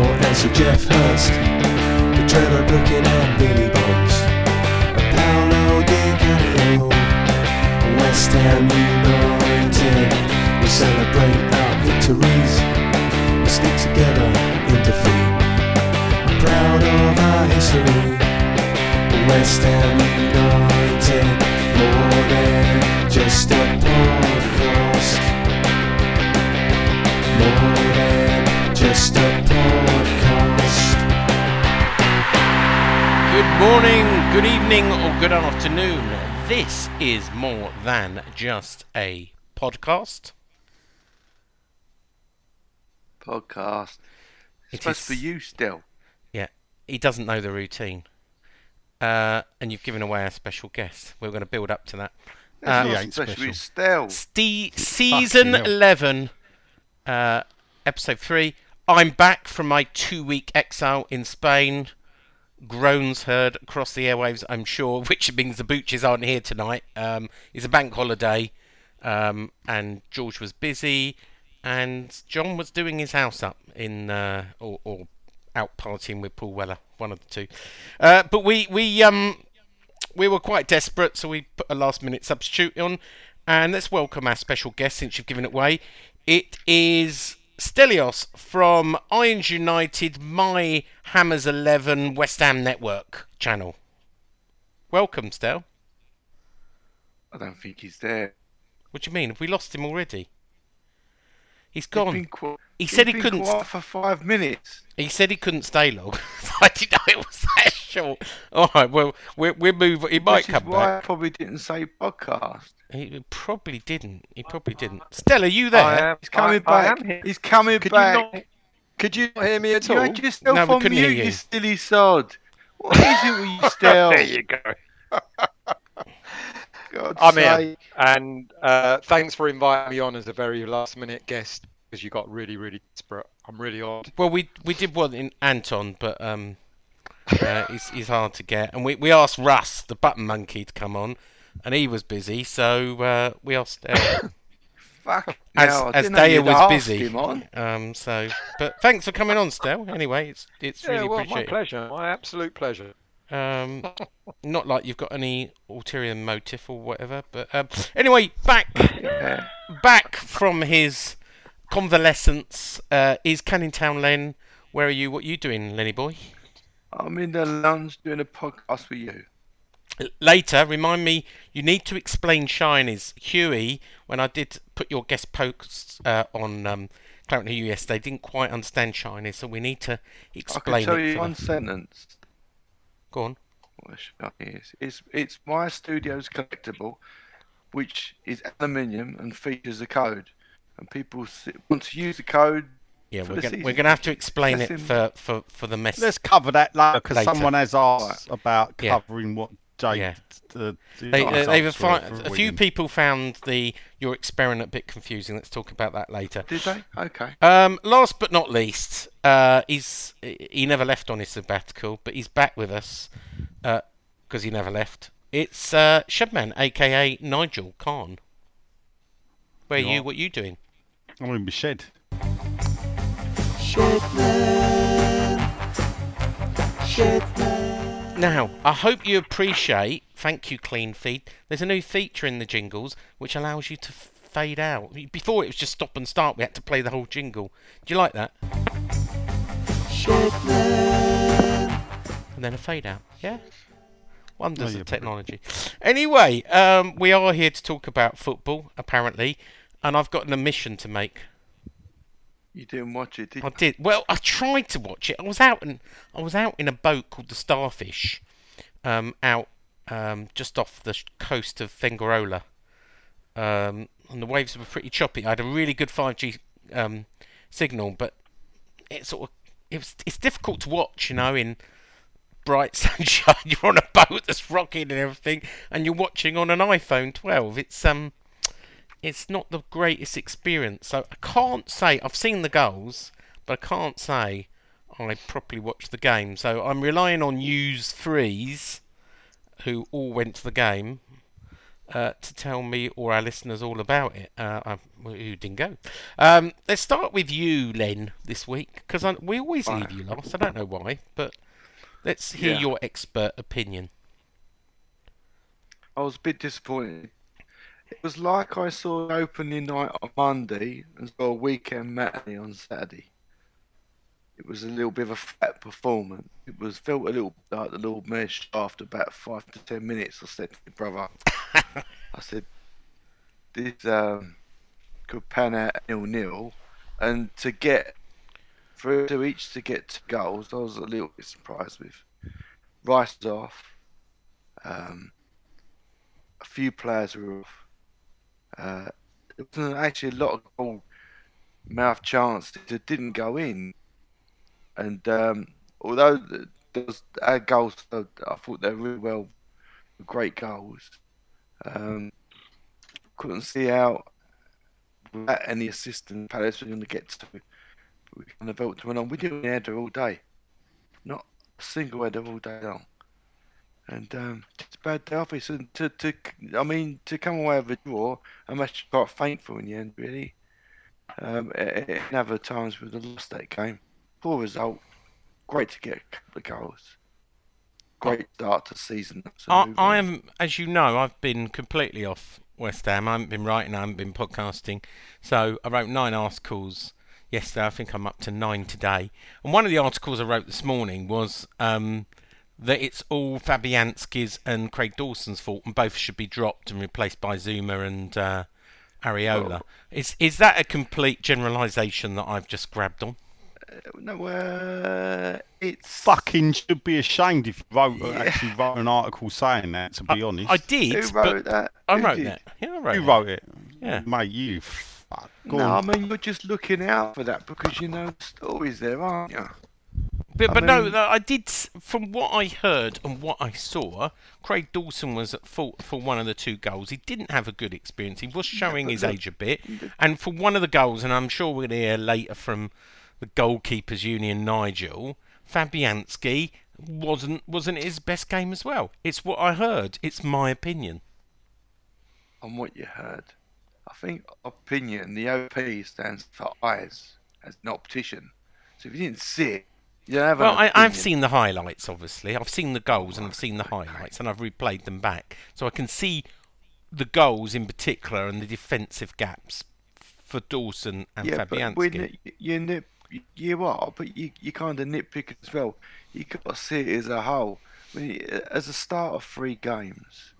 Moore and Sir Geoff Hurst, the Trevor Brooking and Billy Bonds, Paolo Di Canio, West Ham United. We celebrate our victories, we stick together in defeat. Proud of our history, West Ham United, more than just a podcast. More than just a podcast. Good morning, good evening, or good afternoon. This is more than just a podcast. podcast. It It's supposed is- for you still. Yeah, he doesn't know the routine. Uh, and you've given away our special guest. We're going to build up to that. It's Um, not ain't special. be still. Ste- season 11, uh, episode 3. I'm back from my two week exile in Spain. Groans heard across the airwaves, I'm sure, which means the Booches aren't here tonight. Um, it's a bank holiday, um, and George was busy, and John was doing his house up in, uh, or, or out partying with Paul Weller, one of the two. Uh, but we, we, um, we were quite desperate, so we put a last minute substitute on. And let's welcome our special guest since you've given it away. It is Stelios from Irons United, My Hammers 11 West Ham Network channel. Welcome, Stel. I don't think he's there. What do you mean? Have we lost him already? He's He's gone. been qu- He said he couldn't quiet for five minutes. He said he couldn't stay long. I didn't know it was that short. All right, well, we're, we're moving. He might Which is come why back. I probably didn't say podcast. He probably didn't. He probably didn't. Stella, are you there? I am. He's coming I- I back. am here. He's coming Could back. you not? Could you not hear me at You all? had yourself No, we on couldn't mute, you. you silly sod. What is it with you still? there you go. God's I'm here. And uh, thanks for inviting me on as a very last minute guest because you got really, really desperate. I'm really odd. Well, we we did one in Anton, but um, uh, he's he's hard to get. And we we asked Russ, the button monkey, to come on, and he was busy. So uh, we asked uh, Fuck. as now, I as Daya was busy. Um, so but thanks for coming on, Stel. Anyway, it's it's Yeah, really well, my pleasure. My absolute pleasure. Um, not like you've got any ulterior motive or whatever, but um, anyway, back Yeah. back from his convalescence uh, is Canning Town Len. Where are you? What are you doing, Lenny boy? I'm in the lounge doing a podcast with you. Later, remind me you need to explain shinies. Huey, when I did put your guest posts uh, on um, Claret and Hugh yesterday, didn't quite understand shinies, so we need to explain. I can explain tell it. you one the- sentence. Go on. what a shiny is. It's it's my studio's collectible, which is aluminium and features a code, and people want to use the code. Yeah, For we're the gonna, we're going to have to explain That's it him. for, for, for the mess. Let's cover that later because someone has asked about Yeah. covering what date. Yeah. The, the They, uh, they've answer fi- for a few people found the your experiment a bit confusing. Let's talk about that later. Did they? Okay. Um, last but not least, uh, he's he never left on his sabbatical, but he's back with us because he never left. It's uh, Shedman, aka Nigel Khan. Where are you? Yeah. What you doing? I'm in my shed. Now, I hope you appreciate. Thank you, Clean Feed. There's a new feature in the jingles which allows you to f- fade out. Before it was just stop and start. We had to play the whole jingle. Do you like that? And then a fade out. Yeah. Wonders of technology. Anyway, um, we are here to talk about football, apparently, and I've got an omission to make. You didn't watch it, did I did. Well, I tried to watch it. I was out in I was out in a boat called the Starfish, um, out um, just off the coast of Fuengirola. Um, and the waves were pretty choppy. I had a really good 5G um, signal, but it sort of it was it's difficult to watch, you know, in bright sunshine. You're on a boat that's rocking and everything, and you're watching on an iPhone 12. It's um, it's not the greatest experience. So I can't say I've seen the goals, but I can't say I properly watched the game. So I'm relying on News Threes, who all went to the game, uh, to tell me or our listeners all about it. Uh, I, who didn't go? Um, let's start with you, Len, this week because we always leave you last. I don't know why, but let's hear Yeah. your expert opinion. I was a bit disappointed. It was like I saw the opening night on Monday and saw a weekend matinee on Saturday. It was a little bit of a flat performance. It was felt a little like the Lord Mayor after about five to ten minutes. I said to my brother, I said, this um, could pan out nil nil, and to get through to each to get two goals, I was a little bit surprised with. Rice off. Um, a few players were off. Uh, actually a lot of goal mouth chances that didn't go in. And um, although was our goals, I thought they were really well, great goals. Um, couldn't see how without any assistance Palace were going to get to. But we kind of felt to went on. We didn't header all day, not a single header all day long. And um, it's a bad day off. It's and to, to, I mean, to come away with a draw, I'm actually quite thankful in the end, really. Um, in other times we'd have lost that game. Poor result. Great to get a couple of goals. Great start to season. So I, I am, as you know, I've been completely off West Ham. I haven't been writing, I haven't been podcasting. So I wrote nine articles yesterday. I think I'm up to nine today. And one of the articles I wrote this morning was um, that it's all Fabianski's and Craig Dawson's fault, and both should be dropped and replaced by Zouma and uh, Areola. Is is that a complete generalisation that I've just grabbed on? No, uh, it's Fucking should be ashamed if you wrote actually wrote an article saying that. To be honest, I did, Who but wrote that? I Who wrote did? that. Yeah, I wrote you that. wrote it. Yeah. mate. You. Fuck. Go No, I mean you're just looking out for that because you know the stories there, aren't you? But, I but no, mean- no, I did. From what I heard and what I saw, Craig Dawson was at fault for one of the two goals. He didn't have a good experience. He was showing but his age a bit. And for one of the goals, and I'm sure we're going to hear later from the goalkeepers union, Nigel Fabianski wasn't wasn't his best game as well. It's what I heard. It's my opinion. On what you heard, I think opinion. The OP stands for eyes as an optician. So if you didn't see it, you don't have Well, I, I've seen the highlights. Obviously, I've seen the goals and I've seen the highlights, and I've replayed them back, so I can see the goals in particular and the defensive gaps for Dawson and yeah, Fabianski. but you nip, you are, but you you kind of nitpick as well. You got to see it as a whole. I mean, as a start of three games,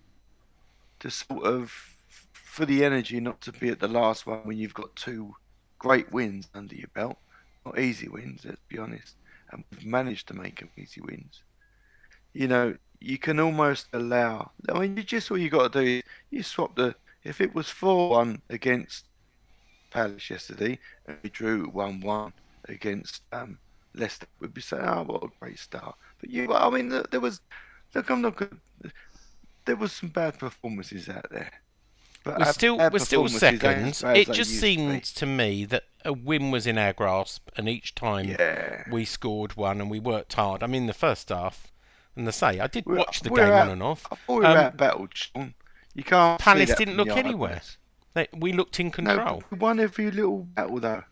to sort of for the energy not to be at the last one when you've got two great wins under your belt, not easy wins, let's be honest, and we've managed to make them easy wins. You know, you can almost allow. I mean, you just all you got to do is you swap the. If it was four one against Palace yesterday and we drew one one against um, Leicester, we'd be saying, "Oh, what a great start!" But you, I mean, there was. Look, I'm not good. There was some bad performances out there. But we're our still we're still second. It just seemed to to me that a win was in our grasp, and each time Yeah. we scored one and we worked hard. I mean, the first half, and I say I did We're- watch the game out- on and off. I thought we were Um, outbattled. You can't. Palace didn't look anywhere. They, we looked in control. but we won every little battle though.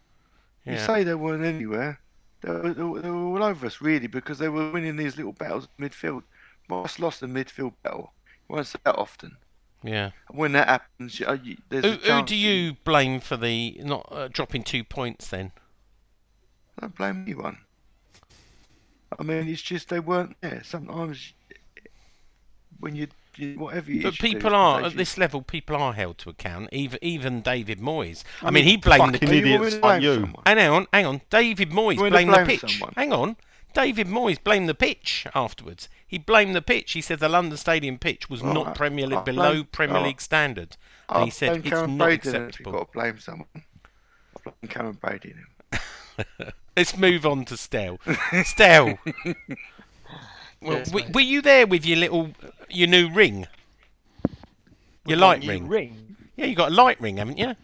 You say they weren't anywhere. They were, they were all over us really because they were winning these little battles midfield. Moss lost a midfield battle. You won't say that often. Yeah. When that happens, you, uh, you, there's Who, a who do you blame for the not uh, dropping two points then? I don't blame anyone. I mean, it's just they weren't there. Sometimes when you, you whatever you But issue, people are they at this level. People are held to account. Even even David Moyes. I, I mean, mean, he blamed the fucking Are you idiots want me to like blame you. someone? Hang on, hang on. David Moyes You wanna blamed the pitch. someone? Hang on. David Moyes blamed the pitch afterwards. He blamed the pitch. He said the London Stadium pitch was not Right. Premier League I below blame- Premier. League standard. I And he said it's Cameron not Brady then if you've got to blame someone. I blame Karren Brady then. Let's move on to Stel. Stel, well, Yes, w- were you there with your little, your new ring? Your We've got a light ring. ring. Yeah, you got a light ring, haven't you?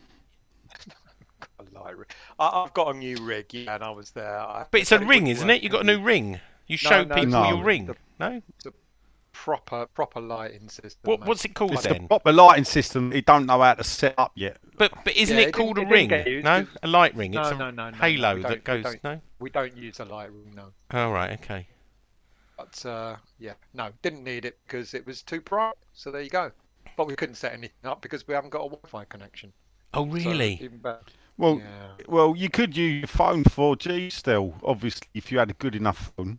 A light ring. I, I've got a new rig, yeah, and I was there. I, But it's a ring, wouldn't isn't it? You got a new ring. You No, show no, people no. your ring. The- No. proper proper lighting system. What, what's it called It's then? a proper lighting system. He don't know how to set up yet. But but isn't Yeah, it it called didn't- a it ring? didn't get used No, a light ring. No, It's a no, no, no, no, halo we that don't- we goes. No. We don't use a light ring, no. Oh right, okay. But uh, yeah, no, didn't need it because it was too bright. So there you go. But we couldn't set anything up because we haven't got a Wi-Fi connection. Oh So really? even better. Well, Yeah. well, you could use your phone 4G still, obviously, if you had a good enough phone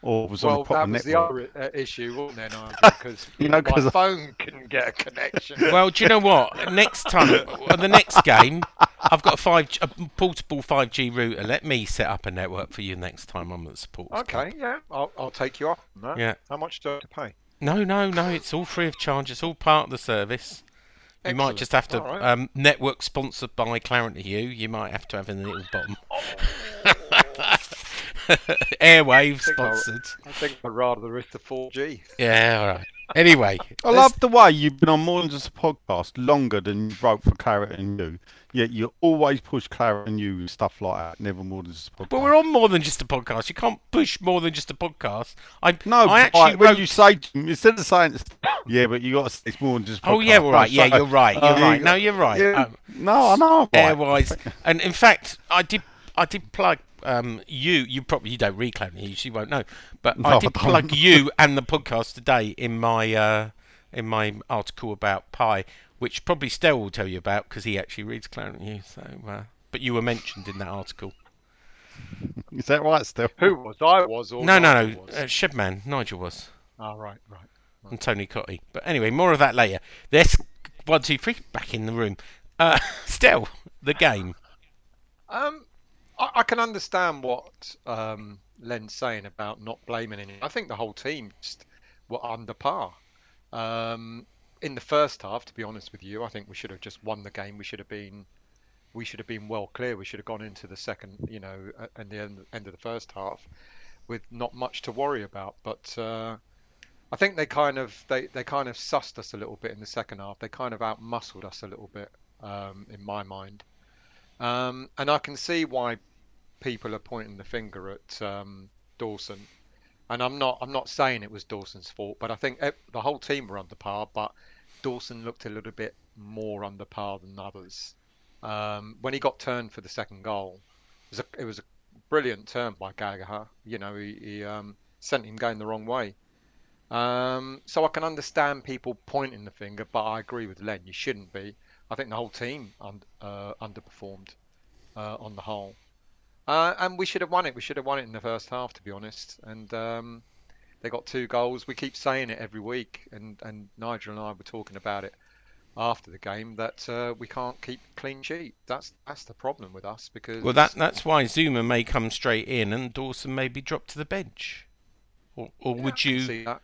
or was on Well, a proper that was network. the other uh, issue, wasn't there, Nigel? Because You know, 'cause my I- phone couldn't get a connection. Well, do you know what? Next time, the next game, I've got a five, a portable five G router. Let me set up a network for you next time I'm at the support. okay, yeah, I'll, I'll take you up on that. Yeah. How much do I have to pay? No, no, no. It's all free of charge. It's all part of the service. You might just have to right. um, network sponsored by Claret and Hugh. You might have to have in the little bottom. Airwave sponsored. I think I'd rather it's the 4G. Yeah, all right. Anyway, I love the way you've been on more than just a podcast longer than you wrote for Claret and Hugh. Yet you always push Claret and Hugh and stuff like that, never more than just a podcast. But we're on more than just a podcast. You can't push more than just a podcast. I No, I actually like, when you say instead of saying it's, yeah, but you got to say it's more than just. a oh yeah, all right. Yeah, so- you're right. You're uh, right. you- No, you're right. Yeah, Um, no, I know. I'm right. airwise, and in fact, I did. I did plug um, you. You probably you don't read Claret and Hugh, so you won't know. But No, I I did don't. plug you and the podcast today in my uh, in my article about Pi, which probably Stel will tell you about because he actually reads Claret and Hugh. So, uh, but you were mentioned in that article. Is that right? Still. Who was? I was. Or No, no, Nigel no. was? Uh, Shedman, Nigel was. Oh, right, right. and Tony Cottee. But anyway, more of that later. This one, two, three, back in the room. Uh, still, the game. Um, I, I can understand what um, Len's saying about not blaming anyone. I think the whole team were under par. Um, in the first half, to be honest with you, I think we should have just won the game. We should have been, we should have been well clear. We should have gone into the second, you know, at the end, end of the first half, with not much to worry about. But uh, I think they kind of they, they kind of sussed us a little bit in the second half. They kind of outmuscled us a little bit, um, in my mind. Um, and I can see why people are pointing the finger at um, Dawson. And I'm not I'm not saying it was Dawson's fault, but I think ev- the whole team were under par. But Dawson looked a little bit more under par than others. Um, when he got turned for the second goal, it was a, it was a brilliant turn by Gallagher. You know, he, he um, sent him going the wrong way. Um, so I can understand people pointing the finger, but I agree with Len. You shouldn't be. I think the whole team un- uh, underperformed uh, on the whole, uh, and we should have won it. We should have won it in the first half, to be honest. And um, they got two goals. We keep saying it every week, and, and Nigel and I were talking about it after the game that uh, we can't keep clean sheet. That's that's the problem with us because Well, that that's why Zouma may come straight in and Dawson may be dropped to the bench. Or, or Yeah, would you see that.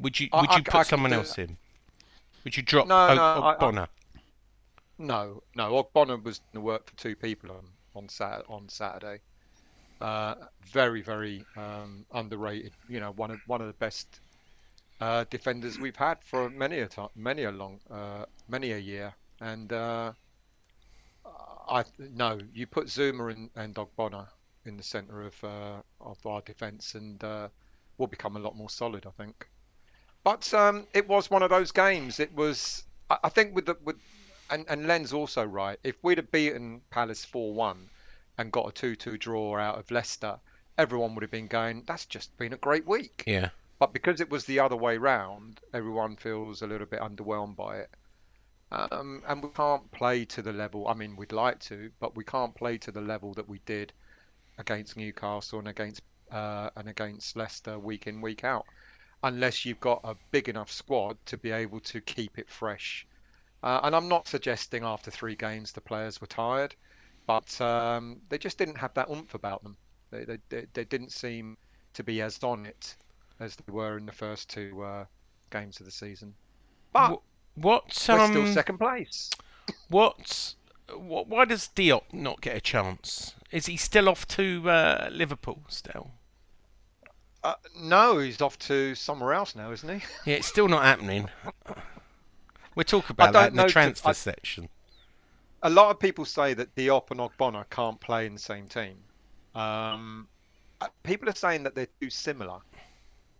would you would you put I someone else that. in? Would you drop No, O- no, I- Ogbonna? No, no. Ogbonna was going to work for two people on on Sat on Saturday. Uh, very, very um, underrated. You know, one of one of the best uh, defenders we've had for many a time, many a long, uh, many a year. And uh, I no, you put Zouma and, and Ogbonna in the centre of uh, of our defence, and uh, we'll become a lot more solid. I think. But um, it was one of those games. It was. I, I think with the with and, and Len's also right. If we'd have beaten Palace 4 1 and got a 2 2 draw out of Leicester, everyone would have been going, that's just been a great week. Yeah. But because it was the other way round, everyone feels a little bit underwhelmed by it. Um, and we can't play to the level, I mean, we'd like to, but we can't play to the level that we did against Newcastle and against uh, and against Leicester week in, week out, unless you've got a big enough squad to be able to keep it fresh. Uh, and I'm not suggesting after three games the players were tired, but um, they just didn't have that oomph about them. They, they they they didn't seem to be as on it as they were in the first two uh, games of the season. But Wh- What we're um, still second place. what, what? Why does Diop not get a chance? Is he still off to uh, Liverpool still? Uh, no, he's off to somewhere else now, isn't he? Yeah, it's still not happening. We'll talk about that in the transfer I- section. a lot of people say that Diop and Ogbonna can't play in the same team. Um, uh, people are saying that they're too similar.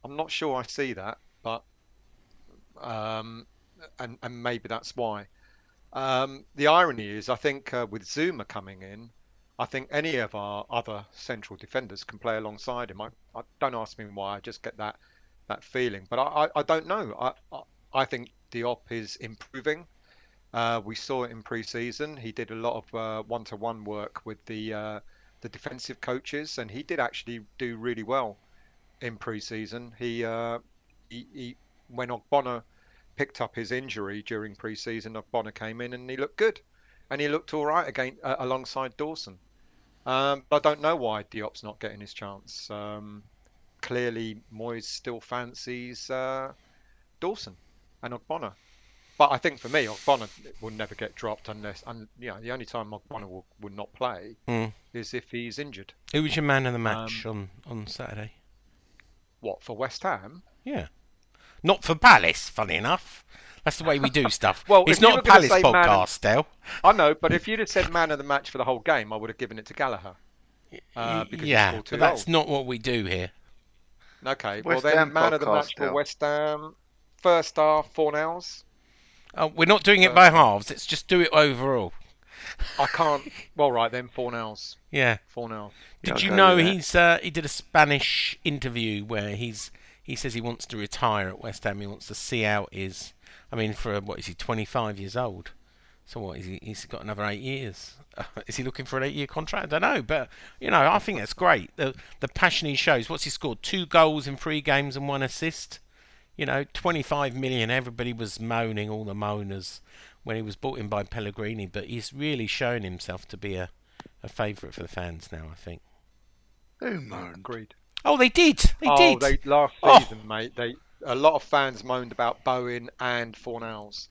I'm not sure I see that, but um, and and maybe that's why. Um, the irony is, I think uh, with Zouma coming in, I think any of our other central defenders can play alongside him. I, I don't ask me why. I just get that that feeling, but I, I, I don't know. I, I I think Diop is improving. Uh, we saw it in pre-season. He did a lot of uh, one-to-one work with the uh, the defensive coaches, and he did actually do really well in pre-season. He uh, he, he when Ogbonna picked up his injury during pre-season, Ogbonna came in and he looked good, and he looked all right again uh, alongside Dawson. Um, but I don't know why Diop's not getting his chance. Um, clearly, Moyes still fancies uh, Dawson and Ogbonna. But I think for me, Ogbonna will never get dropped unless, and you know, the only time Ogbonna will, will not play Hmm. is if he's injured. Who was your man of the match Um, on, on Saturday? What for West Ham? Yeah. Not for Palace, funny enough. That's the way we do stuff. Well, it's not a Palace say man of- podcast, Dale. I know, but if you'd have said man of the match for the whole game, I would have given it to Gallagher. Uh, because yeah, but that's goals. not what we do here. Okay, West well then, Ham man of the podcast, match for West Ham. First half, Fornals. Oh, we're not doing it Uh, by halves. Let's just do it overall. I can't. well, right then, Fornals. Yeah. Fornals. Did Yeah, you know he's uh, he did a Spanish interview where he's he says he wants to retire at West Ham. He wants to see out his. I mean, for what is he? Twenty five years old. So what is he? He's got another eight years. is he looking for an eight year contract? I don't know, but you know, I think that's great. The the passion he shows. What's he scored? Two goals in three games and one assist. You know, 25 million. Everybody was moaning, all the moaners, when he was bought in by Pellegrini. But he's really shown himself to be a, a favourite for the fans now. I think. Who moaned? Agreed. Oh, they did. They oh, did. they last Oh. season, mate. They a lot of fans moaned about Bowen and Fornals,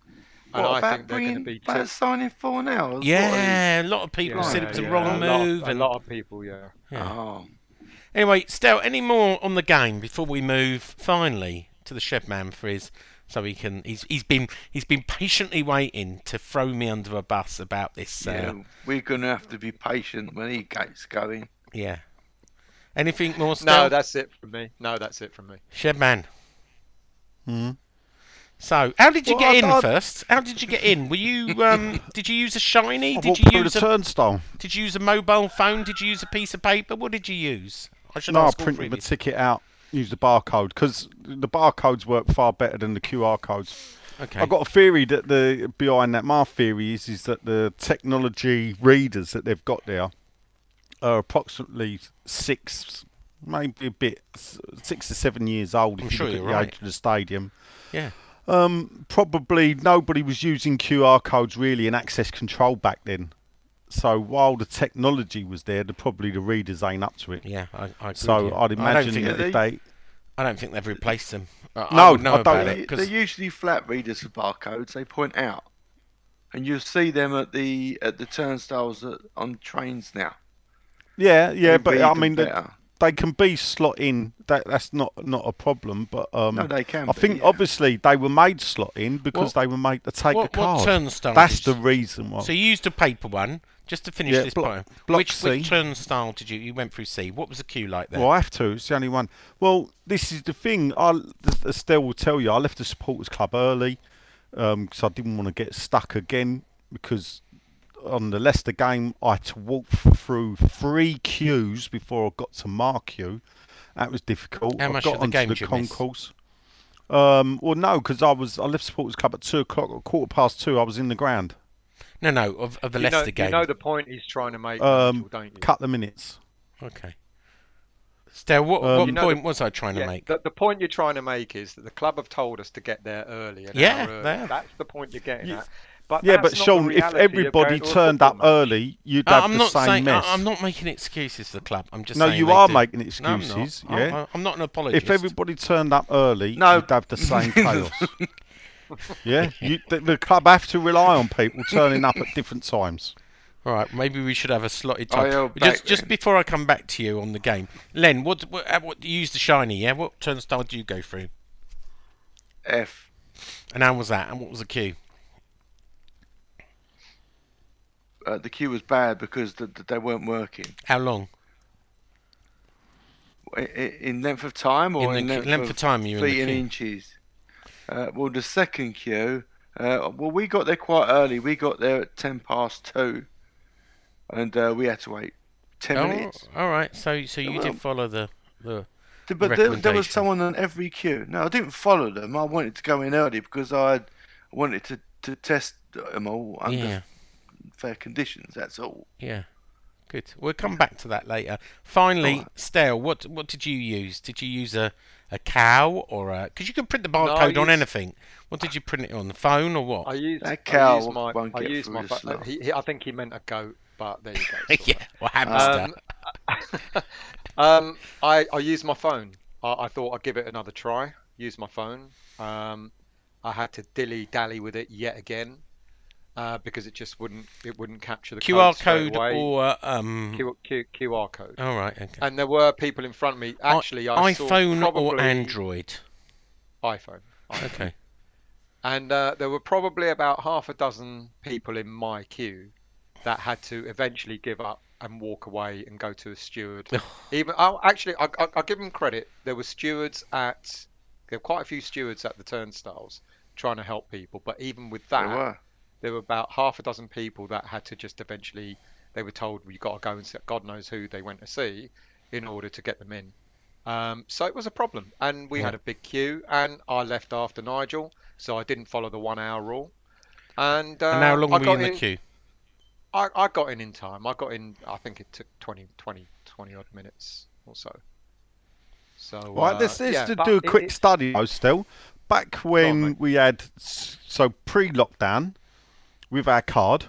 and What I about think they're going to bringing, be. about tip- signing four now? Yeah, a lot of people said it was yeah, a wrong a lot- move. a lot of people, yeah. yeah. Oh, Anyway, Stel, any more on the game before we move finally to the Shedman for his so he can he's he's been he's been patiently waiting to throw me under a bus about this uh, yeah. We're going to have to be patient when he gets going. yeah. Anything more No, that's it from me. No, that's it from me. Shedman. Hmm. So, how did you Well, get I- in I- first? How did you get in? Were you um did you use a shiny? I Did you use the a turnstile. did you use a mobile phone? Did you use a piece of paper? What did you use? I should No, ask all printed three the ticket out, used the barcode because the barcodes work far better than the QR codes. Okay. I've got a theory that the behind that. My theory is is that the technology readers that they've got there are approximately six, maybe a bit six to seven years old. If I'm you sure look at the right. age of the stadium. Yeah. Um, probably nobody was using QR codes really in access control back then. So while the technology was there, the probably the readers ain't up to it. Yeah, I, I agree So with. I'd imagine think that they- if they I don't think they've replaced them. I, No, I know I don't about They, it they're 'cause- usually flat readers of barcodes. They point out, and you'll see them at the at the turnstiles at, on trains now. yeah yeah, They but I mean they, they can be slot in. That that's not not a problem. But um, no, they can. I be, think yeah. obviously they were made slot in because What- they were made to take what, a what card. turnstile? That's the reason why. So you used a paper one just to finish Yeah, this block- point. block which, C. which turnstile did you? You went through C. What was the queue like there? Well, I have to. It's the only one. Well, this is the thing. I Estelle will tell you. I left the supporters club early because I didn't want to get stuck again. Because on the Leicester game, I had to walk through three queues before I got to my queue. That was difficult. How I much got of the game the did you miss? concourse. Um, well, no, because I was I left supporters club at two o'clock. Quarter past two, I was in the ground. No, no, of, of the you, Leicester know, game. you know the point he's trying to make, Um, Nigel, don't you? Cut the minutes. Okay. Stel, what, Um, what You know point the- was I trying to make? the, the point you're trying to make is that the club have told us to get there early. An Yeah, hour early. That's the point you're getting Yeah. at. But Yeah, but not Sean, if everybody going to a turned up match. early, you'd Uh, have I'm the not same saying mess. I- I'm not making excuses for the club. I'm just No, saying you are do. making No, I'm not. excuses, I'm- yeah. I'm not an apologist. if everybody turned up early, No. you'd have the same chaos. Yeah, you, the, the club have to rely on people turning up at different times. All right, maybe we should have a slotted time. just just before I come back to you on the game, Len, what what, uh, what you use the shiny? Yeah, what turnstile do you go through? F. And how was that? And what was the queue? Uh, the queue was bad because the, the, they weren't working. How long? I- I- In length of time or In in, length, length of, of time you were in the and queue? inches? Uh, well, the second queue, uh, well, we got there quite early. We got there at ten past two, and uh, we had to wait ten Oh, minutes. all right. So so you Well- did follow the the. Th- But there, there was someone on every queue. No, I didn't follow them. I wanted to go in early because I wanted to, to test them all under Yeah, fair conditions. That's all. yeah. Good. We'll come back to that later. Finally, Alright. Stale, what what did you use? Did you use a a cow or a? Because you can print the I barcode on used- anything. What did you print it on? The phone or what? I use That I cow use my won't I get use my the phone. He, he, I think he meant a goat, but there you go. yeah, or hamster. Um, um, I, I used my phone. I, I thought I'd give it another try. Use my phone. Um, I had to dilly dally with it yet again uh, because it just wouldn't it wouldn't capture the QR straight code away. or um. Q, Q, QR code. All right. Okay. And there were people in front of me. Actually, I saw iPhone or Android? iPhone. Okay. And uh, there were probably about half a dozen people in my queue that had to eventually give up and walk away and go to a steward. Even oh, actually, I, I, I'll give them credit. There were stewards at there were quite a few stewards at the turnstiles trying to help people. But even with There that, were. There were about half a dozen people that had to just eventually. They were told well, you got to go and see God knows who they went to see in order to get them in. Um, so it was a problem, and we had a big queue, and I left after Nigel, so I didn't follow the one-hour rule. And, uh, and how long I were you got in the in, queue? I, I got in in time. I got in. I think it took 20, 20, 20 odd minutes or so. So Right, uh, let's, let's yeah, do do a quick it- study though. Still, back when mate. we had so pre-lockdown with our card,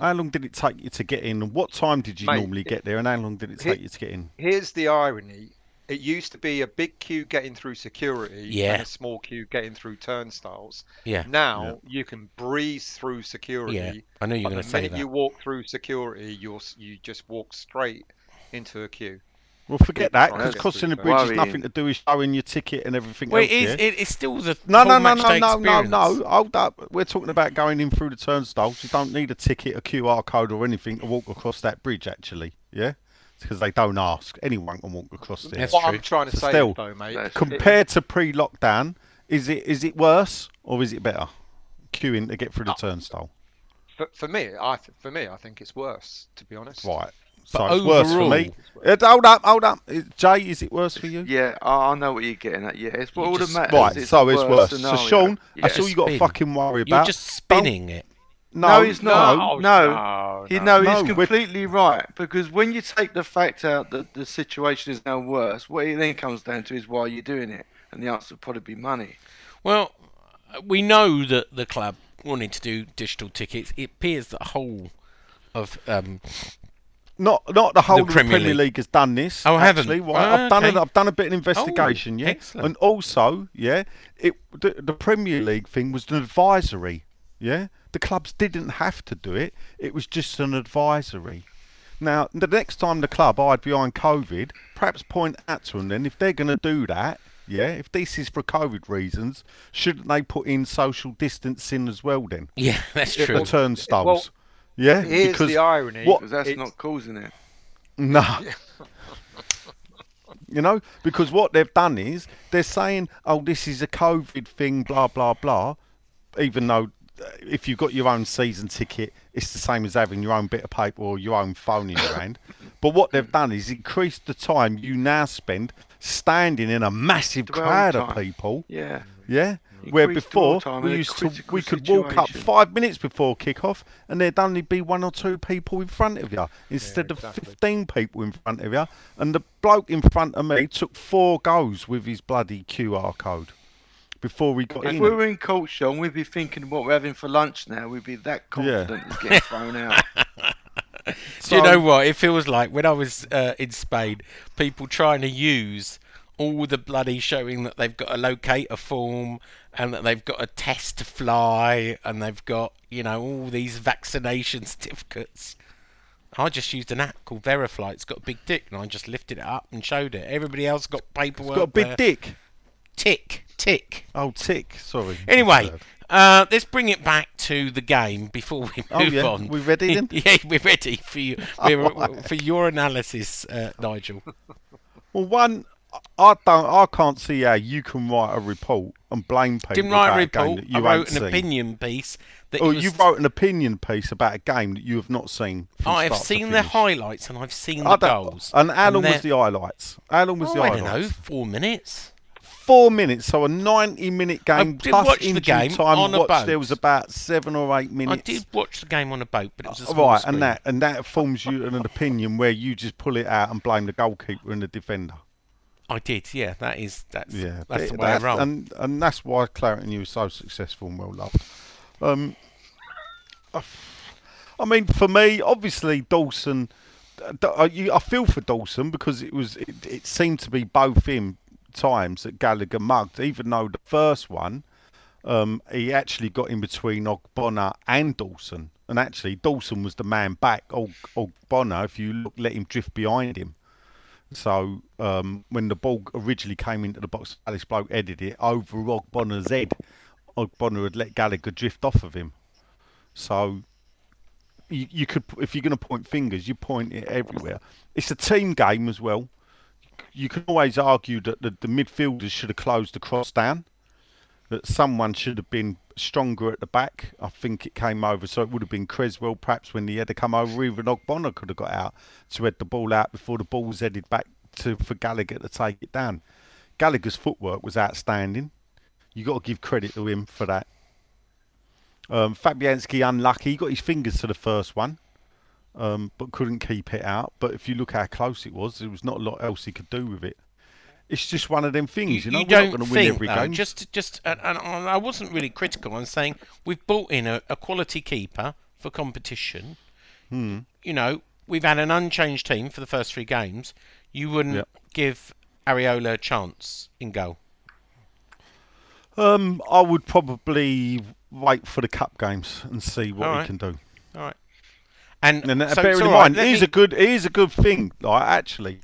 how long did it take you to get in? And what time did you Mm-hmm. Mate, normally get there? And how long did it Here- take you to get in? Here's the irony. It used to be a big queue getting through security Yeah. and a small queue getting through turnstiles. Yeah. Now you can breeze through security. Yeah. I know you're going to say that. The minute you walk through security, you'll s- you just walk straight into a queue. Well, forget that because crossing the bridge has worrying. nothing to do with showing your ticket and everything Well, else. it is. yeah? It, it's still the No, no, no, no, no, no, no. Hold up. We're talking about going in through the turnstiles. You don't need a ticket, a QR code, or anything to walk across that bridge. Actually, yeah, because they don't ask. Anyone can walk across there. That's what true. I'm trying to So say, still, though, mate, Compared to pre-lockdown, is it is it worse or is it better? Queuing to get through the uh, turnstile. for, for me, I for me, I think it's worse. To be honest, Right. So But it's worse for me. Uh, hold up, hold up. Jay, is it worse for you? Yeah, I, I know what you're getting at. Yeah, it's You all that just- matters. Right, is so it's worst worse. So. Sean, Yeah. that's all you got to fucking worry about. You're about. just spinning it. No, he's not. No, No, no, He, no. no, No, he's we're- completely right. Because when you take the fact out that the situation is now worse, what it then comes down to is why you're doing it, and the answer would probably be money. Well, we know that the club wanted to do digital tickets. It appears that the whole of um, Not not the whole the Premier Premier League. League has done this. Oh, haven't? actually. Right, Ah, I've done okay. it. I've done a bit of investigation. yeah, excellent. and also, yeah, it the, the Premier League thing was an advisory. Yeah, the clubs didn't have to do it. It was just an advisory. Now, the next time the club hide behind COVID, perhaps point out to them then if they're going to do that. Yeah, if this is for COVID reasons, shouldn't they put in social distancing as well then? yeah, that's true. The turnstiles. well, yeah, Here's because the irony. what- Because that's it's- not causing it. no. you know, because what they've done is they're saying, "Oh, this is a COVID thing," blah blah blah. Even though, uh, if you've got your own season ticket, it's the same as having your own bit of paper or your own phone in your hand. But what they've done is increased the time you now spend standing in a massive Dwell crowd of people. Yeah. Yeah. Where before we used to, we could walk up five minutes before kick-off, and there'd only be one or two people in front of you instead exactly. of fifteen people in front of you. And the bloke in front of me took four goes with his bloody QR code. before we got in. If in. we it. were in culture and we'd be thinking what we're having for lunch now, we'd be that confident it's getting thrown out. Do you know what? It feels like when I was uh, in Spain, people trying to use all the bloody showing that they've got a locator form and that they've got a test to fly and they've got, you know, all these vaccination certificates. I just used an app called Verifly. It's got a big dick, and I just lifted it up and showed it. Everybody else got paperwork. Got a big there. dick. Tick, tick. Oh, tick. Sorry. Anyway, uh, let's bring it back to the game before we Oh, move yeah. on. We're ready then? yeah, we're ready for you. We're, for your analysis, uh, Nigel. Well, one, I don't, I can't see how you can write a report and blame people Didn't write a a report. that you I wrote an seen. opinion piece that Oh, was- you wrote an opinion piece about a game that you have not seen. I have seen the highlights and I've seen the I goals. And how long was the highlights? How long was Oh, the I highlights? don't know, four minutes. Four minutes, so a ninety-minute game did plus injury game time. on a boat. there was about seven or eight minutes. I did watch the game on a boat, but it was a uh, small right, screen. and that and that forms you an opinion where you just pull it out and blame the goalkeeper and the defender. I did, yeah. That is that's Yeah, that's the but way I roll. and and that's why Claret and Hugh was so successful and well loved. Um, I mean, for me, obviously Dawson. I I feel for Dawson because it was it, it seemed to be both him times that Gallagher mugged, even though the first one um, he actually got in between Ogbonna and Dawson, and actually Dawson was the man back. Og, Ogbonna, if you look, let him drift behind him. So um, when the ball originally came into the box, Alice Bloke headed it over Ogbonna's head. Ogbonna had let Gallagher drift off of him. So you, you could, if you're going to point fingers, you point it everywhere. It's a team game as well. You can always argue that the, the midfielders should have closed the cross down. That someone should have been stronger at the back. I think it came over, so it would have been Cresswell perhaps when he had to come over. Even Ogbonna could have got out to head the ball out before the ball was headed back to for Gallagher to take it down. Gallagher's footwork was outstanding. You got to give credit to him for that. Um, Fabianski unlucky. He got his fingers to the first one, um, but couldn't keep it out. But if you look how close it was, there was not a lot else he could do with it. It's just one of them things, you, know. We're don't not going to win every though, game. Just, just, and, and I wasn't really critical. I'm saying we've brought in a, a quality keeper for competition. Hmm. You know, we've had an unchanged team for the first three games. You wouldn't Yep. give Areola a chance in goal. Um, I would probably wait for the cup games and see what right. can do. All right. And, And so, bear in right, mind, it is me- a good, it is a good thing, like actually.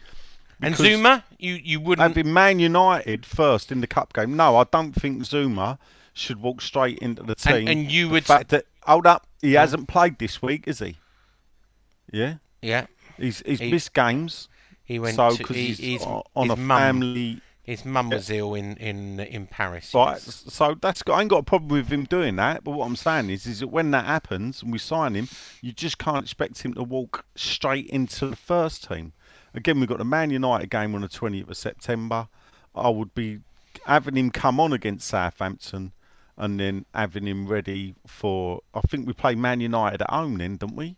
And Zouma, you you wouldn't. having Man United first in the cup game. No, I don't think Zouma should walk straight into the team. And- and you the would- fact that hold up, he hasn't played this week, is he? Yeah, yeah, he's he's He- missed games. he went so to. because He, he's, he's on his a mum, family. His mum was ill in in in Paris. Right, yes. so that's got, I ain't got a problem with him doing that. But what I'm saying is, is that when that happens and we sign him, you just can't expect him to walk straight into the first team. Again, we've got the Man United game on the 20th of September. I would be having him come on against Southampton, and then having him ready for. I think we play Man United at home then, don't we?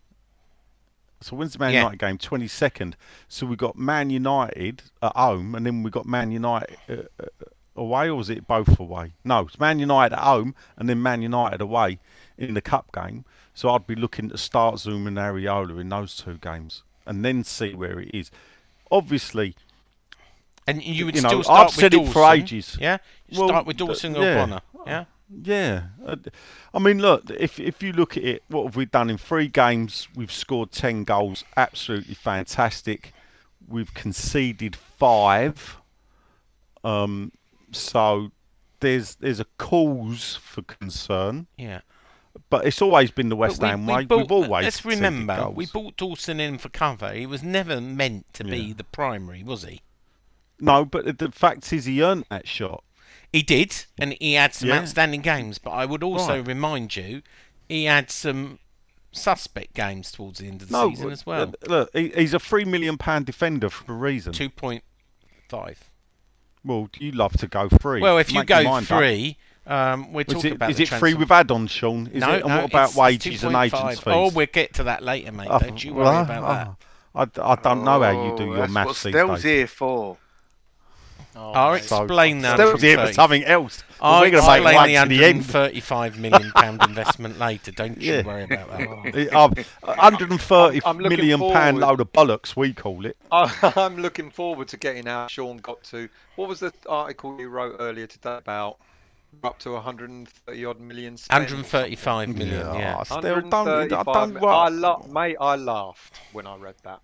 So when's the Man Yeah. United game? 22nd. So we've got Man United at home, and then we've got Man United uh, uh, away, or was it both away? No, it's Man United at home, and then Man United away in the cup game. So I'd be looking to start Zoom and Areola in those two games, and then see where it is. Obviously, And you would you know, still start I've with said it for ages. Yeah, Well, start with th- Dawson or yeah. Bonner. Yeah. Yeah, Uh, I mean, look, if if you look at it, what have we done in three games? We've scored ten goals, absolutely fantastic. We've conceded five. Um, so there's there's a cause for concern, Yeah. But it's always been the West we- Ham we way. bought- We've always Let's remember, we bought Dawson in for cover. He was never meant to be the primary, was he? no, but the fact is, he earned that shot. He did, and he had some Yeah. outstanding games. But I would also Right. remind you, he had some suspect games towards the end of the No, season as well. uh, Look, he's a three million pound defender for a reason. Two point five. Well, you love to go free. Well, if you Make go mind up. Free, um, we're Is talking it, about is the it free with add-ons, Sean? Is no, it? And no, what about it's- it's wages and 2.5. agents' fees? Oh, we'll get to that later, mate. Oh, Don't you worry well, about that. oh, I, I don't know how you do Oh, your that's maths what these Stell's days. here for. Oh, I'll mate. explain that. Still here for something else. Well, I'll we're going to make explain one the the end. 135 million pound investment later. Don't you Yeah. worry about that. It- um, 130 I'm looking million pound load of bollocks, we call it. I- I'm looking forward to getting how Sean got to. What was the article you wrote earlier today about up to 130 odd million? spent? 135 million. Yeah. I still don't. I don't. Well, I la- mate, I laughed when I read that.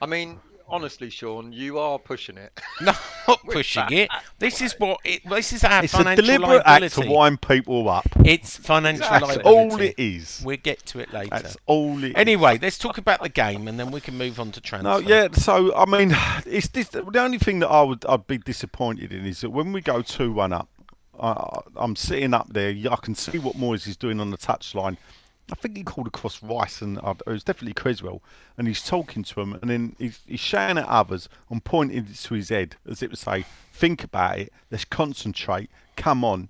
I mean, honestly, Sean, you are pushing it. No, not pushing it. This is what it. This is our it's a financial deliberate act to wind people up. It's financial That's liability. all it is. We'll get to it later. That's all it is. Anyway, let's talk about the game and then we can move on to transfer. No, yeah. So I mean, it's this, the only thing that I would I'd be disappointed in is that when we go two one up, I, I'm sitting up there. I can see what Moyes is doing on the touchline. I think he called across Rice and uh, it was definitely Cresswell, and he's talking to him, and then he's, he's shouting at others and pointing it to his head as if to say, "Think about it. Let's concentrate. Come on."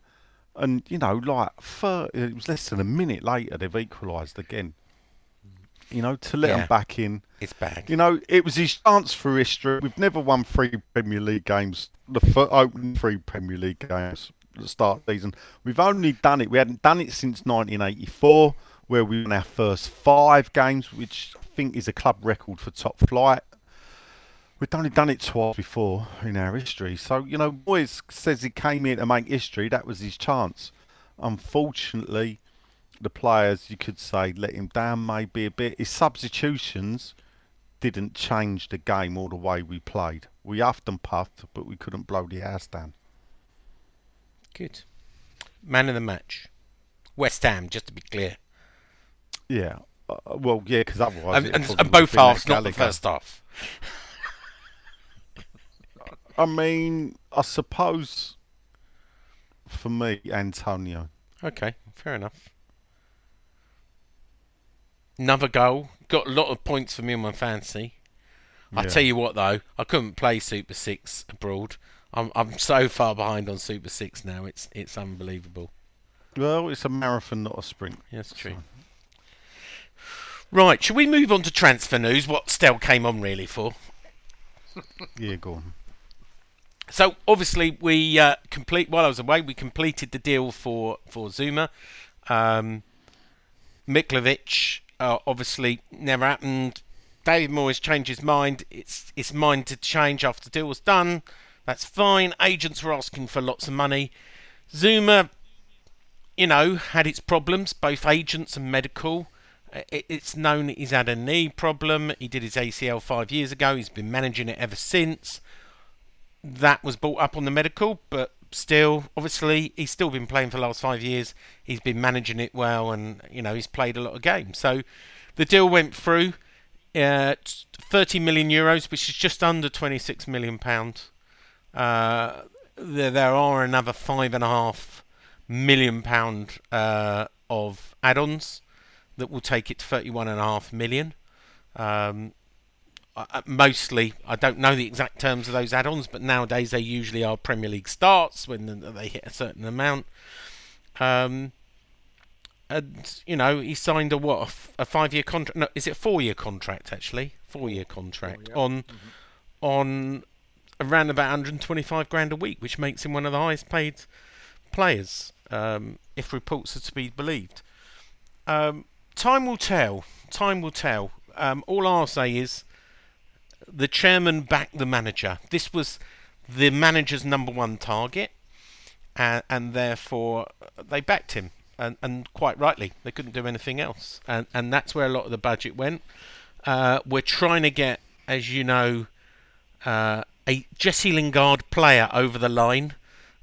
And you know, like thir it was less than a minute later, they've equalised again. You know, to let Yeah. them back in. It's bad. You know, it was his chance for history. We've never won three Premier League games, the fir- opening three Premier League games the start of the season. We've only done it, we hadn't done it since 1984, where we won our first five games, which I think is a club record for top flight. We've only done it twice before in our history. So, you know, Moyes says he came here to make history. That was his chance. Unfortunately, the players, you could say, let him down maybe a bit. His substitutions didn't change the game or the way we played. We huffed and puffed, but we couldn't blow the house down. Good. Man of the match. West Ham, just to be clear. Yeah. Uh, well, yeah, because otherwise. And, and, and both halves, not the first half. I mean, I suppose for me, Antonio. Okay, fair enough. Another goal. Got a lot of points for me on my fancy. I tell you what, though, I couldn't play Super Six abroad. I'm I'm so far behind on Super Six now. It's it's unbelievable. Well, it's a marathon, not a sprint. Yes, true. Right, shall we move on to transfer news? What Stell came on really for? Yeah, go on. So obviously we uh, complete while I was away. We completed the deal for for Zouma. Um, Miklovic uh, obviously never happened. David Moyes changed his mind. It's it's mind to change after the deal was done. That's fine. Agents were asking for lots of money. Zouma, you know, had its problems, both agents and medical. It's known he's had a knee problem. He did his ACL five years ago. He's been managing it ever since that was brought up on the medical, but still, obviously, he's still been playing for the last five years. He's been managing it well, and you know he's played a lot of games. So the deal went through. Uh, 30 million euros, which is just under 26 million pound. Uh, there, there are another five and a half million pound uh, of add-ons that will take it to 31 and a half million. Um, uh, mostly, I don't know the exact terms of those add-ons, but nowadays they usually are Premier League starts when they hit a certain amount. Um, and you know, he signed a what a, f- a five-year contract? No, is it a four-year contract actually? Four-year contract on on around about 125 grand a week, which makes him one of the highest-paid players, um, if reports are to be believed. Um, time will tell. Time will tell. Um, all I'll say is the chairman backed the manager. This was the manager's number one target, and, and therefore they backed him, and, and quite rightly. They couldn't do anything else, and and that's where a lot of the budget went. Uh, we're trying to get, as you know, uh, a Jesse Lingard player over the line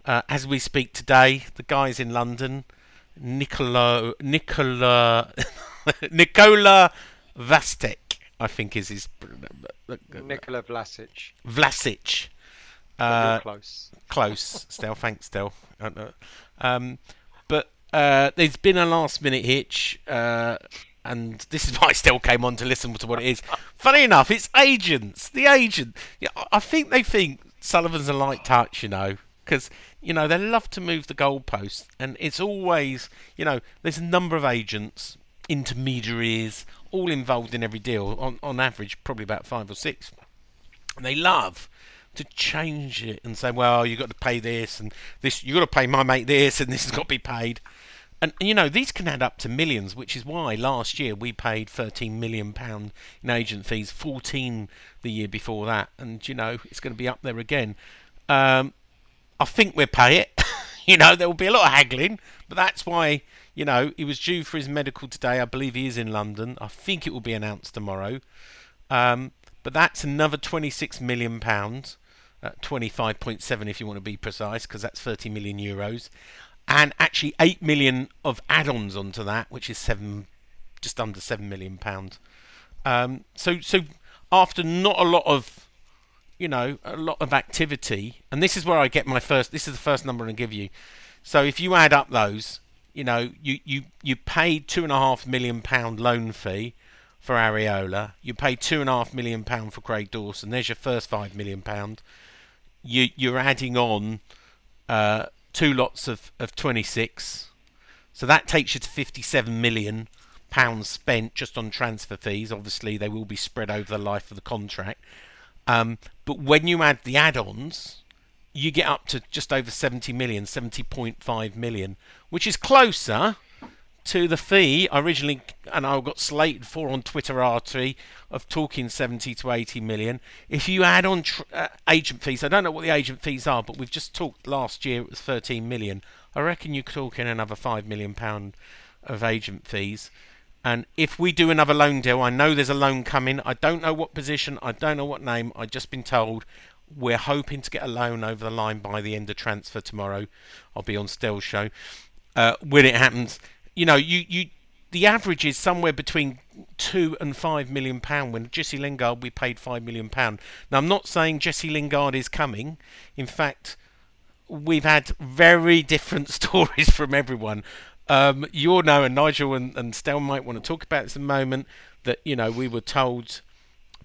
uh, as we speak today. The guy's in London. Nicola Nicola Nicola Vastek, I think is his Nikola Vlasic. Vlasic. Uh, close. close, Stel. Thanks, Stel. Uh, Um, but uh, there's been a last minute hitch, uh, and this is why I still came on to listen to what it is. Funny enough, it's agents. The agent. Yeah, I- think they think Sullivan's a light touch, you know, because you know they love to move the goalposts, and it's always, you know, there's a number of agents, intermediaries, all involved in every deal. On on average, probably about five or six, and they love to change it and say, well, you've got to pay this and this, you've got to pay my mate this and this has got to be paid. And you know these can add up to millions, which is why last year we paid 13 million pound in agent fees, 14 the year before that, and you know it's going to be up there again. Um, I think we'll pay it. you know there will be a lot of haggling, but that's why you know he was due for his medical today. I believe he is in London. I think it will be announced tomorrow. Um, but that's another 26 million pounds, uh, 25.7 if you want to be precise, because that's 30 million euros and actually 8 million of add-ons onto that which is 7 just under 7 million pounds. Um, so so after not a lot of you know a lot of activity and this is where I get my first this is the first number to give you. So if you add up those you know you you you paid two and a half million pound loan fee for Areola you paid two and a half million pound for Craig Dawson there's your first five million pound. You you're adding on uh, two lots of, of 26. So that takes you to 57 million pounds spent just on transfer fees. Obviously, they will be spread over the life of the contract. Um, but when you add the add-ons, you get up to just over 70 million, 70.5 million, which is closer to the fee I originally, and I got slated for on Twitter RT of talking 70 to 80 million. If you add on tr- uh, agent fees, I don't know what the agent fees are, but we've just talked last year it was 13 million. I reckon you could talk in another 5 million pound of agent fees. And if we do another loan deal, I know there's a loan coming. I don't know what position, I don't know what name. I've just been told we're hoping to get a loan over the line by the end of transfer tomorrow. I'll be on Stell's show. Uh, when it happens, you know, you, you the average is somewhere between two and five million pound. When Jesse Lingard, we paid five million pound. Now, I'm not saying Jesse Lingard is coming. In fact, we've had very different stories from everyone. Um, you all know, and Nigel and, and Stel might want to talk about this a moment. That you know, we were told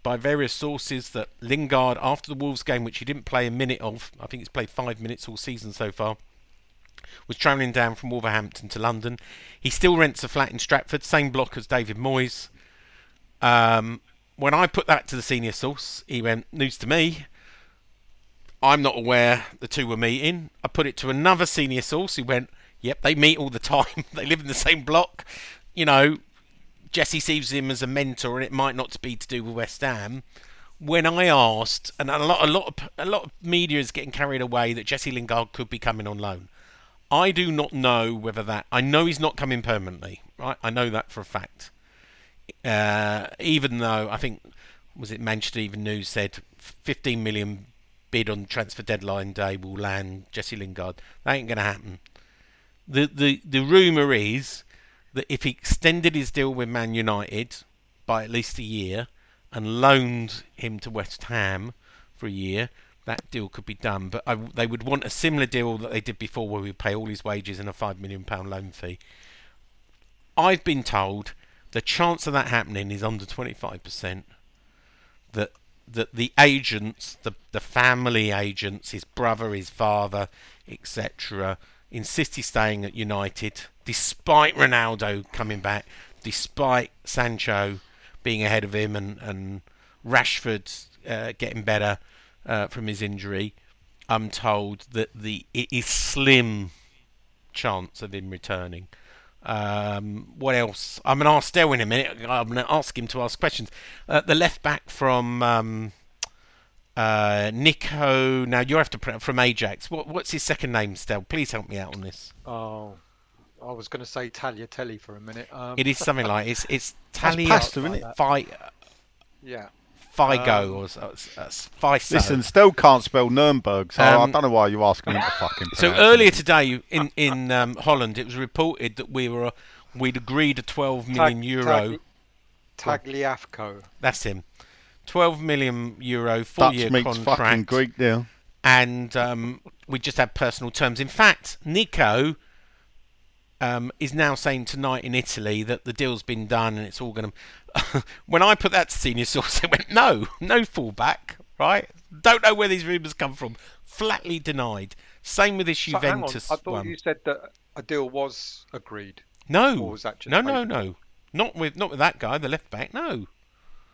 by various sources that Lingard, after the Wolves game, which he didn't play a minute of, I think he's played five minutes all season so far was travelling down from Wolverhampton to London. He still rents a flat in Stratford, same block as David Moyes. Um, when I put that to the senior source, he went, news to me. I'm not aware the two were meeting. I put it to another senior source who went, yep, they meet all the time. they live in the same block. You know, Jesse sees him as a mentor, and it might not be to do with West Ham. When I asked, and a lot, a lot, of, a lot of media is getting carried away that Jesse Lingard could be coming on loan. I do not know whether that. I know he's not coming permanently. Right, I know that for a fact. Uh, even though I think was it Manchester Evening News said 15 million bid on transfer deadline day will land Jesse Lingard. That ain't going to happen. The the the rumor is that if he extended his deal with Man United by at least a year and loaned him to West Ham for a year, that deal could be done. But I, they would want a similar deal that they did before, where we pay all his wages and a five million pound loan fee. I've been told the chance of that happening is under twenty five percent. That that the agents, the the family agents, his brother, his father, etc., insist he's staying at United, despite Ronaldo coming back, despite Sancho being ahead of him and and Rashford uh, getting better uh, from his injury. I'm told that the it is slim chance of him returning. Um, what else? I'm going to ask Del in a minute. I'm going to ask him to ask questions. Uh, the left back from um, uh, Nico. Now you have to put from Ajax. What, what's his second name, Stel? Please help me out on this. Oh, I was going to say Tagliatelle for a minute. Um, It is something like it's it's Talia pasta, isn't it? Fi, yeah. Figo Um, or so- uh, Fiso. Listen, still can't spell Nuremberg, so I Um, don't know why you're asking me to fucking. So earlier it. today in in um, Holland, it was reported that we were we'd agreed a 12 million Tag- euro. Tagli- Tagliafico. That's him. 12 million euro four Dutch year meets fucking contract, Greek deal. and um, we just had personal terms. In fact, Nico um, is now saying tonight in Italy that the deal's been done and it's all going to. when I put that to senior source, they went, "No, no fallback." Right? Don't know where these rumours come from. Flatly denied. Same with this So, Juventus I thought one. you said that a deal was agreed. No, Or was that just no, no, no, not with not with that guy, the left back. No,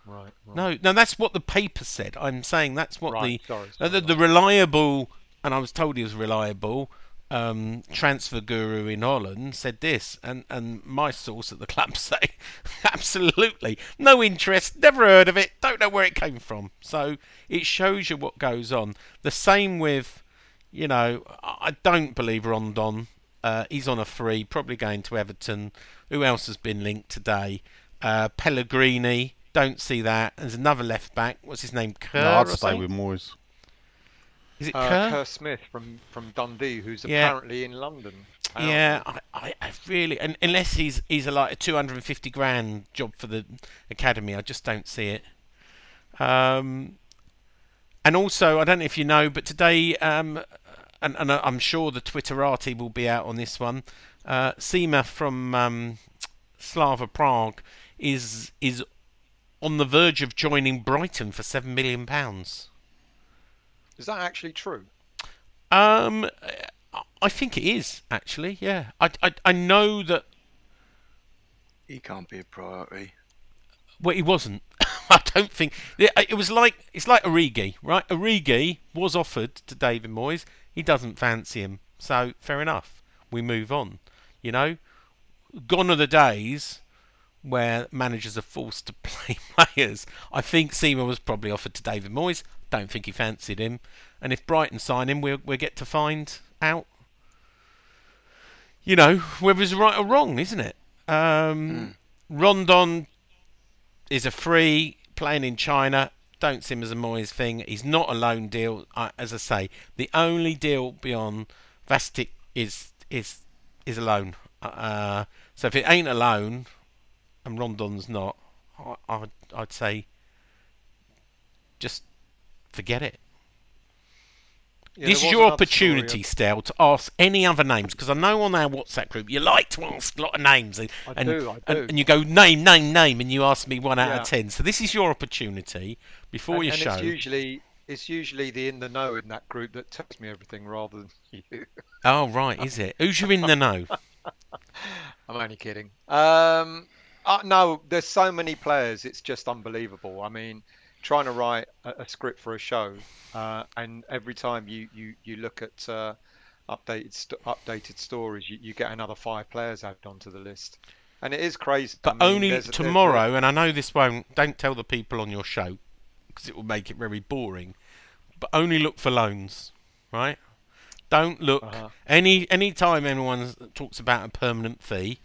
Right. right. No, no, that's what the paper said. I'm saying that's what Right, the, sorry, sorry, the the reliable, and I was told he was reliable. Um, transfer guru in Holland said this, and, and my source at the club say absolutely no interest, never heard of it, don't know where it came from. So it shows you what goes on. The same with, you know, I don't believe Rondon. Uh, he's on a free, probably going to Everton. Who else has been linked today? Uh, Pellegrini. Don't see that. There's another left back. What's his name? Kerr. No, I'd stay with Moyes. Is it Uh, Kerr? Kerr Smith from, from Dundee, who's Yeah. apparently in London. Yeah, I, I, I really, and unless he's he's a, like a 250 grand job for the academy, I just don't see it. Um, and also, I don't know if you know, but today, um, and, and I'm sure the Twitterati will be out on this one. Uh, Sima from um, Slavia Prague is is on the verge of joining Brighton for seven million pounds. Is that actually true? Um, I think it is actually. Yeah, I, I, I know that He can't be a priority. Well, he wasn't. I don't think it, was like it's like Origi, right? Origi was offered to David Moyes. He doesn't fancy him, so fair enough. We move on. You know, gone are the days where managers are forced to play players. I think Sima was probably offered to David Moyes. Don't think he fancied him. And if Brighton sign him, we'll we'll get to find out. You know whether it's right or wrong, isn't it? Um, Rondon is a free playing in China. Don't see him as a Moyes thing. He's not a loan deal. I, as I say, the only deal beyond Vastic is is is a loan. Uh, so if it ain't a loan, and Rondon's not, I, I'd I'd say just forget it. Yeah, this is your story opportunity, Stel, to ask any other names because I know on our WhatsApp group you like to ask a lot of names, and I and, do, I and, do. and you go name, name, name, and you ask me one out Yeah. of ten. So this is your opportunity before and, you and show. It's usually it's usually the in the know in that group that tells me everything rather than you. Oh right, is it? Who's you in the know? I'm only kidding. Um, uh, no, there's so many players. It's just unbelievable. I mean, trying to write a, a script for a show, uh, and every time you you you look at uh, updated st- updated stories, you, you get another five players added onto the list, and it is crazy. I But mean, only there's- there's- tomorrow, and I know this won't. Don't tell the people on your show because it will make it very boring. But only look for loans, right? Don't look Uh-huh. any any time anyone talks about a permanent fee.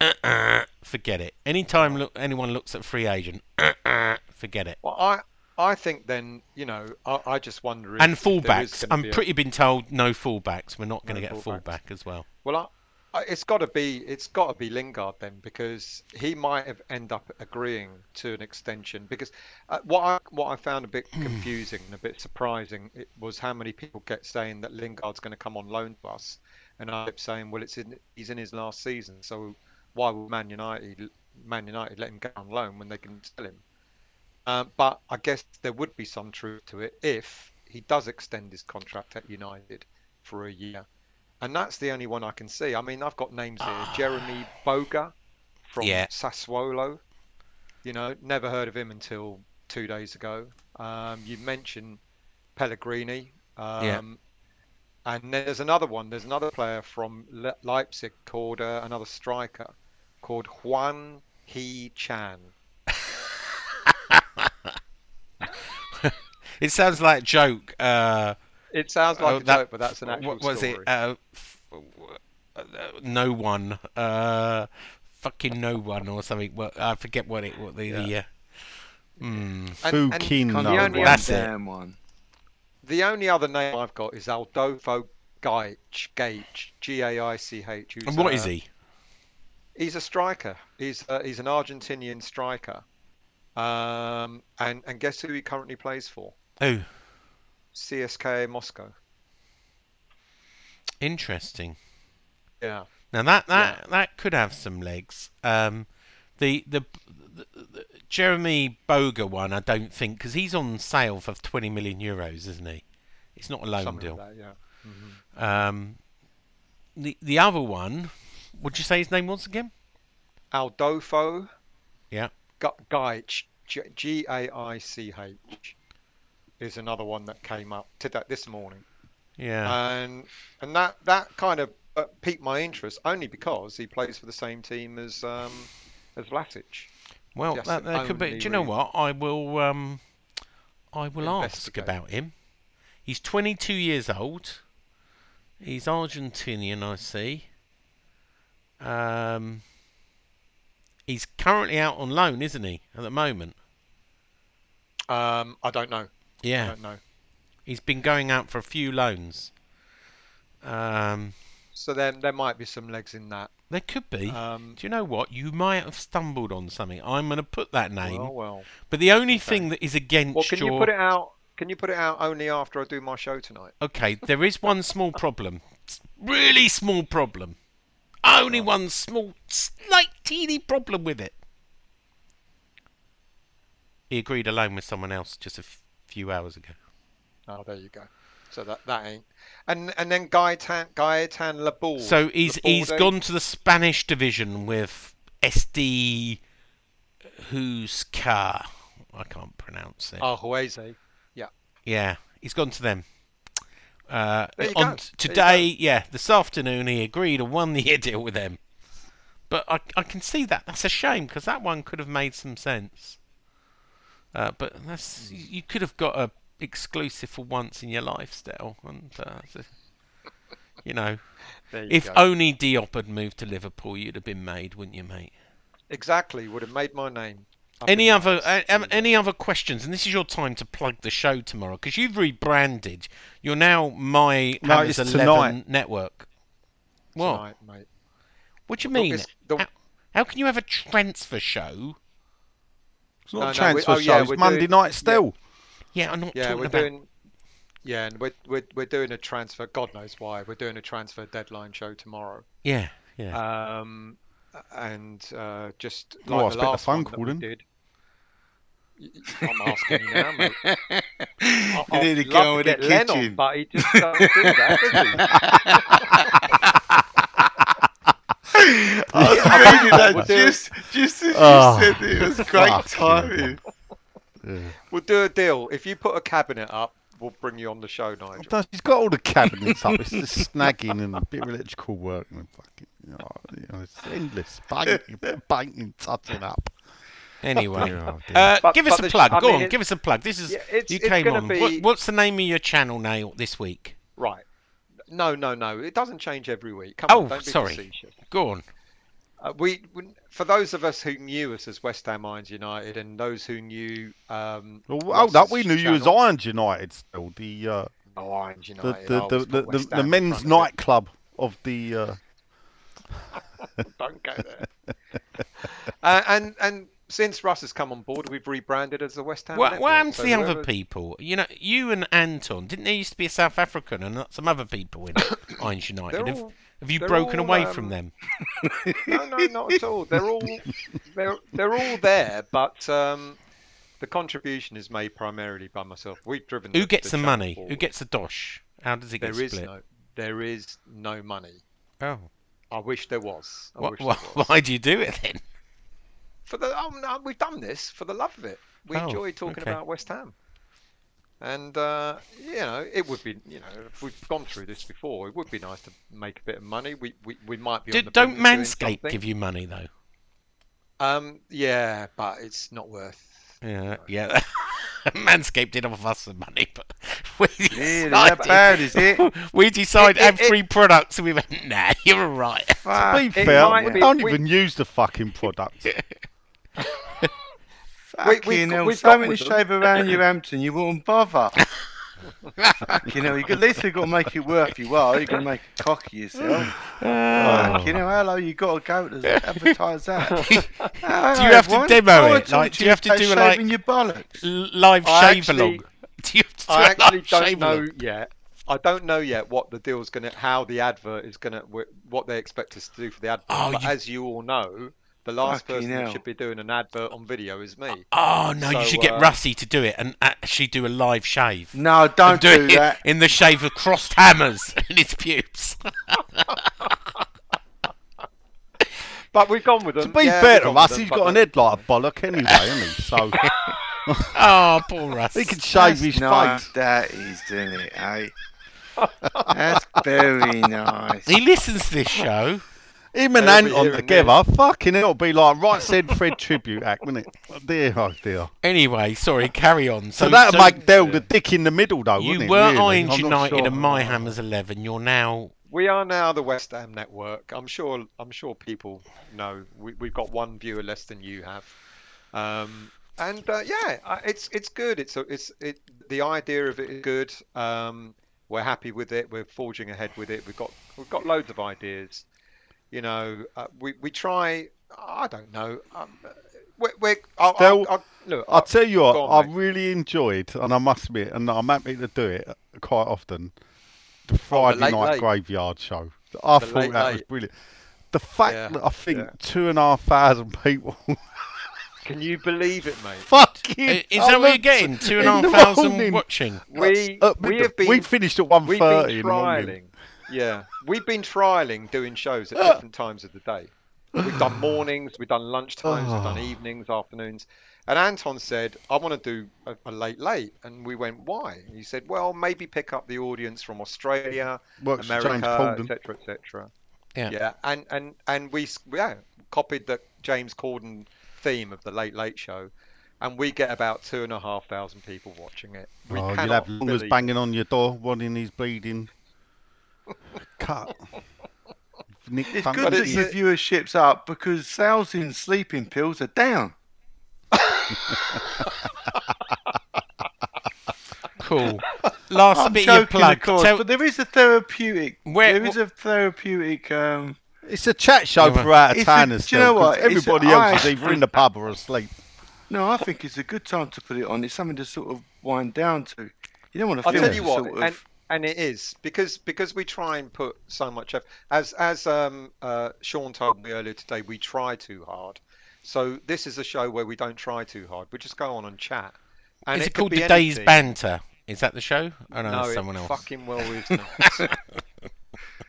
Uh-uh, forget it. Anytime look anyone looks at free agent, uh-uh, forget it. Well, I I think then you know I, I just wonder if And if there is fullbacks, I'm be a- pretty been told no fullbacks. We're not going to No get a fullbacks. fullback as well. Well, I, I, it's got to be it's got to be Lingard then because he might have end up agreeing to an extension because uh, what I what I found a bit confusing and a bit surprising it was how many people kept saying that Lingard's going to come on loan to us, and I kept saying, well, it's in he's in his last season, so why would Man United Man United let him go on loan when they can sell him? Um, but I guess there would be some truth to it if he does extend his contract at United for a year. And that's the only one I can see. I mean, I've got names here. Jeremy Boga from Yeah. Sassuolo. You know, never heard of him until two days ago. Um, you mentioned Pellegrini. Um, Yeah. And there's another one. There's another player from Le- Leipzig called uh, another striker called Juan He Chan. It sounds like joke. Uh, It sounds like oh, a that- joke, but that's an actual what was story. it? Uh, f- uh, no one. Uh, fucking no one or something. Well, I forget what it. What the. the uh, mm. And- and no the only one That's it. one. The only other name I've got is Aldofo Gaich, Gage, G-A-I-C-H. who's, And what is uh, he? He's a striker. He's uh, he's an Argentinian striker. Um, and and guess who he currently plays for? Oh, CSKA Moscow. interesting. Yeah. Now that that that could have some legs. Um, the the, the, the Jeremy Boga one, I don't think, because he's on sale for 20 million euros, isn't he? It's not a loan Something deal. like that, yeah. Um, the the other one, would you say his name once again? Aldofo. Yeah. Ga- Gaich, G- G-A-I-C-H is another one that came up today this morning, Yeah. and and that that kind of uh, piqued my interest only because he plays for the same team as um, as Vlasic. well, just that, that could be. Do you know what? I will. Um, I will ask about him. He's 22 years old. He's Argentinian, I see. Um, he's currently out on loan, isn't he, at the moment? Um, I don't know. I Yeah. don't know. He's been going out for a few loans. Um, So then there might be some legs in that. there could be. Um, Do you know what? You might have stumbled on something. I'm going to put that name. well, well. but the only thing that is against Well, can your you put it out? Can you put it out only after I do my show tonight? Okay, there is one small problem. Really small problem. Only one small, slight, teeny problem with it. He agreed alone with someone else just a f- few hours ago. Oh, there you go. So that that ain't. And and then Gaetan Gaetan Labour. So he's he's Laborde. gone to the Spanish division with SD Huesca. I can't pronounce it. Oh, Huese. Yeah, Yeah. he's gone to them. Uh, There you on go. t- There you today, yeah, this afternoon he agreed and won the year deal with them. But I, I can see that. That's a shame because that one could have made some sense. Uh, but that's you, could have got a exclusive for once in your life still, and uh, so- you know, you if go. only Diop had moved to Liverpool, you'd have been made, wouldn't you, mate? exactly would have made my name. Any other uh, any other questions? And this is your time to plug the show tomorrow because you've rebranded. You're now my No, Hammers Eleven tonight. network. What? Tonight, mate. What do you mean? the- How, how can you have a transfer show? It's not No, a no, we- oh, show. yeah, it's Monday doing- night still. Yeah, I'm not Yeah, talking we're about. doing. Yeah, and we're, we're we're doing a transfer. God knows why. We're doing a transfer deadline show tomorrow. Yeah, yeah. Um, and uh, just like Oh, the expect a last phone one that call we then. did. Y- y- I'm asking you now, mate. I- You need to love go in the get Len on, kitchen. but he just doesn't do that, I was reading that just, just as you Oh, said it. It was great fucking timing. does he? We'll do a deal. If you put a cabinet up, we'll bring you on the show, Nigel. No, He's got all the cabinets up. It's just snagging and a bit of electrical work and fucking, you know, you know, it's endless. Painting, painting, touching up. Anyway, Oh, uh, But- give us a the- plug. I Go mean, on, give us a plug. This is Yeah, it's- you it's came on. be- What, what's the name of your channel now this week? Right. No, no, no. It doesn't change every week. Come Oh, on, don't be sorry. facetious. Go on. Uh, we, we, for those of us who knew us as West Ham Irons United, and those who knew, um, Well, hold up, we knew you as channel- Irons United still. The uh, Oh, Irons United. the, oh, the, it's the, the, the men's front of nightclub of the. Uh, Don't go there. uh, and and since Russ has come on board, we've rebranded as the West Ham. What, Network, what happened to so the other people? You know, you and Anton. Didn't there used to be a South African and some other people in Irons United? Have, all- have you broken all, away um, from them? No, no, not at all. They're all they're they're all there, but um, the contribution is made primarily by myself. We've driven. Who the, gets the, channel money? Who gets the dosh? How does it get There is split? no there is no money. Oh, I wish there was. I Wha- wish there was. why do you do it then? For the oh no, we've done this for the love of it. We Oh, enjoy talking okay. about West Ham. And uh, you know, it would be you know, if we've gone through this before, it would be nice to make a bit of money. We we, we might be Do, on the don't brink Manscaped give you money though? Um, yeah, but it's not worth. Yeah, yeah. Manscaped did offer us some money, but we Really, that decided, bad, is it? we decided to It- have it- free products, we went, nah, you're all right. to be fair, might we be- don't we- even use the fucking product. Fucking hell, we've done something to shave around your Hampton, you wouldn't bother. hell, you could, at least you've got to make it worth your while. You're going to make a cocky yourself. Ah. You know, hello, you've got to go to advertise that. Do you have to demo it? Like, do you have to do a, like- your bollocks? Live I shave along. Do you have to do I actually don't know yet. I don't know yet what the deal's gonna, how the advert is gonna, what they expect us to do for the advert. Oh, but as you all know, the last Fucking person that should be doing an advert on video is me. Oh no, you So, should get uh, Rusty to do it and actually do a live shave. No, don't do, it that. in the shave of crossed hammers in his pubes. But but we've gone with them. To be yeah, fair we've to gone with Russ, them, he's but got an the- head like a bollock anyway, hasn't he? So Oh, poor Russ. he can shave That's his nice face. that he's doing it, eh? That's very nice. He listens to this show. Him and He'll be Anton together, fucking it'll be like right said Fred tribute act, wouldn't it? Oh dear, oh dear. Anyway, sorry, carry on. So, So, that'd so make Dell the dick in the middle, though, you wouldn't it? were really? I'm not United sure. and My Hammers 11. You're now We are now the West Ham network. I'm sure. I'm sure people know we, we've got one viewer less than you have. Um, and uh, yeah, I- it's it's good. It's a, it's it. The idea of it is good. Um, we're happy with it. We're forging ahead with it. We've got we've got loads of ideas. You know, uh, we we try. I don't know. Um, we're, we're I'll, Still, I'll, I'll, look. I'll tell you what, on, I mate. really enjoyed, and I must admit, and I'm happy to do it quite often, the Friday Oh, Late night Late. graveyard show. I The thought Late that was brilliant. The fact Yeah, that I think yeah. two and a half thousand people Can you believe it, mate? fucking. I- Is I that what you're getting? Two and a in half the thousand morning. watching. We Uh, we have been we finished at one We've thirty been in the morning. Yeah, we've been trialing doing shows at different times of the day. We've done mornings, we've done lunchtimes, we've done oh. evenings, afternoons. And Anton said, "I want to do a, a late late," and we went, "Why?" And he said, "Well, maybe pick up the audience from Australia, Works for James America, Corden. etc., etc." Yeah. Yeah, and and and we yeah copied the James Corden theme of the Late Late Show, and we get about two and a half thousand people watching it. We Oh, you'll cannot have believe banging on your door, wanting his bleeding. Cut. Nick It's Funk- good that it's your viewership's up because sales in sleeping pills are down. Cool. Last I'm bit of your joking, plug. of course, Tell- but there is a therapeutic. Where- there is a therapeutic. Um, It's a chat show Yeah, for out of it's a- towners. do you know still, 'cause what? It's a- Everybody else is I- either in the pub or asleep. no, I think it's a good time to put it on. It's something to sort of wind down to. You don't want to feel. I'll feel tell you what, sort of. and and it is because because we try and put so much effort. As as um uh, Sean told me earlier today, we try too hard. So this is a show where we don't try too hard. We just go on and chat. And is it, could called The Day's. Banter? Is that the show? Oh, no, No, that's someone else. fucking well is not.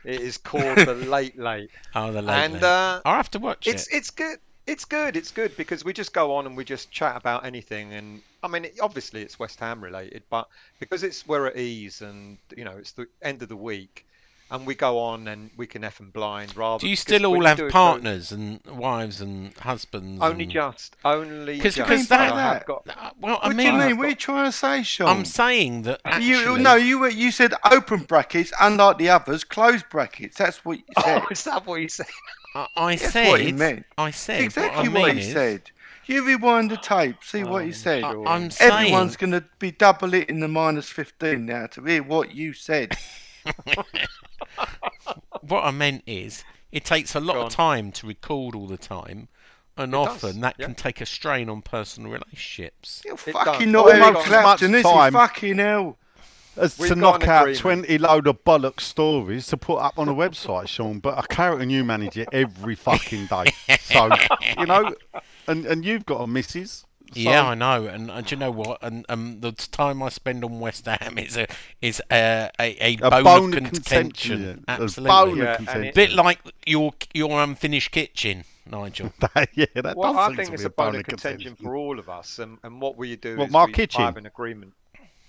it is called the Late Late, Oh, the late and Late. uh, I'll have to watch it's it. it's good. It's good. It's good because we just go on and we just chat about anything. And I mean, it, obviously it's West Ham related, but because it's we're at ease and you know it's the end of the week, and we go on and we can f and blind rather. Do you still all have do a partners and wives and husbands? Only and... just, only 'Cause- just. 'cause but that- I have got. Uh, Well, I what mean, do you mean? What are you trying to say, Sean? I'm saying that actually, You no, you were- you said open brackets, unlike the others, closed brackets. That's what you said. Oh, is that what you said? I, I That's said, what he meant. I said exactly what, I what he is, said. You rewind the tape, see what he said. I, I'm saying, Everyone's going to be double it in the minus 15 now to hear what you said. what I meant is, it takes a lot of time to record all the time, and It does, often that yeah. can take a strain on personal relationships. You're It fucking does. not Almost Eric as Clapton, much is he? time. Fucking hell. As We've to knock out agreement. 20 load of bollock stories to put up on a website, Sean, but I carrot and you manage it every fucking day. So, you know, and, and you've got a missus. So Yeah, I know, and, and do you know what? And um, the time I spend on West Ham is a is a a, a, a bone, bone of of contention. contention. yeah. A Absolutely, bone Yeah, of contention. it- bit like your your unfinished kitchen, Nigel. yeah, that Well, does I think it's a bone of contention. contention for all of us. And, and what we do What, is Mark we Kitchen? have an agreement.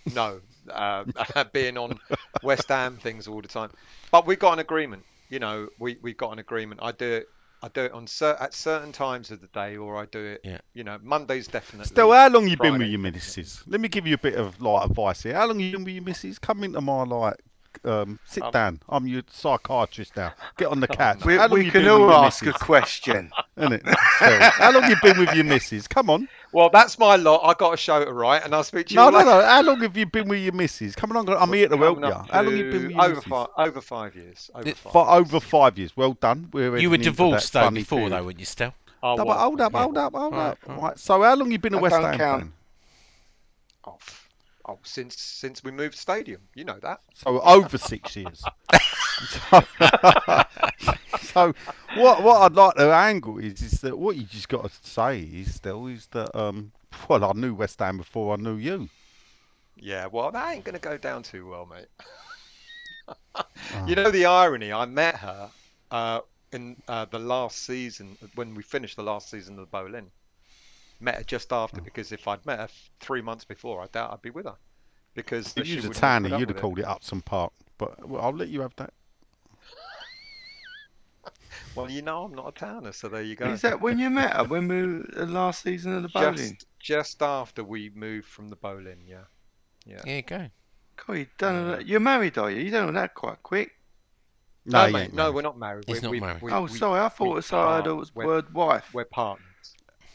No, uh, being on West Ham things all the time. But we've got an agreement. You know, we we got an agreement. I do it. I do it on cer- at certain times of the day, or I do it. Yeah. You know, Mondays definitely. Still, how long you been with your missus? Let me give you a bit of like advice here. How long you been with your missus? Come into my like, um, sit Um, down. I'm your psychiatrist now. Get on the couch. We, how long we you can been all your ask a missus? question. Innit? Still, how long you been with your missus? Come on. Well, that's my lot. I got a show to write, and I'll speak to you. No, no, no. How long have you been with your missus? Come on, I'm here to help you. up How long you been with your over missus? five, over five years. Over five. For over five years. Well done. We're You were heading into that divorced though funny before period. though, weren't you? Still, Oh, No, hold up, Yeah. hold up, hold up. right. Right. So how long you been a That West don't Ham fan? Oh, f- oh, since since we moved stadium, you know that. So over six years. so, so what what I'd like to angle is is that what you just got to say is still is that um well I knew West Ham before I knew you. Yeah, well, that ain't going to go down too well, mate. You know the irony? I met her uh, in uh, the last season when we finished the last season of the Boleyn. Met her just after oh. because if I'd met her three months before, I doubt I'd be with her. Because If she you was a wouldn't have tanner, you'd have called it Upton Park. But well, I'll let you have that. Well, you know, I'm not a tanner, so there you go. Is that when you met her? When we were the last season of the Boleyn? just just after we moved from the Boleyn? Yeah. Yeah. There you go. God, you done all that. You're married, are you? You done all that quite quick. No, No, mate, no, we're not married. He's we, not we, married. We, oh, we- sorry, I thought we it I heard it was word wife. We're partners.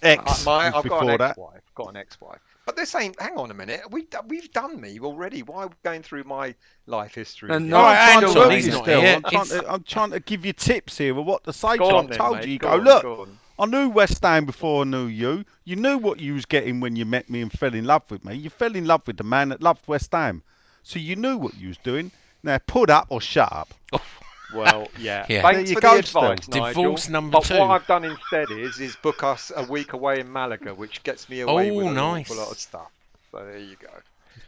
X Uh, my, was I've got an that. ex-wife. Got an ex-wife. But this ain't. Hang on a minute. We we've done me already. Why are we going through my life history? And no, I'm trying to you still. I'm trying, to, I'm trying to give you tips here of what to say. Go to on I then, told mate, you. You go go, on, look, go. I knew West Ham before I knew you. You knew what you was getting when you met me and fell in love with me. You fell in love with the man that loved West Ham. So you knew what you was doing. Now put up or shut up. Well, yeah. Yeah. There Thanks you for go, the advice, Nigel. Divorce number but two. what I've done instead is is book us a week away in Malaga, which gets me away Oh, with an nice. awful lot of stuff. So there you go.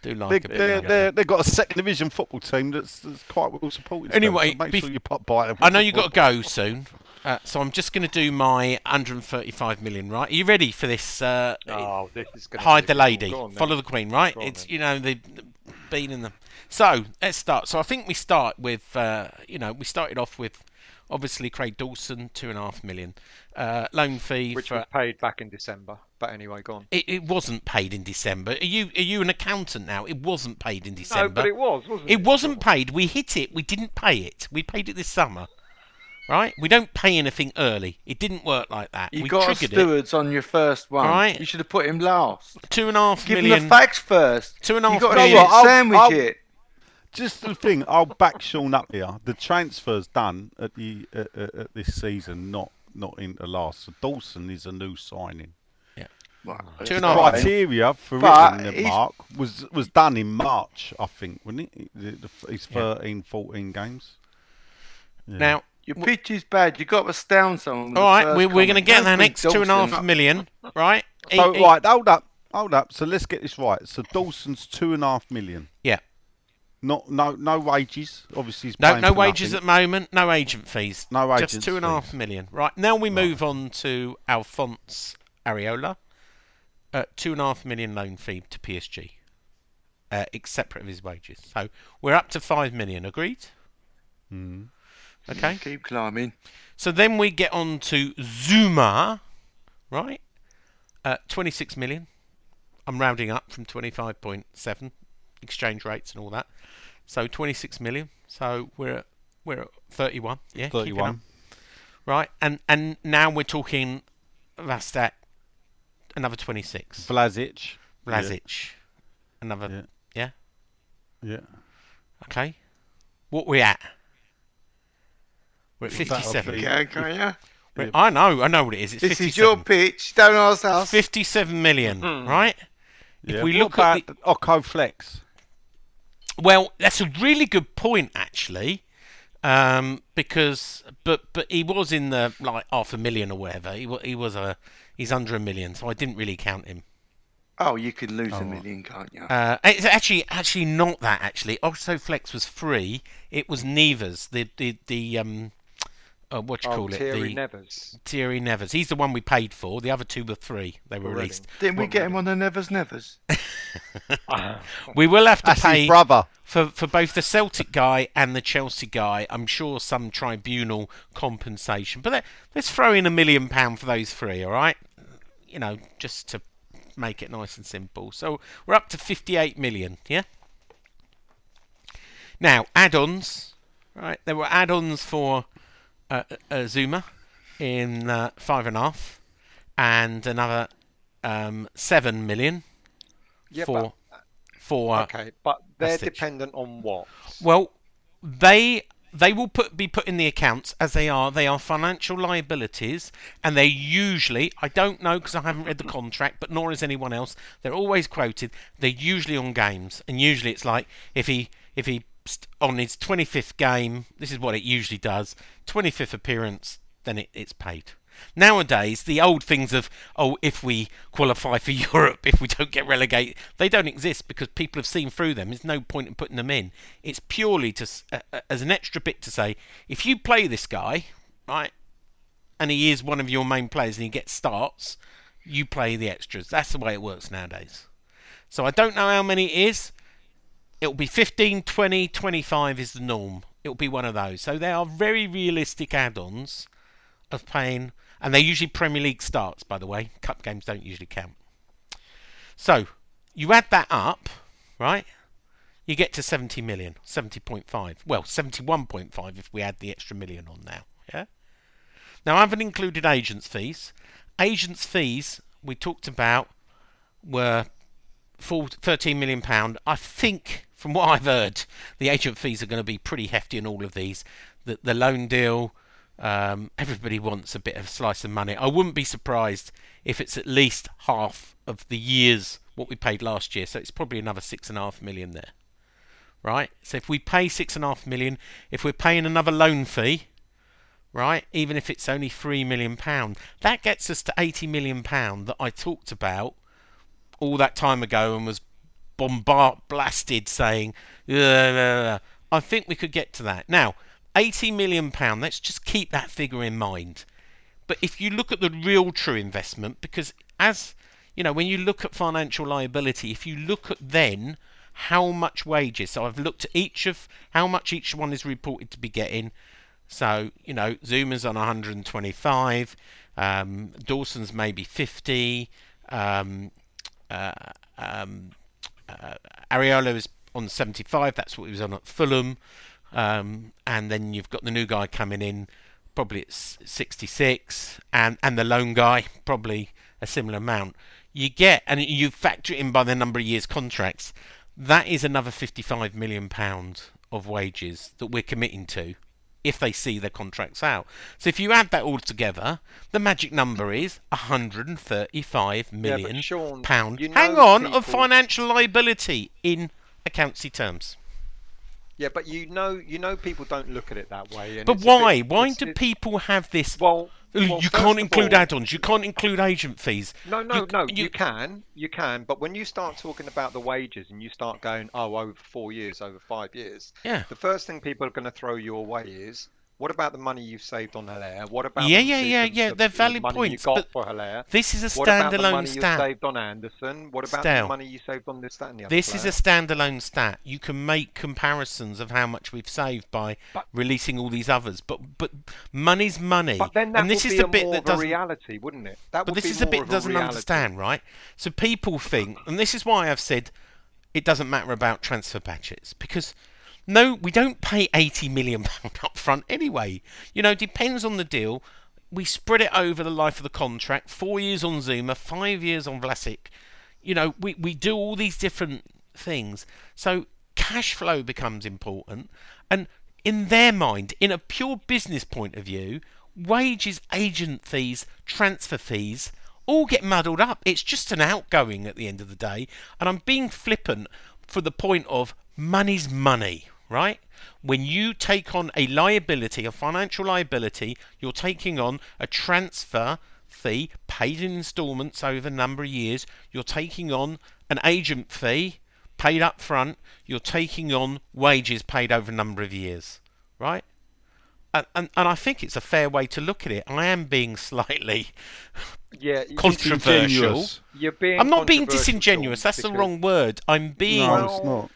Do like They, a bit they, of they, they've got a second division football team that's, that's quite well supported. Anyway, so make bef- sure you pop by them. I know you've got to go soon, uh, so I'm just going to do my 135 million. Right? Are you ready for this? Uh, Oh, this is going hide the lady, Go on, follow the queen. Right? Go on, it's then. you know the, bean in them. So let's start. So I think we start with uh, you know we started off with obviously Craig Dawson two and a half million uh, loan fee Which for. was paid back in December. But anyway, gone. It, it wasn't paid in December. Are you are you an accountant now? It wasn't paid in December. No, but it was, wasn't it? It wasn't paid. We hit it. We didn't pay it. We paid it this summer. Right? We don't pay anything early. It didn't work like that. You we got a triggered it. stewards on your first one. Right. You should have put him last. Two and a half Give million. him the facts first. Two and a You got million. to I'll- sandwich I'll- it. Just the thing, I'll back Sean up here. The transfer's done at the at, at, at this season, not not into last. So Dawson is a new signing. Right, Two and that's a half. fine. Criteria for But hitting the he's- mark was was done in March, I think, wasn't it? The, the, his 13, 14 games. Yeah. Now, Your pitch is bad. You've got to astound someone. all right, we're, we're going to get that next two and a half million, right? so He- he- right, hold up, hold up. So let's get this right. So Dawson's two and a half million. Yeah. Not no no wages. Obviously, he's No, no wages nothing. at the moment. No agent fees. No agents. Just agent two and a half million. Right now we move on to Alphonse Areola. Uh, two and a half million loan fee to PSG, uh, ex- separate of his wages. So we're up to five million. Agreed. Hmm. Okay. Keep climbing. So then we get on to Zouma, right? Uh, 26 million. I'm rounding up from 25.7 exchange rates and all that. So 26 million. So we're at, we're at 31. Yeah, 31. Right, and and now we're talking Vastak, another 26. Vlasic. Blazic, another. Yeah. Yeah. Yeah. Okay. What we at? We're at 57. be- Okay, can you? We're- I know, I know what it is. It's This 57. is your pitch. Don't ask us. 57 million, right? If we what look about at the, Oko-Flex. well, that's a really good point actually, um, because but but he was in the like half a million or whatever. He wa- he was a he's under a million, so I didn't really count him. Oh, you can lose Oh, a million, can't you? Uh, it's actually actually not that actually. Flex was free. It was Nevers, the the the um, uh, what you Oh, call it, Thierry the Nevers. Thierry Nevers. He's the one we paid for. The other two were free. They were Already. released. Didn't we What get him on the Nevers Nevers? We will have to That's pay his brother. for for both the Celtic guy and the Chelsea guy, I'm sure some tribunal compensation. But let, let's throw in a million pound for those three, all right? You know, just to make it nice and simple. So we're up to 58 million, yeah? Now, add-ons, right? There were add-ons for uh, uh, Zouma in uh, five and a half, and another um, seven million Yeah, for for Okay, but they're dependent on what? well, they they will put be put in the accounts as they are. They are financial liabilities, and they usually I don't know because I haven't read the contract, but nor is anyone else. They're always quoted. They're usually on games, and usually it's like if he if he on his 25th game, this is what it usually does. 25th appearance, then it, it's paid. Nowadays, the old things of oh, if we qualify for Europe, if we don't get relegated, they don't exist because people have seen through them. There's no point in putting them in. It's purely to uh, as an extra bit to say, if you play this guy, right, and he is one of your main players and he gets starts, you play the extras. That's the way it works nowadays. So I don't know how many it is. It'll be 15, 20, 25 is the norm. It'll be one of those. So they are very realistic add-ons of paying, and they're usually Premier League starts, by the way. Cup games don't usually count. So you add that up, right? You get to 70 million, 70.5. Well, 71.5 if we add the extra million on now. Yeah. Now I haven't included agents' fees. Agents' fees we talked about were full 13 million pound. I think, from what I've heard, the agent fees are going to be pretty hefty in all of these. The the loan deal, um, everybody wants a bit of slice of money. I wouldn't be surprised if it's at least half of the years what we paid last year. So it's probably another six and a half million there, right? So if we pay six and a half million, if we're paying another loan fee, right, even if it's only three million pound, that gets us to eighty million pound that I talked about all that time ago and was bombard blasted saying, I think we could get to that. Now, 80 million pound, let's just keep that figure in mind. But if you look at the real true investment, because as you know, when you look at financial liability, if you look at then how much wages, so I've looked at each of how much each one is reported to be getting. So, you know, Zouma's on 125, um, Dawson's maybe 50, um, uh, um, uh, Areola is on 75. That's what he was on at Fulham. Um, and then you've got the new guy coming in, probably at 66, and and the loan guy probably a similar amount. You get and you factor it in by the number of years contracts. That is another 55 million pound of wages that we're committing to if they see their contracts out. So if you add that all together, the magic number is 135 million Sean, pound. you Hang know on, of financial liability in accountancy terms. Yeah, but you know, you know, people don't look at it that way. And But why? bit- Why do it- people have this? Well, well, you can't include all- add-ons. You can't include agent fees. No, no, You- no. you- You, can, you can. But when you start talking about the wages and you start going, oh, over four years, over five years, Yeah. the first thing people are going to throw your way is, what about the money you've saved on Haller? What about Yeah, the, yeah, yeah, yeah, they're the valid money points, you got but for Haller? This is a standalone stat. What about the money you stat. saved on Anderson? What about Stale. the money you saved on this, that, and the other? This is a standalone stat. You can make comparisons of how much we've saved by But- releasing all these others, but but money's money, But then that and this would is be the a bit more that doesn't. reality, wouldn't it? That But this is the bit doesn't reality. understand, right? So people think, and this is why I've said it doesn't matter about transfer budgets because no, we don't pay eighty million pound up front anyway. You know, depends on the deal. We spread it over the life of the contract. Four years on Zouma, five years on Vlasic. You know, we we do all these different things. So cash flow becomes important, and in their mind, in a pure business point of view, wages, agent fees, transfer fees all get muddled up. It's just an outgoing at the end of the day. And I'm being flippant for the point of money's money, right? When you take on a liability, a financial liability, you're taking on a transfer fee paid in installments over a number of years. You're taking on an agent fee paid up front. You're taking on wages paid over a number of years, right? And, and, and I think it's a fair way to look at it. I am being slightly Yeah, controversial. You're being. I'm not being disingenuous. Sean, That's the wrong word. I'm being No, it's not.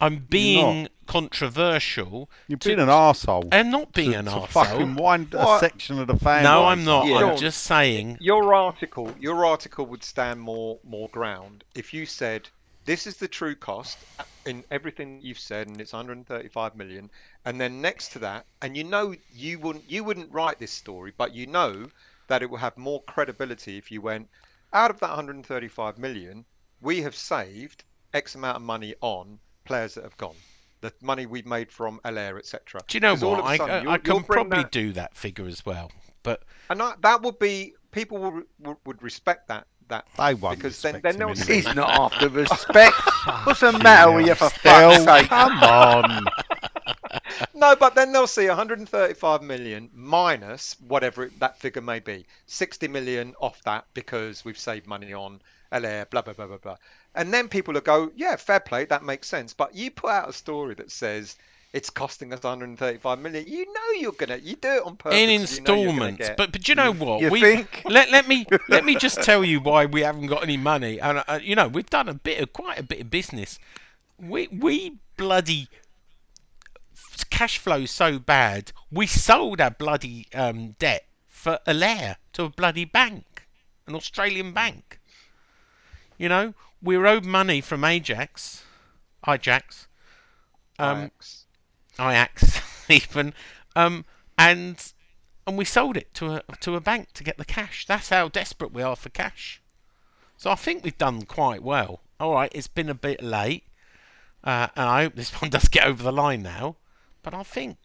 I'm being controversial. You're to- being an arsehole. I'm not being to, an to arsehole. fucking wind a What? section of the fan. No, I'm not. Yeah. I'm Sean, just saying. Your article, your article would stand more more ground if you said this is the true cost in everything you've said, and it's 135 million. And then next to that, and you know you wouldn't you wouldn't write this story, but you know that it will have more credibility if you went out of that 135 million, we have saved X amount of money on players that have gone. The money we've made from Haller, etc. Do you know 'Cause all what? of a I, sudden I, you'll- I you'll can probably that- do that figure as well. But And that, that would be people would, would would respect that that They won't because then, then him they'll anyway. He's not after respect. What's the matter with you for fuck's sake? come on. no, but then they'll see 135 million minus whatever it, that figure may be, 60 million off that because we've saved money on LA, blah blah blah blah blah, and then people will go, yeah, fair play, that makes sense. But you put out a story that says it's costing us 135 million. You know you're gonna, you do it on purpose. in you know. But but you know what? you we think? let let me let me just tell you why we haven't got any money. And uh, you know we've done a bit of quite a bit of business. We we bloody cash flow so bad. We sold our bloody um, debt for a lair to a bloody bank, an Australian bank. You know we're owed money from Ajax, Ajax, um, Ajax. Ajax even, um, and and we sold it to a to a bank to get the cash. That's how desperate we are for cash. So I think we've done quite well. All right, it's been a bit late, uh, and I hope this one does get over the line now. But I think,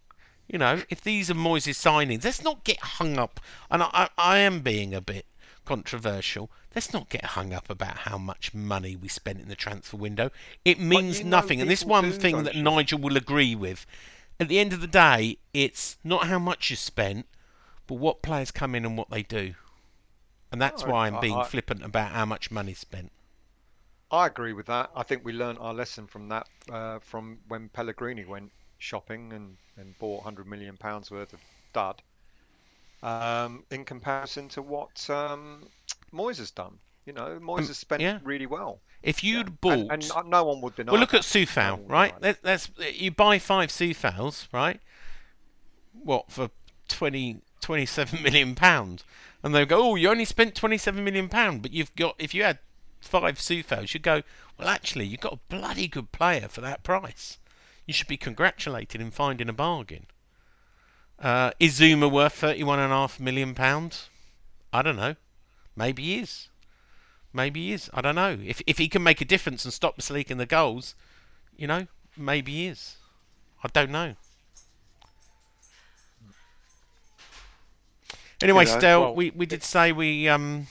you know, if these are Moyes' signings, let's not get hung up. And I, I, I am being a bit controversial. Let's not get hung up about how much money we spent in the transfer window. It means nothing. And this one do, thing that you? Nigel will agree with. At the end of the day, it's not how much you spent, but what players come in and what they do. And that's No, why I'm I- being I- flippant about how much money spent. I agree with that. I think we learned our lesson from that uh, from when Pellegrini went shopping and, and bought 100 million pounds worth of dud. Um, in comparison to what um, Moyes has done, you know, Moyes has spent yeah. really well. If you'd And, bought, and uh, no one would deny. well, look at. No Sufal, one would right? Let, you buy five Sufals, right? What for 20, 27 million pounds, and they go, oh, you only spent twenty seven million pound, but you've got if you had five Sufals, you'd go, well, actually, you've got a bloody good player for that price. You should be congratulated in finding a bargain. Uh, is Zouma worth thirty-one and a half million pounds? I don't know. Maybe he is. Maybe he is. I don't know. If if he can make a difference and stop us leaking the goals, you know, maybe he is. I don't know. Anyway, You know, Stel, well- we, we did say we um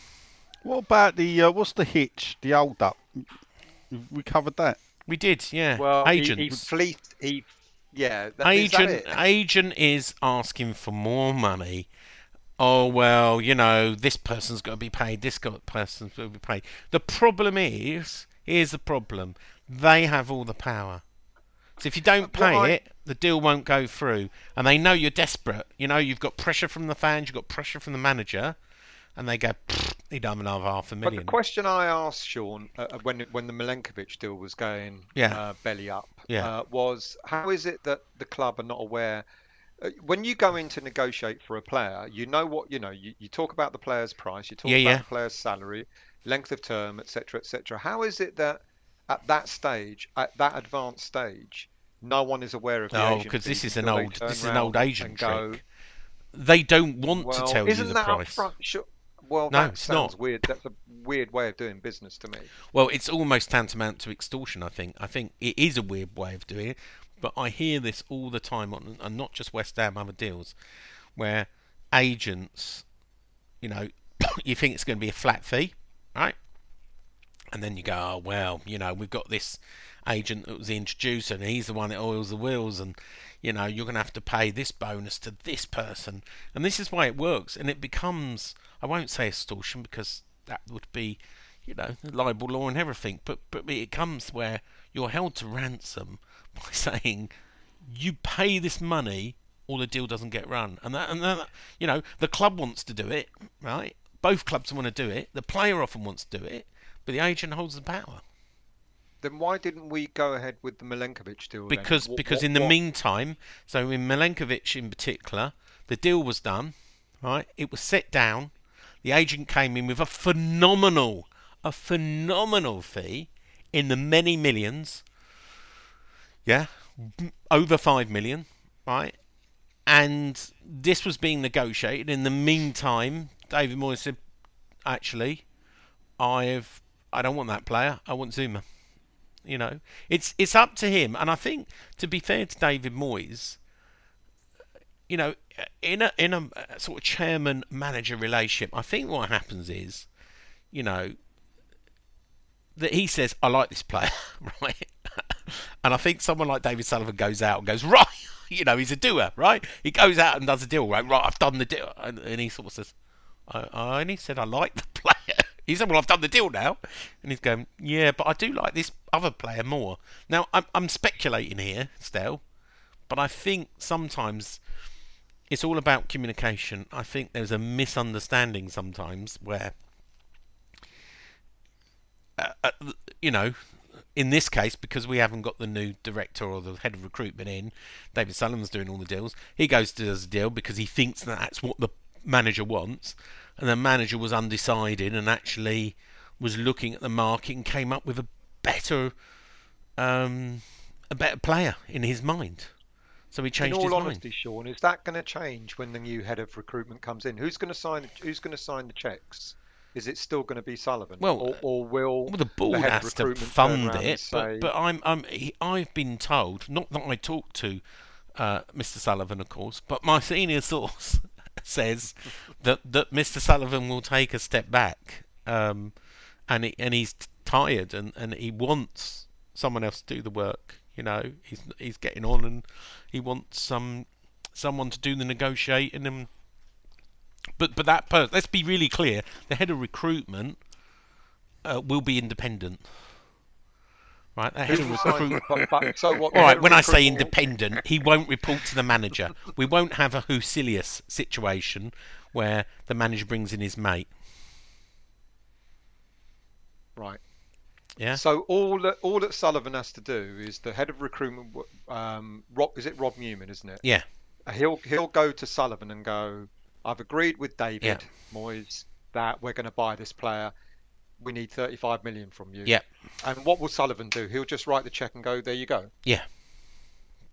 What about the uh, what's the hitch? The hold up. We covered that. we did, yeah. Well, he- agent. He, fleeced. He, yeah. That, is that agent it? agent is asking for more money. Oh well, you know this person's got to be paid. This got- person's got to be paid. The problem is, here's the problem: they have all the power. So if you don't Well, pay I- it, the deal won't go through, and they know you're desperate. You know you've got pressure from the fans, you've got pressure from the manager, and they go, "Pfft, "Need another half a But the question I asked Sean uh, uh, when when the Milenkovic deal was going Yeah. uh, belly up Yeah. uh, was how is it that the club are not aware? Uh, when you go in to negotiate for a player, you know what you know. You, you talk about the player's price, you talk Yeah, about yeah. the player's salary, length of term, etc., etc. How is it that at that stage, at that advanced stage, no one is aware of the No, because this is an old this is an old and go, trick. They don't want well, to tell isn't you the that price. upfront? Sure. Well, No, that it's sounds not. weird. That's a weird way of doing business to me. Well, it's almost tantamount to extortion. I think. I think it is a weird way of doing it, but I hear this all the time on, and not just West Ham, other deals, where agents, you know, you think it's going to be a flat fee, right? And then you go, oh well, you know, we've got this agent that was the introducer, and he's the one that oils the wheels, and you know, you're going to have to pay this bonus to this person, and this is why it works, and it becomes, I won't say extortion because that would be, you know, libel law and everything, but but it comes where you're held to ransom by saying you pay this money or the deal doesn't get run. And that, and that, you know, the club wants to do it, right? Both clubs want to do it. The player often wants to do it, but the agent holds the power. Then why didn't we go ahead with the Milenkovic deal? Because What- because what- in the what- meantime, so in Milenkovic in particular, the deal was done, right? It was set down. The agent came in with a phenomenal, a phenomenal fee in the many millions. Yeah, over five million, right? And this was being negotiated. In the meantime, David Moyes said, "Actually, I've I don't want that player. I want Zouma." You know, it's it's up to him. And I think, to be fair to David Moyes, you know, in a in a sort of chairman manager relationship, I think what happens is, you know, that he says, "I like this player," right? And I think someone like David Sullivan goes out and goes, "Right." You know, he's a doer, right? He goes out and does a deal, right? Right, I've done the deal. And, and he sort of says, I, I only said I like the player. He said, "Well, I've done the deal now," and he's going, "Yeah, but I do like this other player more." Now, I'm I'm speculating here, still, but I think sometimes it's all about communication. I think there's a misunderstanding sometimes where, uh, uh, you know, in this case, because we haven't got the new director or the head of recruitment in, David Sullivan's doing all the deals. He goes to does a deal because he thinks that that's what the manager wants, and the manager was undecided and actually was looking at the market and came up with a better, um, a better player in his mind. So he changed In all honesty, mind. Sean, is that going to change when the new head of recruitment comes in? Who's going to sign? Who's going to sign the checks? Is it still going to be Sullivan? Well, or, or will Well, the board of has to fund it, say- but, but I'm, I'm, he, I've been told, not that I talked to uh, Mr. Sullivan, of course, but my senior source says that, that Mr. Sullivan will take a step back, um, and he, and he's tired, and, and he wants someone else to do the work. You know, he's he's getting on, and he wants some someone to do the negotiating and. But but that per- let's be really clear. The head of recruitment uh, will be independent. Right, the head of will recruitment. but- but- so what, All right, when I say independent, he won't report to the manager. We won't have a Husillos situation where the manager brings in his mate. Right. Yeah. So all that all that Sullivan has to do is the head of recruitment. Um, Rob, is it Rob Newman, isn't it? Yeah. He'll he'll go to Sullivan and go. I've agreed with David Yeah. Moyes that we're going to buy this player. We need 35 million from you. Yeah. And what will Sullivan do? He'll just write the check and go, there you go. Yeah.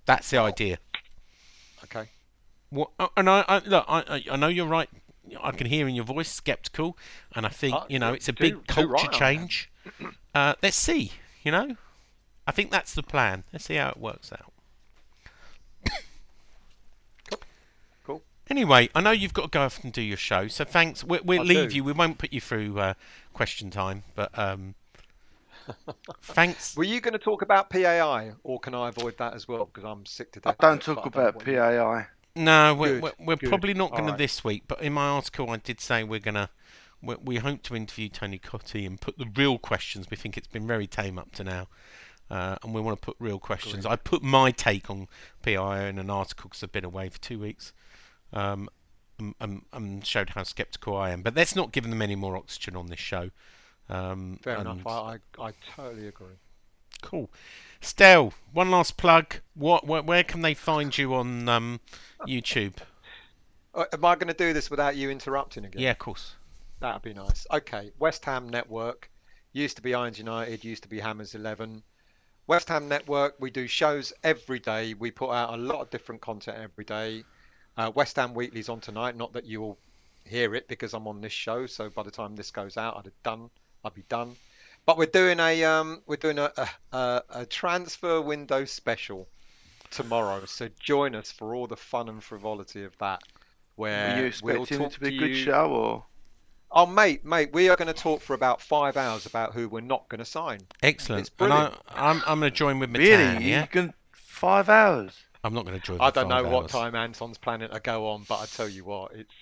That's the idea. Okay. What, uh, and I, I look, I, I- know you're right. I can hear in your voice skeptical, and I think Uh, you know it's a too- big culture right change. Uh, let's see. You know, I think that's the plan. Let's see how it works out. Anyway, I know you've got to go off and do your show, so thanks. We, we'll I leave do. you. We won't put you through uh, question time, but um, thanks. Were you going to talk about PAI, or can I avoid that as well? Because I'm sick to I death. of don't talk but I don't about you- PAI. No, we're, Good, we're, we're good. probably not going to this week, but in my article I did say we're going to. We, we hope to interview Tony Cottee and put the real questions. We think it's been very tame up to now, uh, and we want to put real questions. I put my take on PIO in an article because I've been away for two weeks, um, and, and, and showed how sceptical I am. But let's not give them any more oxygen on this show. Um, Fair and- enough. I, I I totally agree. Cool. Stel, one last plug. What, where, where can they find you on um, YouTube? Uh, am I going to do this without you interrupting again? Yeah, of course. That'd be nice. Okay, West Ham Network used to be Irons United, used to be Hammers 11. West Ham Network, we do shows every day. We put out a lot of different content every day. Uh, West Ham Weekly's on tonight. Not that you will hear it because I'm on this show. So by the time this goes out, I'd have done. I'd be done. But we're doing a um, we're doing a, a, a, a transfer window special tomorrow. So join us for all the fun and frivolity of that. Where Are you we'll expecting it to be a good you- show or? Oh, mate, mate, we are going to talk for about five hours about who we're not going to sign. Excellent. It's And I, brilliant. I'm, I'm going to join with Matan, Really? yeah? You can five hours? I'm not going to join I with don't know five what time Anton's planning to go on, but I tell you what, it's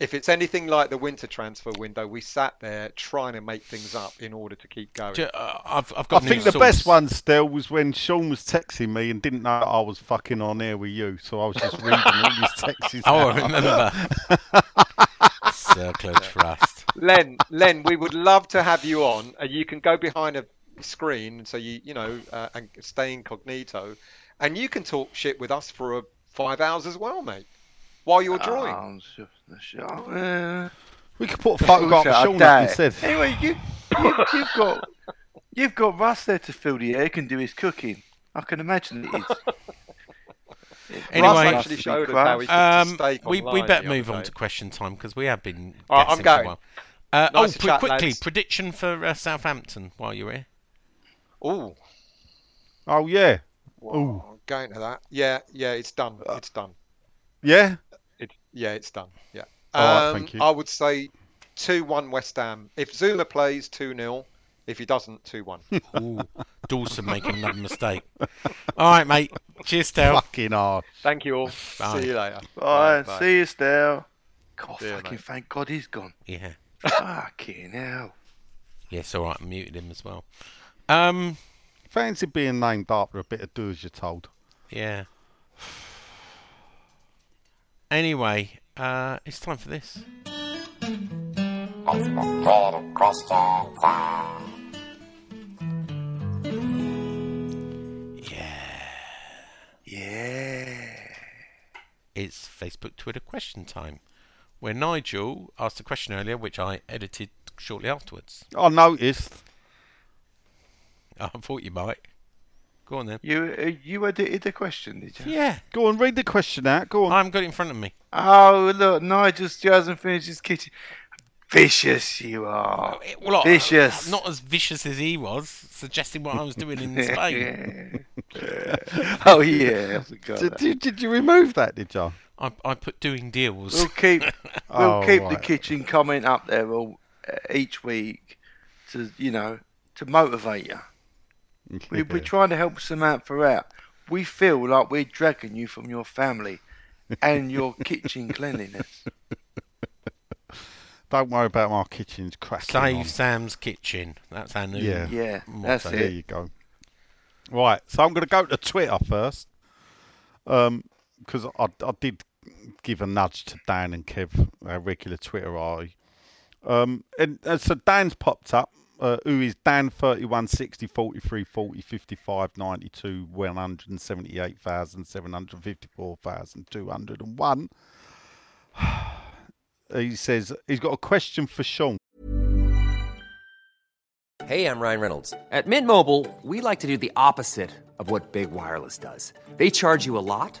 if it's anything like the winter transfer window, we sat there trying to make things up in order to keep going. Ju- uh, I've, I've I think news the source. best one still was when Sean was texting me and didn't know I was fucking on air with you, so I was just reading all his texts. Oh. I remember. Circle of Trust. Len, Len, we would love to have you on, you can go behind a screen, so you you know, uh, and stay incognito, and you can talk shit with us for uh, five hours as well, mate, while you're drawing. Oh, sure, sure. Uh, We could put a photograph of bullshit, I Sean up instead. Anyway, you, you, you've got you've got Russ there to fill the air, can do his cooking. I can imagine it is. Anyway- Russ Russ actually must be showed us how crap. he cooked a Um, we, we better move on to question time because we have been All right, I'm guessing for a going. while. Uh, Nice oh, pre- chat, quickly, lads. prediction for uh, Southampton while you're here. Ooh. Oh yeah, Wow, going to that. Yeah, yeah, it's done. It's done. yeah. It, yeah, it's done. Yeah. All right, Um, thank you. I would say 2 1 West Ham. If Zouma plays, 2 0. If he doesn't, 2 1. Ooh, Dawson making another mistake. All right, mate. Cheers, Del. Fucking hard. Thank you all. Bye. See you later. All right, Bye. see you, Stell. God, See fucking mate. thank God he's gone. Yeah. fucking hell. Yes, all right. I muted him as well. Um, Fancy being named after a bit of do as you're told. yeah. Anyway, uh, it's time for this. Time. Yeah. It's Facebook Twitter question time, where Nigel asked a question earlier, which I edited shortly afterwards. I noticed. I thought you might. Go on then. You uh, you edited the question, did you? Yeah, Go on, read the question out. Go on. I haven't got it in front of me. Oh look, Nigel still hasn't finished his kitchen. Vicious you are. It- well, I- Vicious. Not as vicious as he was, suggesting what I was doing in Spain. oh yeah, I forgot did, did, did you remove that, did you? I, I put doing deals. We'll keep we'll Oh, keep the kitchen comment up there all, uh, each week to you know to motivate you. We, We're trying to help Samantha out. We feel like we're dragging you from your family and your kitchen cleanliness. Don't worry about my kitchen's cracking on. Save Sam's Kitchen. That's our new. Yeah. Yeah, motto. that's There you go. Right, so I'm going to go to Twitter first, because I, I did give a nudge to Dan and Kev, our regular Twitter eye. Um, and, and so Dan's popped up, uh, who is Dan 31 60 43 40 55 92 178,754,201. He says he's got a question for Sean. Hey, I'm Ryan Reynolds. At Mint Mobile, we like to do the opposite of what Big Wireless does. They charge you a lot,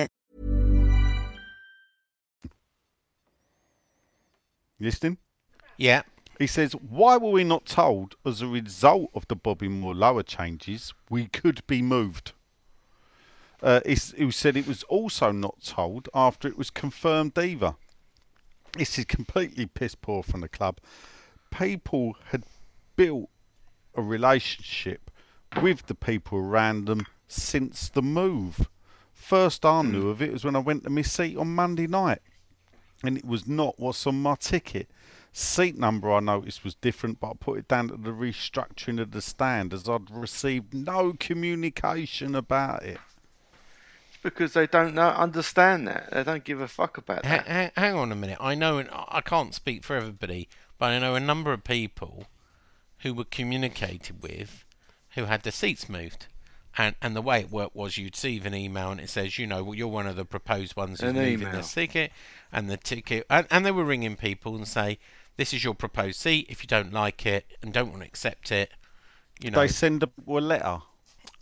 Listening? Yeah. He says, Why were we not told as a result of the Bobby Moore lower changes we could be moved? Uh, he's- he said it was also not told after it was confirmed either. This is completely piss poor from the club. People had built a relationship with the people around them since the move. First I knew of it was when I went to my seat on Monday night and it was not what's on my ticket. Seat number I noticed was different, but I put it down to the restructuring of the stand as I'd received no communication about it. because they don't know, understand that. They don't give a fuck about that. ha- hang on a minute. I know, and I can't speak for everybody, but I know a number of people who were communicated with who had their seats moved. And, and the way it worked was you'd receive an email and it says, you know, well, you're one of the proposed ones who's An moving email. this ticket, and the ticket, and, and they were ringing people and say, this is your proposed seat. If you don't like it and don't want to accept it, you know, They send a, a letter.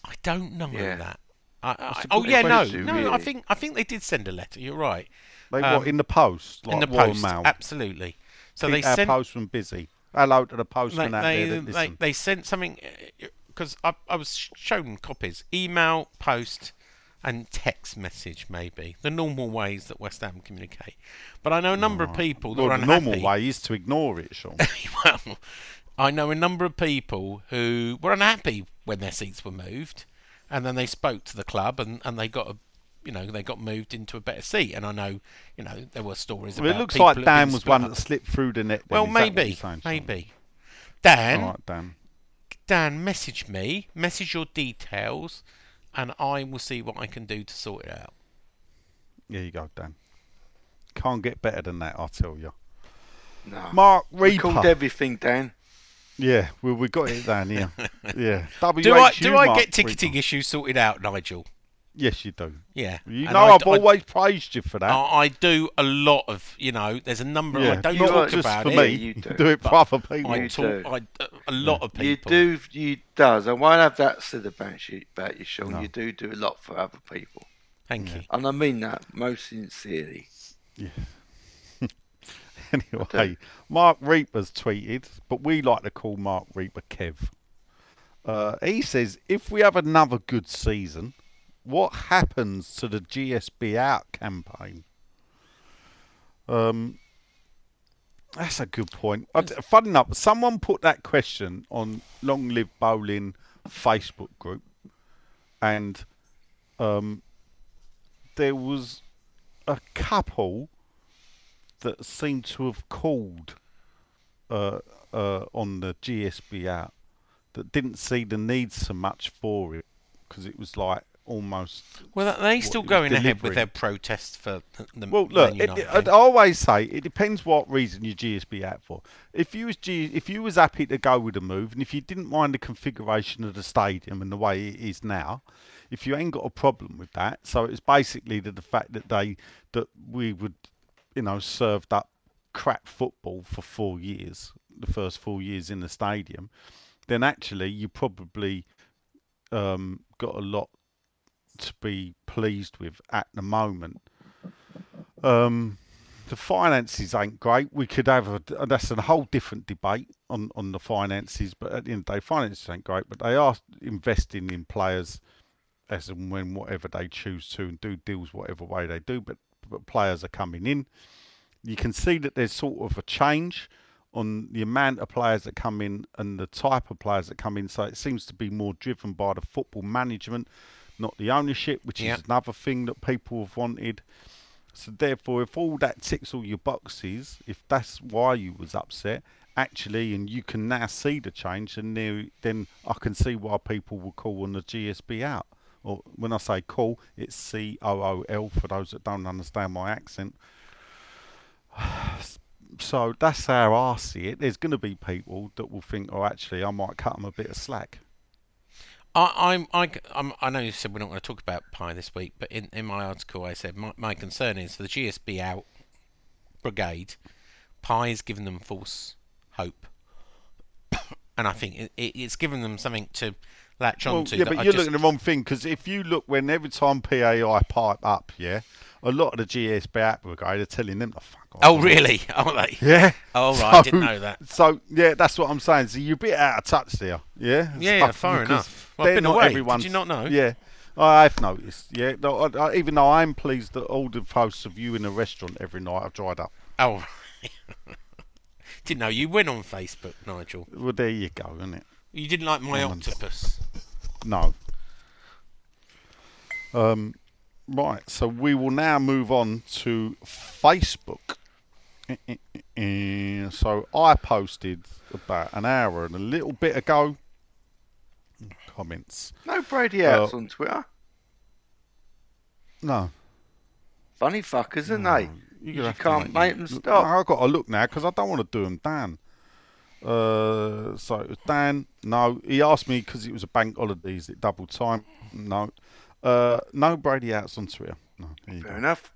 I don't know Yeah. that. I, I, oh yeah, of no, posting, no. I think I think they did send a letter. You're right. They Um, what in the post, like in the post, Mail. absolutely. So Keep they our sent postman busy. Hello to the they, postman out they, there that they, they sent something because I, I was shown copies, email, post, and text message maybe the normal ways that West Ham communicate. But I know a number of people that well, are the unhappy. normal way is to ignore it, Sean. well, I know a number of people who were unhappy when their seats were moved, and then they spoke to the club and, and they got a, you know, they got moved into a better seat. And I know, you know, there were stories well, it looks like Dan was one up. that slipped through the net. Well, maybe, saying, maybe. Dan, right, Dan. Dan, message me, message your details, and I will see what I can do to sort it out. There you go, Dan. Can't get better than that, I tell you. No. Mark We called everything, Dan. Yeah, well, we got it down here. yeah. Do I WHU do I get ticketing Reaper. issues sorted out, Nigel? Yes, you do. Yeah. You And know, I- I've I- always praised you for that. I, I do a lot of, you know, there's a number. I don't not talk just about for it. me. you do. do it for other people. I You talk. do. I, a lot of people. You do, you does. I won't have that said about you, about you, Sean. No. You do do a lot for other people, Thank you. and I mean that most sincerely. Yeah. anyway, Mark Reaper's tweeted, but we like to call Mark Reaper Kev. Uh, he says, if we have another good season, what happens to the GSB out campaign? Um, that's a good point. Fun enough, someone put that question on Long Live Boleyn Facebook group, and um, there was a couple that seemed to have called uh, uh, on the GSB out that didn't see the need so much for it because it was like almost. Well, are they still going ahead with their protests for the- Well, look, it, I thing? always say it depends what reason your GSB out for. If you was G, if you was happy to go with the move, and if you didn't mind the configuration of the stadium and the way it is now, if you ain't got a problem with that, so it's basically the, the fact that they that we would, you know, served up crap football for four years, the first four years in the stadium, then actually you probably um, got a lot to be pleased with at the moment. Um, the finances ain't great. We could have a that's a whole different debate on, on the finances. But at the end of the day, finances ain't great. But they are investing in players as and when whatever they choose to and do deals whatever way they do. But but players are coming in. You can see that there's sort of a change on the amount of players that come in and the type of players that come in. So it seems to be more driven by the football management, not the ownership, which Yeah. is another thing that people have wanted. So therefore, if all that ticks all your boxes, if that's why you was upset, actually, and you can now see the change, and there, then I can see why people will call on the GSB out. Or when I say call, it's C O O L for those that don't understand my accent. So that's how I see it. There's going to be people that will think, oh, actually, I might cut them a bit of slack. I, I'm, I, I'm, know you said we're not going to talk about Pi this week, but in, in my article I said my, my concern is for the GSB out brigade, Pi is giving them false hope, and I think it, it, it's given them something to latch Well, onto. yeah, but I you're just, looking at the wrong thing because if you look when every time PAI pipe up, yeah, a lot of the GSB out brigade are telling them to fuck off. Oh really? Are they? Yeah. Oh right, I didn't know that. So yeah, that's what I'm saying. So you're a bit out of touch there. Yeah. Yeah, So- fair because enough. Well, I've they're been not away. Did you not know? Yeah. I've noticed. Yeah. I, I, even though I'm pleased that all the posts of you in a restaurant every night have dried up. Oh. didn't know you went on Facebook, Nigel. Well, there you go, isn't it? You didn't like my octopus. No. Um, right, so we will now move on to Facebook. So I posted about an hour and a little bit ago comments. No Brady outs Uh, on Twitter. No, Funny fuckers, aren't they? You to can't make them stop. I've got to look now because I don't want to do them down. Uh, so it was Dan. No, he asked me because it was a bank holiday. Is it double time? No. Uh, no Brady outs on Twitter. No, Fair go. enough.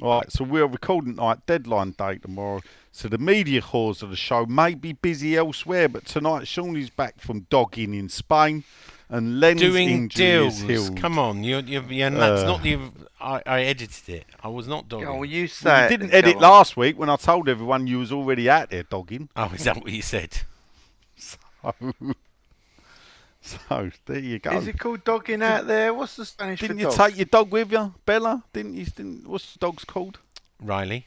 All right, so we're recording tonight, deadline day tomorrow. So the media cause of the show may be busy elsewhere, but tonight Sean is back from dogging in Spain, and Len's Doing injury deals. is healed. Come on, you're, you're, yeah, and that's Uh, not the. I, I edited it. I was not dogging. Go on, you Well, you didn't edit on. last week when I told everyone you was already out there dogging. Oh, is that what you said? So, so there you go. Is it called dogging out there? What's the Spanish Didn't for you dog? take your dog with you, Bella? Didn't you? Didn't, what's the dog's called? Riley?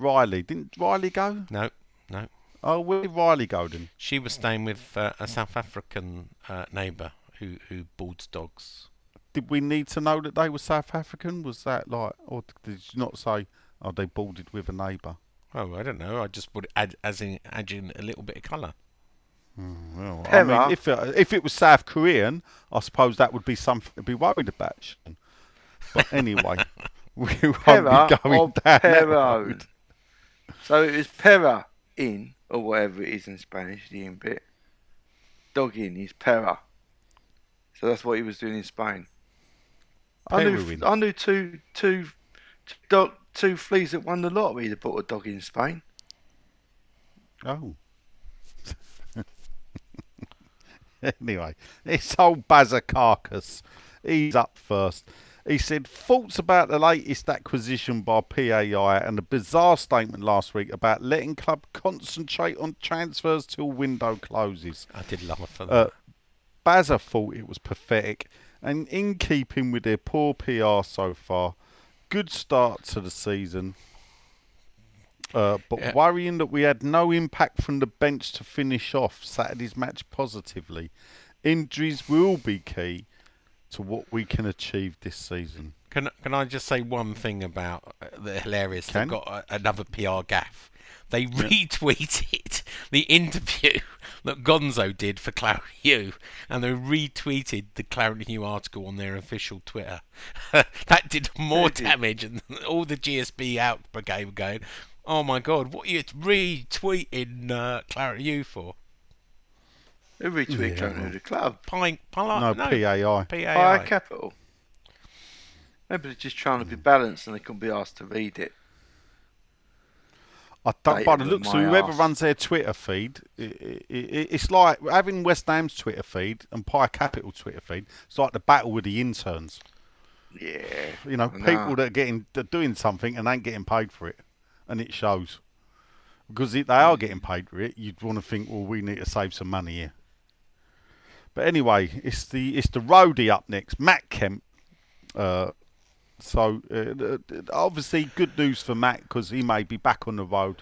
Riley. Didn't Riley go? No, no. Oh, where did Riley go then? She was staying with uh, a South African uh, neighbour who who boards dogs. did we need to know that they were South African? Was that like, or did you not say, oh, they boarded with a neighbour? Oh, I don't know. I just would add as in add in a little bit of colour. Well, I mean, if it, if it was South Korean, I suppose that would be something to be worried about. Sean. But anyway, we won't Pera be going or down that Pero? road. So it was pera in, or whatever it is in Spanish, the in bit. Dog in is pera. So that's what he was doing in Spain. I knew, I knew two, two, two, dog, two fleas that won the lottery that bought a dog in Spain. Oh. anyway, it's old Bazza Carcass. He's up first. He said thoughts about the latest acquisition by PAI and the bizarre statement last week about letting club concentrate on transfers till window closes. I did laugh at that. Uh, Bazza thought it was pathetic and in keeping with their poor PR so far. Good start to the season. Uh, but Yeah. worrying that we had no impact from the bench to finish off Saturday's match positively. Injuries will be key to what we can achieve this season. Can can I just say one thing about uh, the hilarious? Can. They've got a, another PR gaff. They retweeted the interview that Gonzo did for Claret Hugh, and they retweeted the Claret Hugh article on their official Twitter. that did more did. damage, and all the GSB out brigade were going, "Oh my God, what are you retweeting uh, Claret Hugh for?" Who retweeted Yeah, yeah, well. the club? Pine, Pine, No, PAI. PAI. Higher capital. Maybe they're just trying to be balanced and they couldn't be asked to read it. I don't, They by the have looks of whoever arse. runs their Twitter feed, i i i it's like having West Ham's Twitter feed and Pi Capital Twitter feed. It's like the battle with the interns. Yeah. You know, I know. people that are getting that are doing something and ain't getting paid for it, and it shows. Because if they are getting paid for it, you'd want to think, well, we need to save some money here. But anyway, it's the it's the roadie up next, Matt Kemp. Uh, so uh, obviously, good news for Matt because he may be back on the road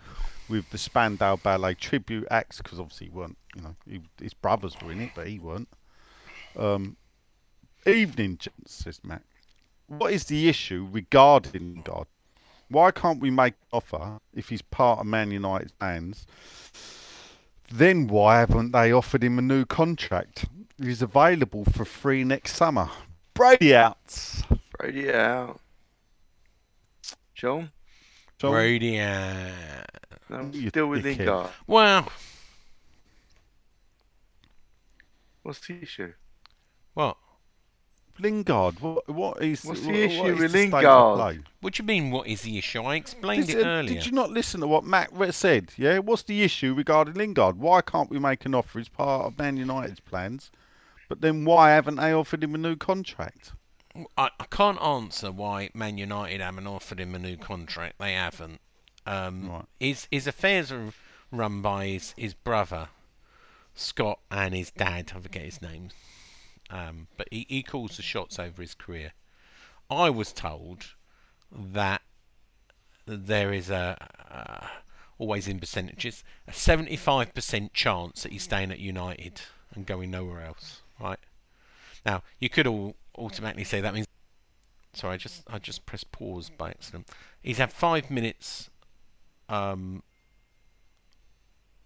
with the Spandau Ballet tribute acts because obviously he weren't, you know, he, his brothers were in it, but he weren't. Um, evening, says Matt. What is the issue regarding God? Why can't we make an offer if he's part of Man United's hands? Then why haven't they offered him a new contract? He's available for free next summer. Brady out. Brady out. John? John, Brady, No, You still with dickhead. Lingard. well, What's the issue? what? Lingard. What? What is? What's the what- issue what is with the Lingard? What do you mean? What is the issue? I explained Did, it uh, earlier. did you not listen to what Matt said? Yeah. What's the issue regarding Lingard? Why can't we make an offer as part of Man United's plans? But then why haven't they offered him a new contract? I, I can't answer why Man United haven't offered him a new contract. They haven't. Um, Right. His his affairs are run by his, his brother Scott and his dad. I forget his name. Um, but he, he calls the shots over his career. I was told that there is a uh, always in percentages a 75% chance that he's staying at United and going nowhere else. Right now, you could all automatically say that means. Sorry, I just I just pressed pause by accident. He's had five minutes um,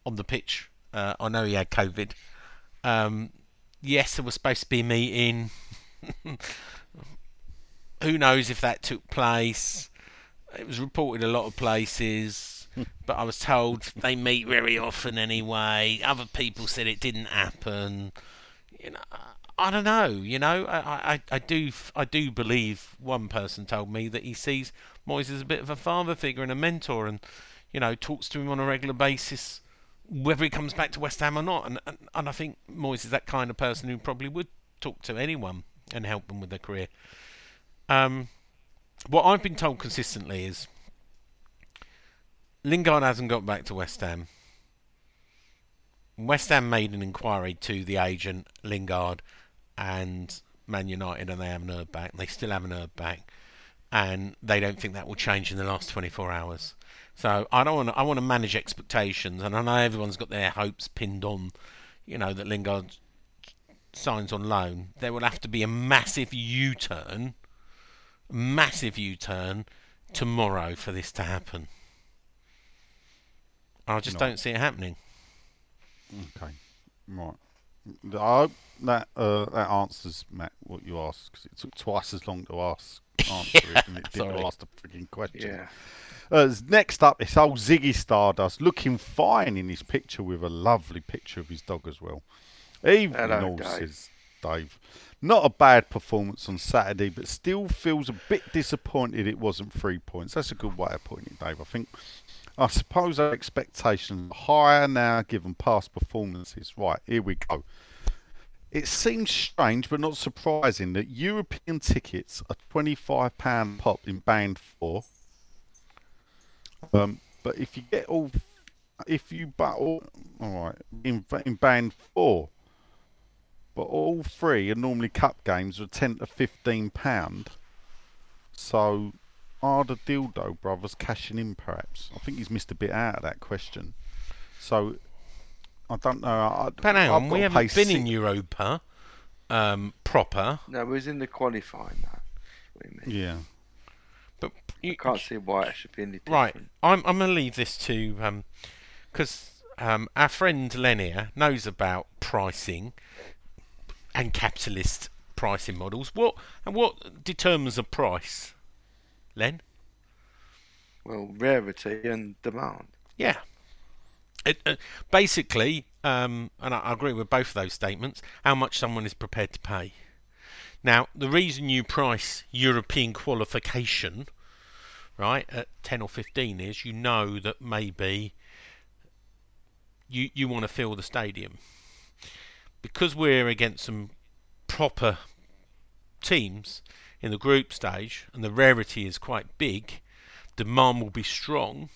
on the pitch. Uh, I know he had COVID. Um, yes, there was supposed to be a meeting. Who knows if that took place? It was reported a lot of places, but I was told they meet very often anyway. Other people said it didn't happen. I don't know. You know, I, I, I do I do believe one person told me that he sees Moyes as a bit of a father figure and a mentor, and you know talks to him on a regular basis, whether he comes back to West Ham or not. And and, and I think Moyes is that kind of person who probably would talk to anyone and help them with their career. Um, what I've been told consistently is Lingard hasn't got back to West Ham. West Ham made an inquiry to the agent Lingard and Man United, and they haven't heard back. They still haven't heard back, and they don't think that will change in the last 24 hours. So I don't want to. I want to manage expectations, and I know everyone's got their hopes pinned on, you know, that Lingard signs on loan. There will have to be a massive U-turn, massive U-turn tomorrow for this to happen. I just don't see it happening. Okay, right. I hope that uh, that answers Matt what you asked because it took twice as long to ask answer it than it did to ask the freaking question. Yeah. Uh, next up, it's old Ziggy Stardust looking fine in his picture with a lovely picture of his dog as well. Evening, Hello, Dave. says Dave. Not a bad performance on Saturday, but still feels a bit disappointed it wasn't three points. That's a good way of putting it, Dave. I think. I suppose our expectations are higher now given past performances. Right, here we go. It seems strange but not surprising that European tickets are £25 pop in band four. Um, but if you get all, if you but all, all right, in, in band four, but all three are normally cup games are 10 to 15 pound. So are the Dildo brothers cashing in perhaps? I think he's missed a bit out of that question. So I don't know. I, But hang I've on, we haven't pay been in Europa um, proper. No, we was in the qualifying. That. What you mean? Yeah. But you, Can't see why it should be any different. Right, I'm I'm gonna leave this to because um, our friend Len here knows about pricing and capitalist pricing models. What and what determines a price, Len? Well, rarity and demand. Yeah. It, uh, basically, um, and I, I agree with both of those statements, how much someone is prepared to pay. Now, the reason you price European qualification, right, at 10 or 15 is you know that maybe you, you want to fill the stadium. Because we're against some proper teams in the group stage and the rarity is quite big, demand will be strong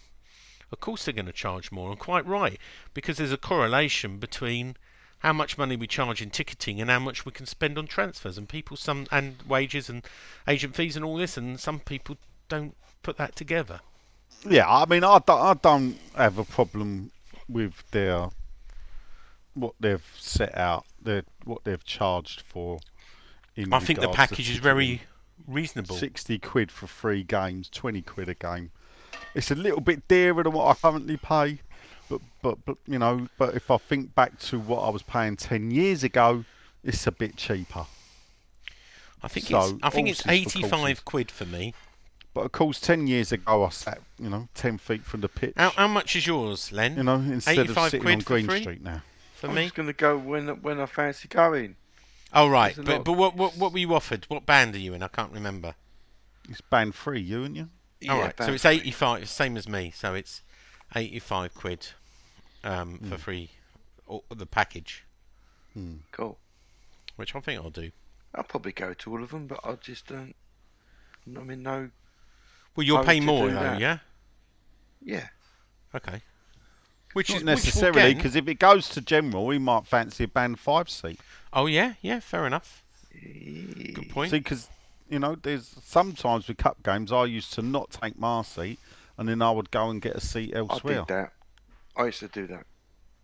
of course they're going to charge more, and quite right, because there's a correlation between how much money we charge in ticketing and how much we can spend on transfers and people some and wages and agent fees and all this, and some people don't put that together. Yeah, I mean, I don't, I don't have a problem with their what they've set out, their what they've charged for. In I think the package is very reasonable. Sixty quid for three games, twenty quid a game. It's a little bit dearer than what I currently pay, but but but you know, but if I think back to what I was paying ten years ago, it's a bit cheaper. I think So, it's I think it's horses for 85 quid for me. But of course, ten years ago, I sat you know ten feet from the pitch. How, how much is yours, Len? you know, instead of 85 sitting quid on Green? Street now. for I'm me. just going to go when when I fancy going. Oh right, There's but but what, what what were you offered? What band are you in? I can't remember. It's band free, you and you. All Yeah, right, so it's 85, same as me. So it's 85 quid um, Hmm. for free, or the package, Cool. which I think I'll do. I'll probably go to all of them, but I just don't. I mean, no. Well, you'll I pay more though, that. yeah? Yeah. Okay. Which Not is necessarily, because if it goes to general, we might fancy a band five seat. oh yeah, yeah, fair enough. Good point. See, because you know, there's sometimes with cup games, I used to not take my seat, and then I would go and get a seat elsewhere. I elsewhere. did that. I used to do that.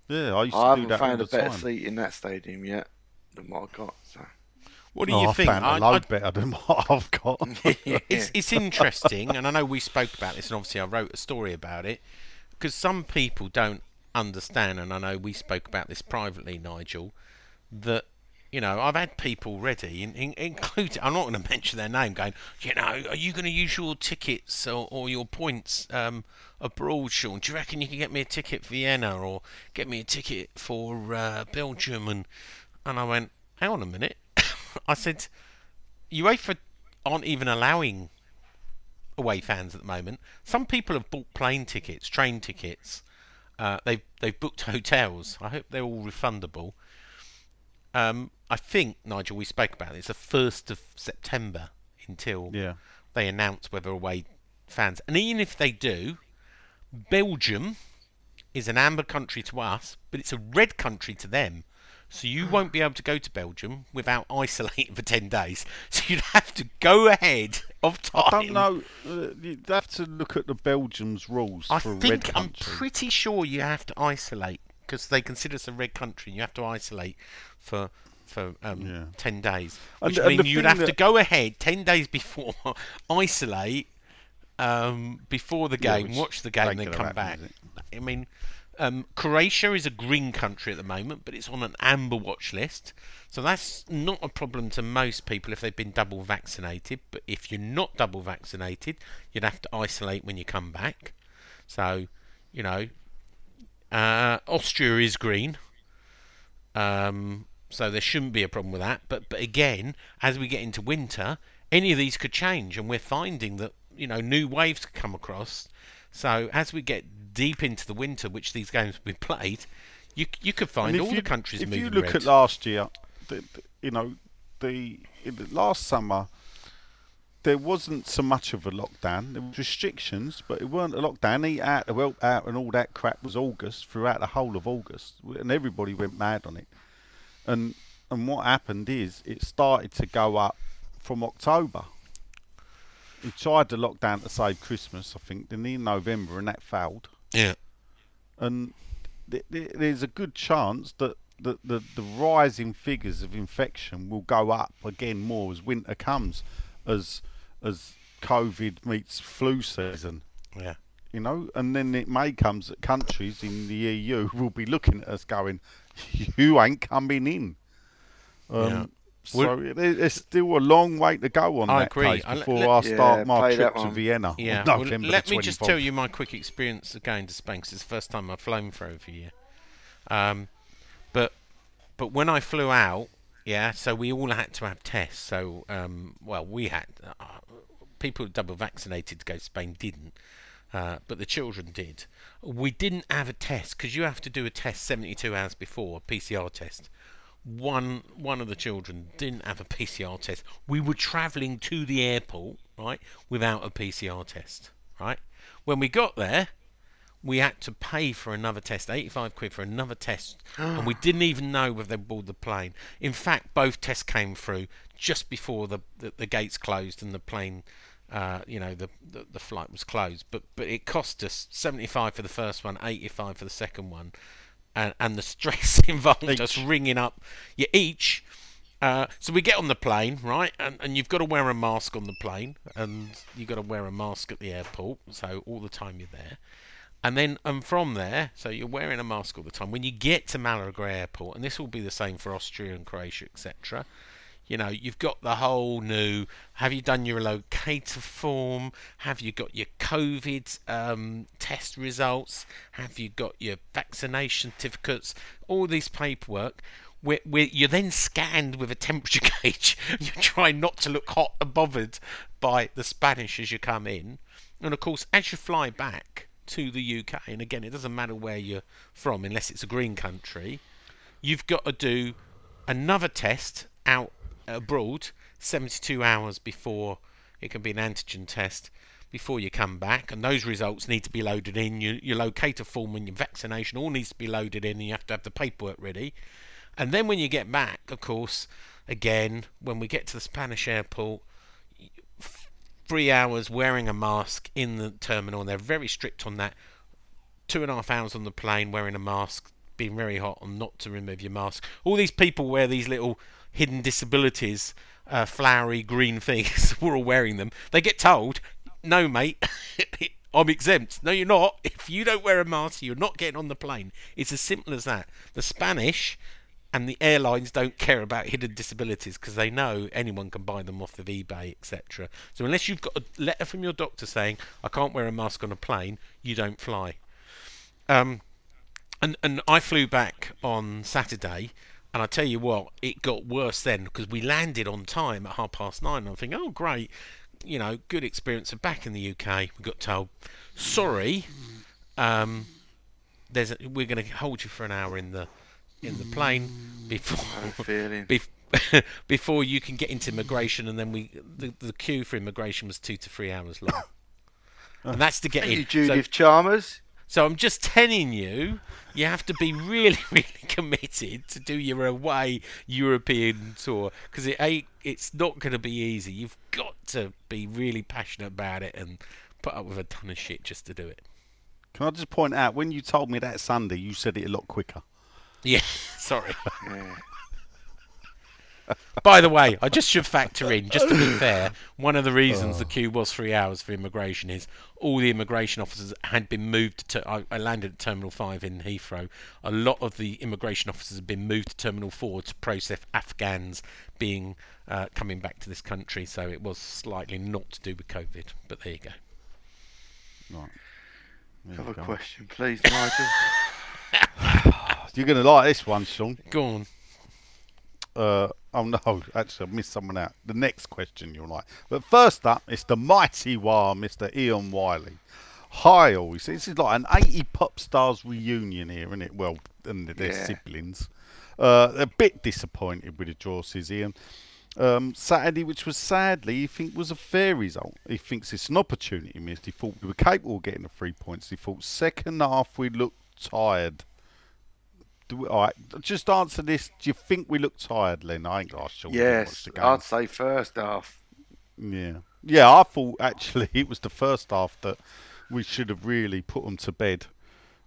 Yeah, I used I to do that. I haven't that all found the a better time. seat in that stadium yet than what I got. So. what do oh, you I think? found I- a load I- better than what I've got. it's it's interesting, and I know we spoke about this, and obviously I wrote a story about it because some people don't understand, and I know we spoke about this privately, Nigel. That you know, I've had people ready, in, in, including I'm not going to mention their name, going, you know, are you going to use your tickets or, or your points um, abroad, Sean? Do you reckon you can get me a ticket for Vienna or get me a ticket for uh, Belgium? And and I went, hang on a minute. I said, UEFA aren't even allowing away fans at the moment. Some people have bought plane tickets, train tickets. Uh, they've they've booked hotels. I hope they're all refundable. Um, I think Nigel, we spoke about it. It's the first of September until yeah. they announce whether away fans. And even if they do, Belgium is an amber country to us, but it's a red country to them. So you won't be able to go to Belgium without isolating for ten days. So you'd have to go ahead of time. I don't know. Uh, you'd have to look at the Belgium's rules I for a red think I'm pretty sure you have to isolate because they consider us a red country. and You have to isolate for for um, Yeah. ten days, And- which and means you'd have to go ahead ten days before, isolate um, before the game, which watch the game, and then come happen, back. I mean, um, Croatia is a green country at the moment, but it's on an amber watch list. So that's not a problem to most people if they've been double vaccinated. But if you're not double vaccinated, you'd have to isolate when you come back. So, you know, uh, Austria is green. Um, so there shouldn't be a problem with that. But but again, as we get into winter, any of these could change, and we're finding that you know new waves come across. So as we get deep into the winter, which these games will be played, you you could find all you, the countries if you look red. at last year, the, you know, the, in the last summer there wasn't so much of a lockdown. There was restrictions, but it weren't a lockdown. Eat out, the whelp out, and all that crap was August throughout the whole of August, and everybody went mad on it. And and what happened is it started to go up from October. He tried the lockdown to save Christmas, I think, then in November, and that failed yeah. and th- th- there's a good chance that the, the, the rising figures of infection will go up again more as winter comes, as as COVID meets flu season. Yeah. You know, and then it may comes that countries in the EU will be looking at us going, "You ain't coming in." Um, Yeah. So there- there's still a long way to go on I that agree. case I- let- before let- I start Yeah, my trip to. Vienna. on Yeah. Well, let the me just tell you my quick experience of going to Spain 'cause it's the first time I've flown for over a year. Um, but but when I flew out, yeah, so we all had to have tests. So um, well, we had uh, people double vaccinated to go to Spain didn't. Uh, but the children did. We didn't have a test because you have to do a test 72 hours before a PCR test. One one of the children didn't have a PCR test. We were travelling to the airport, right, without a PCR test, right. When we got there, we had to pay for another test, 85 quid for another test, and we didn't even know whether they board the plane. In fact, both tests came through just before the the, the gates closed and the plane, uh, you know, the, the the flight was closed. But but it cost us 75 for the first one, 85 for the second one, and and the stress involved us ringing up you each. Uh, so we get on the plane, right, and, and you've got to wear a mask on the plane, and you've got to wear a mask at the airport, so all the time you're there. And then and from there, so you're wearing a mask all the time. When you get to Malaga Airport, and this will be the same for Austria and Croatia, etc. You know, you've got the whole new. Have you done your locator form? Have you got your COVID um, test results? Have you got your vaccination certificates? All this paperwork. Where, where you're then scanned with a temperature gauge. you try not to look hot and bothered by the Spanish as you come in. And of course, as you fly back to the UK, and again, it doesn't matter where you're from unless it's a green country, you've got to do another test out abroad 72 hours before it can be an antigen test before you come back and those results need to be loaded in. Your, your locator form and your vaccination all needs to be loaded in and you have to have the paperwork ready. And then when you get back of course again when we get to the spanish airport three hours wearing a mask in the terminal and they're very strict on that. Two and a half hours on the plane wearing a mask, being very hot and not to remove your mask. All these people wear these little hidden disabilities, uh, flowery green things. We're all wearing them. They get told, no, mate, I'm exempt. No, you're not. If you don't wear a mask, you're not getting on the plane. It's as simple as that. The Spanish and the airlines don't care about hidden disabilities because they know anyone can buy them off of eBay, etc. So unless you've got a letter from your doctor saying I can't wear a mask on a plane, you don't fly. Um, and and I flew back on Saturday, and I tell you what, it got worse then because we landed on time at half past nine. And I'm thinking, oh great, you know, good experience of back in the UK. We got told, sorry, um, there's a, we're going to hold you for an hour in the in the plane before bef- before you can get into immigration, and then we the, the queue for immigration was two to three hours long. And that's to get Thank in. you, So- Judith Chalmers. So I'm just telling you, you have to be really, really committed to do your away European tour because it ain't. It's not going to be easy. You've got to be really passionate about it and put up with a ton of shit just to do it. Can I just point out when you told me that Sunday, you said it a lot quicker. Yeah, sorry. Yeah. By the way, I just should factor in, just to be fair, one of the reasons the queue was three hours for immigration is all the immigration officers had been moved to. I, I landed at Terminal 5 in Heathrow. A lot of the immigration officers had been moved to Terminal 4 to process Afghans being uh, coming back to this country, so it was slightly not to do with COVID. But there you go. Right. There Have a go. question, please, Nigel. You're going to like this one, Sean. Go on. Uh, oh no, actually, I missed someone out. The next question you'll like. But first up, it's the mighty war, Mr. Ian Wiley. Hi, all. This is like an 80 pop stars reunion here, isn't it? Well, and their Yeah. siblings. Uh, a bit disappointed with the draw, says Ian. Um, Saturday, which was sadly, he think was a fair result. He thinks it's an opportunity missed. He thought we were capable of getting the three points. He thought second half we looked tired. Do we, all right, just answer this. Do you think we look tired, Len? I ain't asked Sean. Yes, The game. I'd say first half. Yeah, yeah. I thought actually it was the first half that we should have really put them to bed.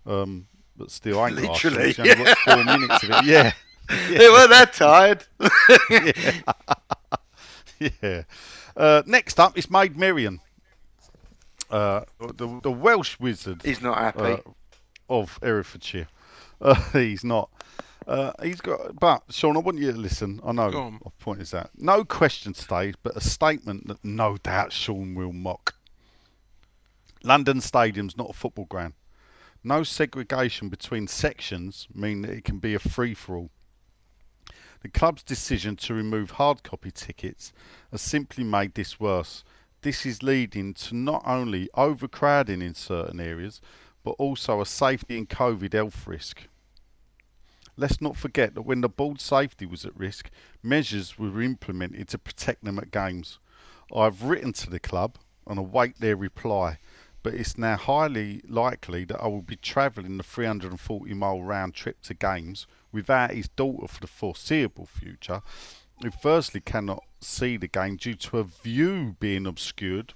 Um, but still, I ain't Literally, Sean. He's only four minutes of it. Yeah. They weren't that tired. yeah. Uh, next up is Maid Marian. Uh, the, the Welsh wizard. He's not happy. uh, of Herefordshire. Uh, he's not. Uh, he's got. But Sean, I want you to listen. I know. I've pointed this out. No question stays, but a statement that no doubt Sean will mock. London Stadium's not a football ground. No segregation between sections mean that it can be a free for all. The club's decision to remove hard copy tickets has simply made this worse. This is leading to not only overcrowding in certain areas, but also a safety and COVID health risk. Let's not forget that when the board's safety was at risk, measures were implemented to protect them at games. I've written to the club and await their reply, but it's now highly likely that I will be travelling the 340 mile round trip to games without his daughter for the foreseeable future, who firstly cannot see the game due to a view being obscured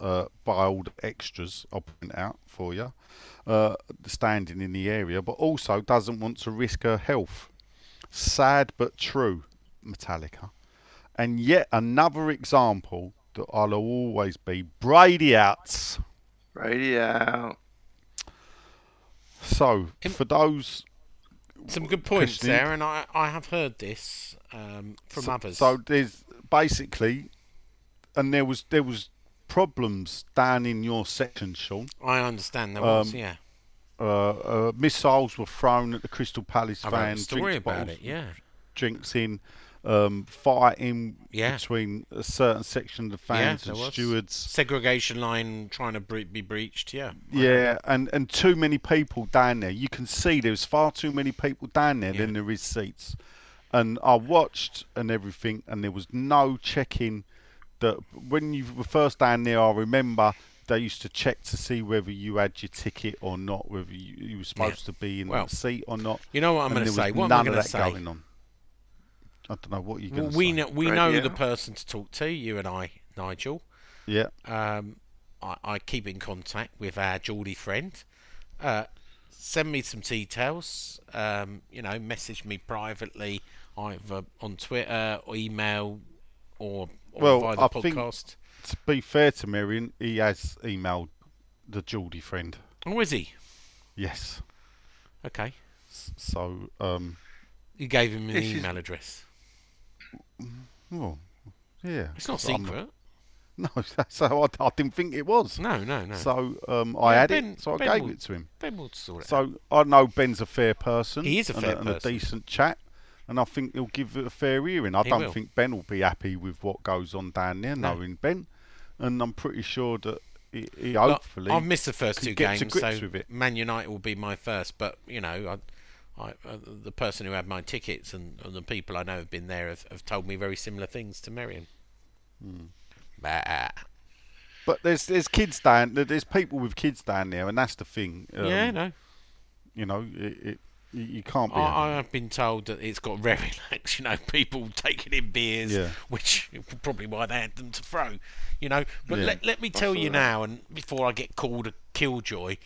uh, by all the extras I'll point out for you, uh, standing in the area, but also doesn't want to risk her health. Sad but true, Metallica. And yet another example that I'll always be Brady out. Brady out. So, Im- for those. Some good points Questioning. there, and I, I have heard this um, from so, others. So there's basically, and there was there was problems down in your section, Sean. I understand there was, Um, yeah. Uh, uh, missiles were thrown at the Crystal Palace a fans. story about bottles it, yeah. drinks in, um, fighting Yeah. between a certain section of the fans there and was. stewards. Segregation line trying to bre- be breached, yeah. Yeah, and, and too many people down there. You can see there's far too many people down there Yeah. than there is seats. And I watched and everything, and there was no checking. That when you were first down there, I remember they used to check to see whether you had your ticket or not, whether you, you were supposed to be in Well, the seat or not. You know what I'm and going to say? What am none I of going to that say? going on. I don't know what you're going to we say. know we Right, know yeah. the person to talk to, you and I, Nigel. Yeah, Um, I, I keep in contact with our Geordie friend. Uh, send me some details. Um, you know, message me privately, either on Twitter or email or, or Well, I think- to be fair to Marion, he has emailed the Geordie friend. Oh, is he? Yes. Okay. So, um, You gave him an This is- email address. well, yeah. It's not 'cause I'm- secret. No, so I, I didn't think it was. No, no, no. So um, I Yeah, had Ben- it, so I Ben gave will- it to him. Ben will sort it out. So I know Ben's a fair person. He is a fair and person. a decent chat, and I think he'll give it a fair hearing. I He don't will. think Ben will be happy with what goes on down there, No. knowing Ben, and I'm pretty sure that he, he Look, hopefully. I've missed the first two games, so with it. Man United will be my first. But you know, I, I, uh, the person who had my tickets and, and the people I know have been there have, have told me very similar things to Miriam. Hmm. Bah. But there's there's kids down there's people with kids down there, and that's the thing. Um, yeah, no. You know, it, it you, you can't be. I, I, have been told that it's got very lax. You know, people taking in beers, Yeah. which probably why they had them to throw. You know, but Yeah. let, let me tell you now, and before I get called a killjoy,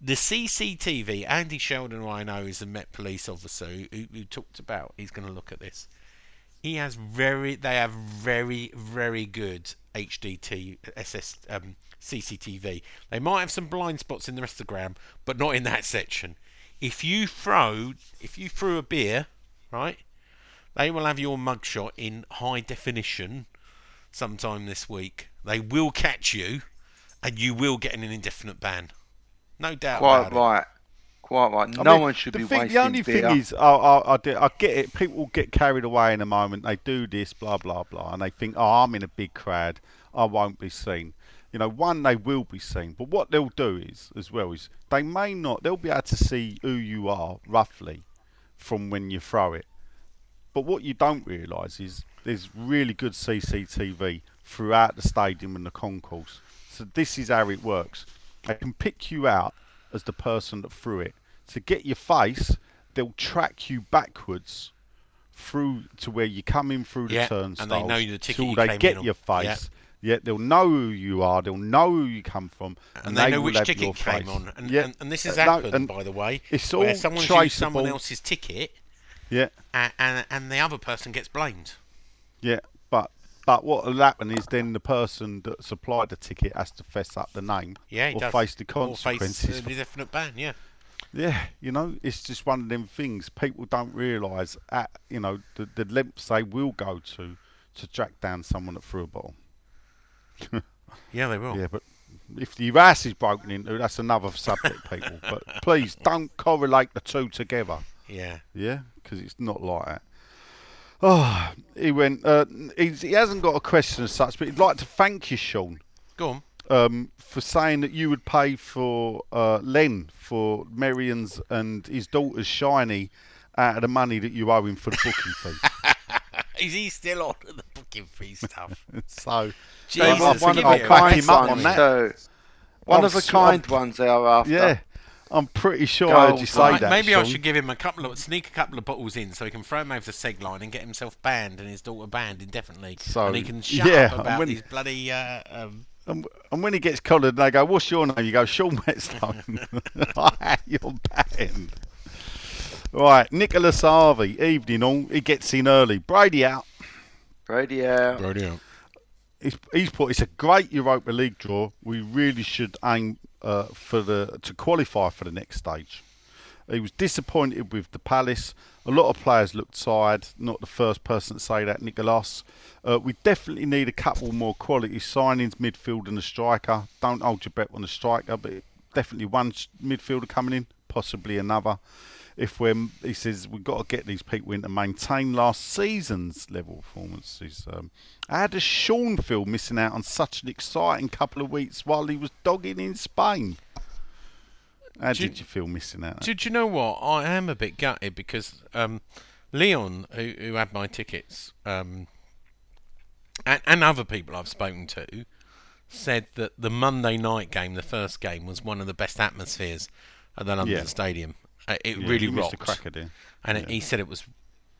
the CCTV. Andy Sheldon, who I know is a Met Police officer who, who, who talked about. He's going to look at this. He has very. They have very very good HDT SS um, CCTV. They might have some blind spots in the rest of the ground, but not in that section. If you throw, if you threw a beer, right, they will have your mugshot in high definition sometime this week. They will catch you, and you will get an indefinite ban. No doubt Quite about it. right. Quite right. I No mean, one should be thing, wasting The only beer. thing is, I, I, I, do- I get it. People get carried away in a moment. They do this, blah blah blah, and they think, "Oh, I'm in a big crowd. I won't be seen." You know, one they will be seen, but what they'll do is, as well, is they may not. They'll be able to see who you are roughly from when you throw it. But what you don't realise is there's really good CCTV throughout the stadium and the concourse. So this is how it works. They can pick you out as the person that threw it. To get your face, they'll track you backwards through to where you come in through the Yeah, turnstiles. and they know the ticket till you they came get your face. Yeah, they'll know who you are. They'll know who you come from, and they know which ticket came face. on. And, yeah, and, and this has uh, no, happened, and by the way, It's where all someone's traceable. used someone else's ticket Yeah, and, and, and the other person gets blamed. Yeah, but but what will happen is then the person that supplied the ticket has to fess up the name Yeah, or does. face the Or face consequences. uh, the definite ban, yeah. yeah, you know, it's just one of them things people don't realise. At you know the the lengths they will go to to track down someone that threw a bottle. Yeah, they will. Yeah, but if your ass is broken into, that's another subject, people. But please don't correlate the two together. Yeah. Yeah, because it's not like that. Oh, he went. Uh, he's, he hasn't got a question as such, but he'd like to thank you, Sean, Go on. um, for saying that you would pay for uh, Len for Marion's and his daughter's shiny out of the money that you owe him for the booking fee. Is he still on the booking fee stuff? so, Jesus, I one of I'll the back kind him up on ones, that. too. One I'm of the s- kind I'm- ones they are after. Yeah, I'm pretty sure I heard you say Right, that. maybe I should give him a couple of sneak a couple of bottles in so he can throw them over the seg line and get himself banned and his daughter banned indefinitely. So, and he can shut yeah, up about when- these bloody uh, um, And, and when he gets collared, they go, "What's your name?" You go, "Sean Whetstone." You're banned. Right, Nicholas Harvey, evening all. He gets in early. Brady out. Brady out. He's, he's put. It's a great Europa League draw. We really should aim uh, for the to qualify for the next stage. He was disappointed with the Palace. A lot of players looked tired. Not the first person to say that, Nicholas. Uh, we definitely need a couple more quality signings, midfield and a striker. Don't hold your breath on the striker, but definitely one s- midfielder coming in, possibly another. If we're, he says, we've got to get these people in to maintain last season's level performances. Um, how does Sean feel missing out on such an exciting couple of weeks while he was dogging in Spain? How Do you- did you feel missing out? Did you know what? I am a bit gutted because um, Leon, who, who had my tickets, um, and, and other people I've spoken to, said that the Monday night game, the first game, was one of the best atmospheres at the London Yeah. Stadium. Uh, it Yeah, really you missed a rocked. cracker there. And it, he said it was,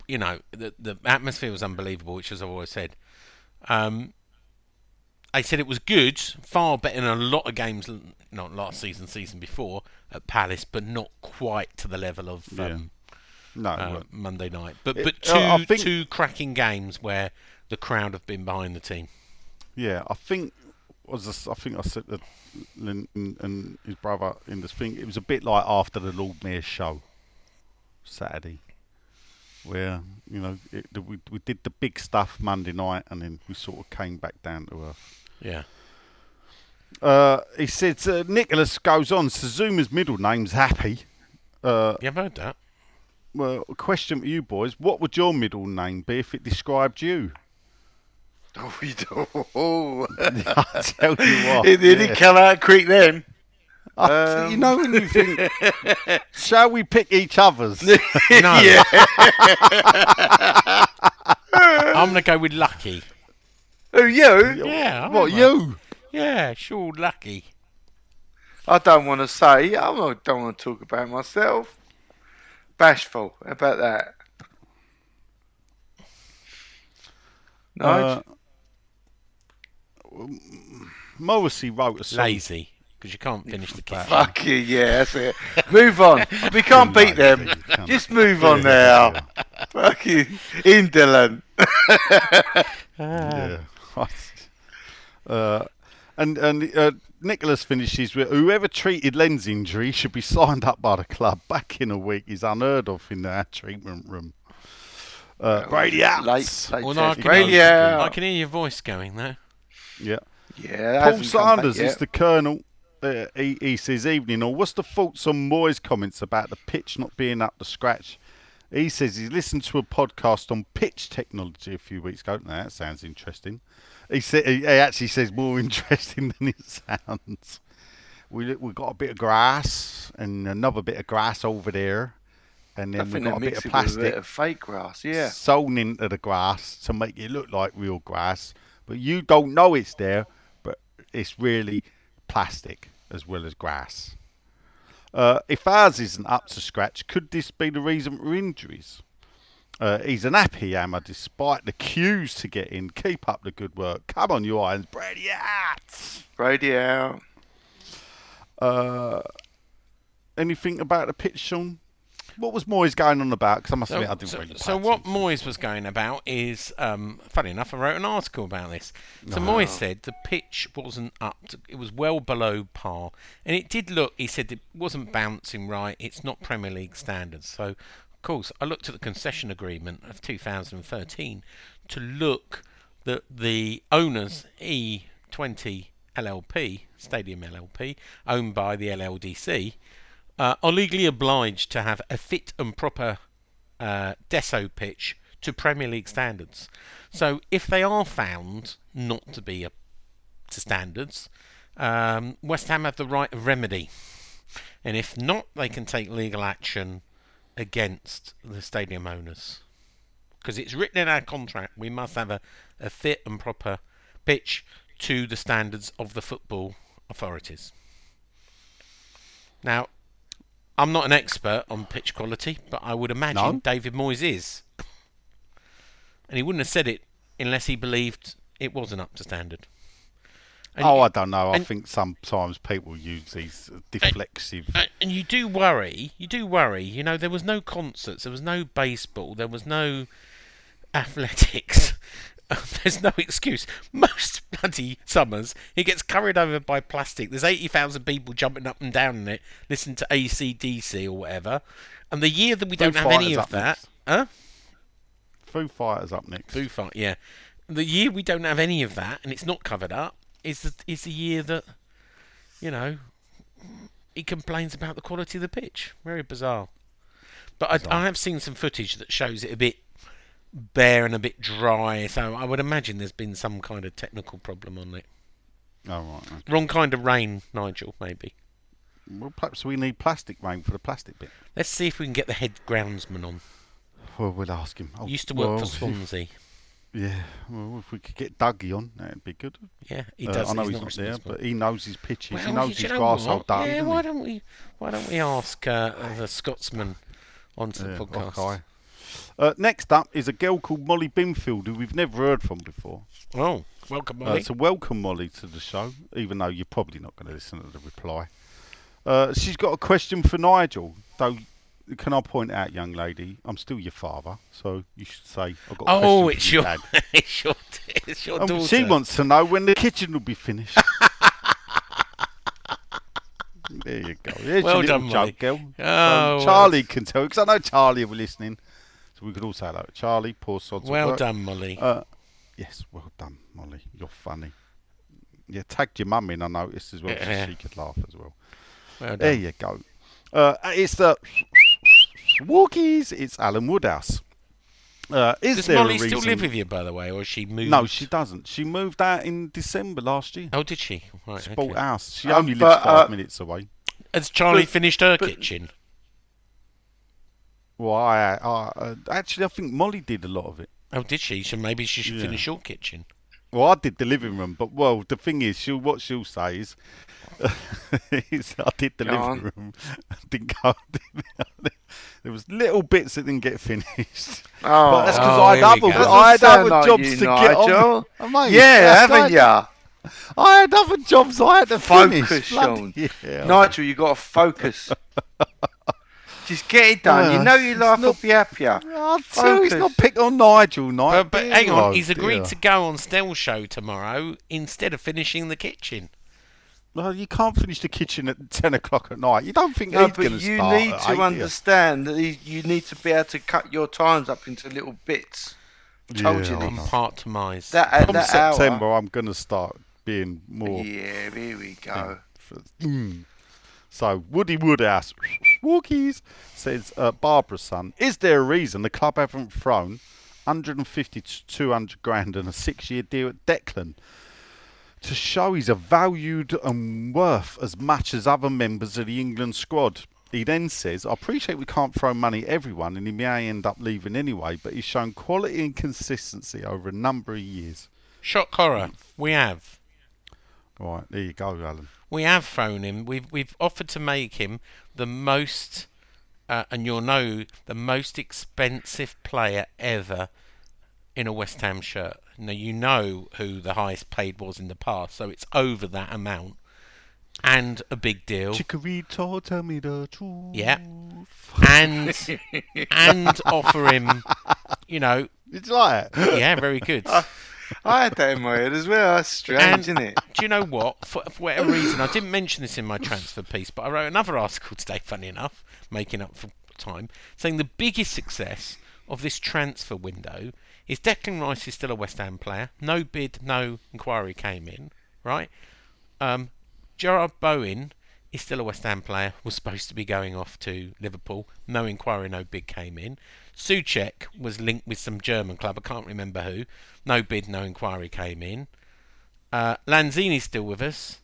you know, the the atmosphere was unbelievable, which as I've always said. Um, I said it was good, far better than a lot of games, not last season, season before at Palace, but not quite to the level of Yeah. um, No, uh, Monday night. But It- but two uh, think- two cracking games where the crowd have been behind the team. yeah, I think was this, I think I said that Lynn and, his brother in this thing. It was a bit like after the Lord Mayor show Saturday, where you know it, we we did the big stuff Monday night, and then we sort of came back down to earth. Yeah. Uh, he said uh, Nicholas goes on. Zouma's middle name's Happy. Uh, You have heard that? well, a question for you boys: What would your middle name be if it described you? Oh, we don't. I tell you what, it didn't yeah. come out quick then. I- you know when you think, shall we pick each other's? No. yeah. I'm gonna go with Lucky. Who you? Yeah. I'm what you? Yeah, sure, Lucky. I don't want to say. I don't don't want to talk about myself. Bashful. About that? No. Uh, Morrissey wrote a song. Lazy, because you can't finish the kick. Fuck you, yeah, that's it. Move on. We can't beat them. Lazy, you can't. Just move on now. Fuck you. Indolent. Yeah. uh, and and uh, Nicholas finishes with whoever treated Len's injury should be signed up by the club. Back in a week is unheard of in our treatment room. Uh, Brady out. Late, late Well, no, I can, Brady out. I can hear your voice going there. Yeah. Yeah, Paul hasn't come back Sanders is the colonel. Uh, he, he says, evening all. What's the thoughts on Moyes's comments about the pitch not being up to scratch? He says he listened to a podcast on pitch technology a few weeks ago. Now, that sounds interesting. He said he actually says more interesting than it sounds. We we got a bit of grass and another bit of grass over there, and then we think got a bit of it with a plastic bit of fake grass. Yeah. Sown into the grass to make it look like real grass, but you don't know it's there, but it's really plastic as well as grass. Uh, if ours isn't up to scratch, could this be the reason for injuries? Uh, he's an happy hammer despite the queues to get in. Keep up the good work. Come on, you irons. Brady out. Brady out. Uh, anything about the pitch, Sean? What was Moyes going on about? Because I must So, admit, I didn't so, really. so what attention. Moyes was going about is, um, funny enough, I wrote an article about this. So Oh. Moyes said the pitch wasn't up, to, it was well below par, and it did look. He said it wasn't bouncing right. It's not Premier League standards. So, of course, I looked at the concession agreement of 2013 to look that the owners E20 LLP, Stadium LLP, owned by the LLDC, uh, are legally obliged to have a fit and proper uh, Desso pitch to Premier League standards. So if they are found not to be up to standards, um, West Ham have the right of remedy. And if not, they can take legal action against the stadium owners. Because it's written in our contract, we must have a, a fit and proper pitch to the standards of the football authorities. Now, I'm not an expert on pitch quality, but I would imagine No? David Moyes is. And he wouldn't have said it unless he believed it wasn't up to standard. And oh, you- I don't know. I think sometimes people use these deflexive. And you do worry, you do worry. You know, there was no concerts, there was no baseball, there was no athletics. There's no excuse. Most bloody summers, he gets carried over by plastic. There's 80,000 people jumping up and down in it, listening to ACDC or whatever. And the year that we Foo don't have any of that, next. huh? Foo Fighters up next. Foo Fight, yeah. The year we don't have any of that, and it's not covered up, is the is the year that, you know, he complains about the quality of the pitch. Very bizarre. But I, I have seen some footage that shows it a bit bare and a bit dry, so I would imagine there's been some kind of technical problem on it. Oh right. okay. Wrong kind of rain, Nigel, maybe. Well, perhaps we need plastic rain for the plastic bit. Let's see if we can get the head groundsman on. Well, we'll ask him. Oh, used to work well, for Swansea. Yeah. Well, if we could get Dougie on, that'd be good. Yeah, he Uh, does. I know he's he's, not there, but he knows his pitches. he knows his grass. Yeah, why he? don't we? Why don't we ask uh, the Scotsman onto the podcast? okay. Uh, next up is a girl called Molly Binfield, who we've never heard from before. Oh, welcome, Uh, Molly. so welcome Molly to the show, even though you're probably not going to listen to the reply. Uh, she's got a question for Nigel, though. Can I point out, young lady, I'm still your father, so you should say I've got a oh, question it's your, it's your, it's your Um, daughter. she wants to know when the kitchen will be finished. there you go. There's Well your little done, joke, girl. Oh, well, Charlie can tell, because I know Charlie will be listening. So we could all say hello. to Charlie, poor sods Well done, Molly. Uh, yes, well done, Molly. You're funny. You tagged your mum in, I noticed as well, so she could laugh as well. well There you go. Uh, it's the Walkies. It's Alan Woodhouse. Uh, is Does there Molly a still reason? live with you, by the way, or has she moved? No, she doesn't. She moved out in December last year. Oh, did she? Right. She okay. bought a house. She Um, only lives but, five uh, minutes away. Has Charlie but- finished her but- kitchen? Well, I, I, uh, actually, I think Molly did a lot of it. Oh, did she? So maybe she should Yeah. finish your kitchen. Well, I did the living room, but well, the thing is, she'll what she'll say is, is I did the Go living on. room. didn't go. there was little bits that didn't get finished. Oh, but that's because Oh, I had other. I had other sound jobs you, to get on. Nigel. Oh, mate, yeah, haven't right. ya? I had other jobs I had to Focus, finish. Sean. Bloody hell. Nigel, you got to focus. Just get it done. you Uh, know your it's life will not- be happier. Oh, too, he's not picked on Nigel, Nigel. But, but hang on, Oh, he's agreed dear. to go on Stell show tomorrow instead of finishing the kitchen. Well, you can't finish the kitchen at ten o'clock at night. You don't think No, he's but going to you start need at to eight, yeah? understand that you need to be able to cut your times up into little bits. I Told Yeah, you I On know. part-tomised. That at From that September, hour. I'm going to start being more Yeah, here we go. Bradford. Mm. So Woody Woodhouse, Walkies, says uh, Barbara's son. Is there a reason the club haven't thrown 150 to 200 grand and a six-year deal at Declan to show he's a valued and worth as much as other members of the England squad? He then says, I appreciate we can't throw money at everyone and he may end up leaving anyway, but he's shown quality and consistency over a number of years. Shock horror. We have. Right, there you go, Alan. We have thrown him. We've we've offered to make him the most, uh, and you'll know the most expensive player ever in a West Ham shirt. Now you know who the highest paid was in the past, so it's over that amount, and a big deal. Chicharito, tell me the truth. Yeah, and and offer him, you know, it's like it? yeah, very good. I had that in my head as well. That's strange, And isn't it? do you know what? For, for whatever reason, I didn't mention this in my transfer piece, but I wrote another article today, funny enough, making up for time, saying the biggest success of this transfer window is Declan Rice is still a West Ham player. No bid, no inquiry came in, right? Um, Jarrod Bowen is still a West Ham player, was supposed to be going off to Liverpool. No inquiry, no bid came in. Soucek was linked with some German club, I can't remember who. No bid, no inquiry came in. Uh, Lanzini's still with us.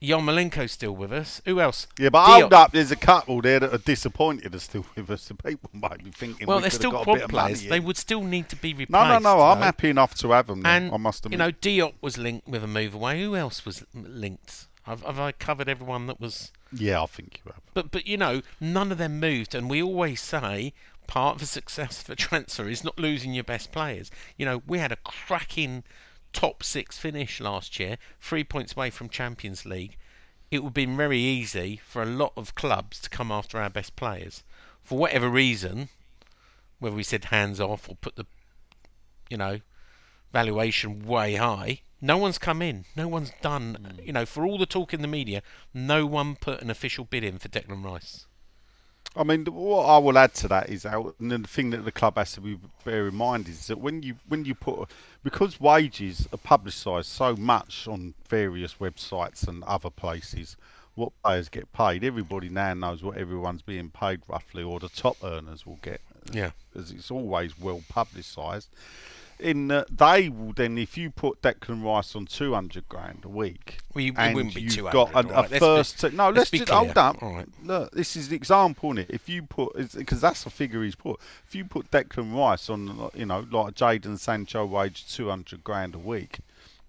Yarmolenko's still with us. Who else? Yeah, but Diop. hold up, there's a couple there that are disappointed are still with us. The people might be thinking Well, we they're still have got a bit quad players. They would still need to be replaced. No, no, no. I'm happy enough to have them. And I must admit. you know, Diop was linked with a move away. Who else was linked? Have, have I covered everyone that was? yeah, I think you have. But but you know, none of them moved, and we always say part of the success for transfer is not losing your best players. You know, we had a cracking top six finish last year, three points away from Champions League. It would have been very easy for a lot of clubs to come after our best players. For whatever reason, whether we said hands off or put the, you know, valuation way high, no one's come in. No one's done. Mm. You know, for all the talk in the media, no one put an official bid in for Declan Rice. I mean, what I will add to that is, how, and the thing that the club has to be bear in mind is that when you when you put because wages are publicised so much on various websites and other places, what players get paid. Everybody now knows what everyone's being paid roughly, or the top earners will get. Yeah. as it's always well publicised. In uh, they will then, if you put Declan Rice on two hundred grand a week, Well, you- and wouldn't be you've 200, got a, all a right, let's be- first, no, let's let's, just hold up. all right. Look, this is the example, is it? If you put, because that's the figure he's put. If you put Declan Rice on, you know, like Jadon Sancho wage two hundred grand a week,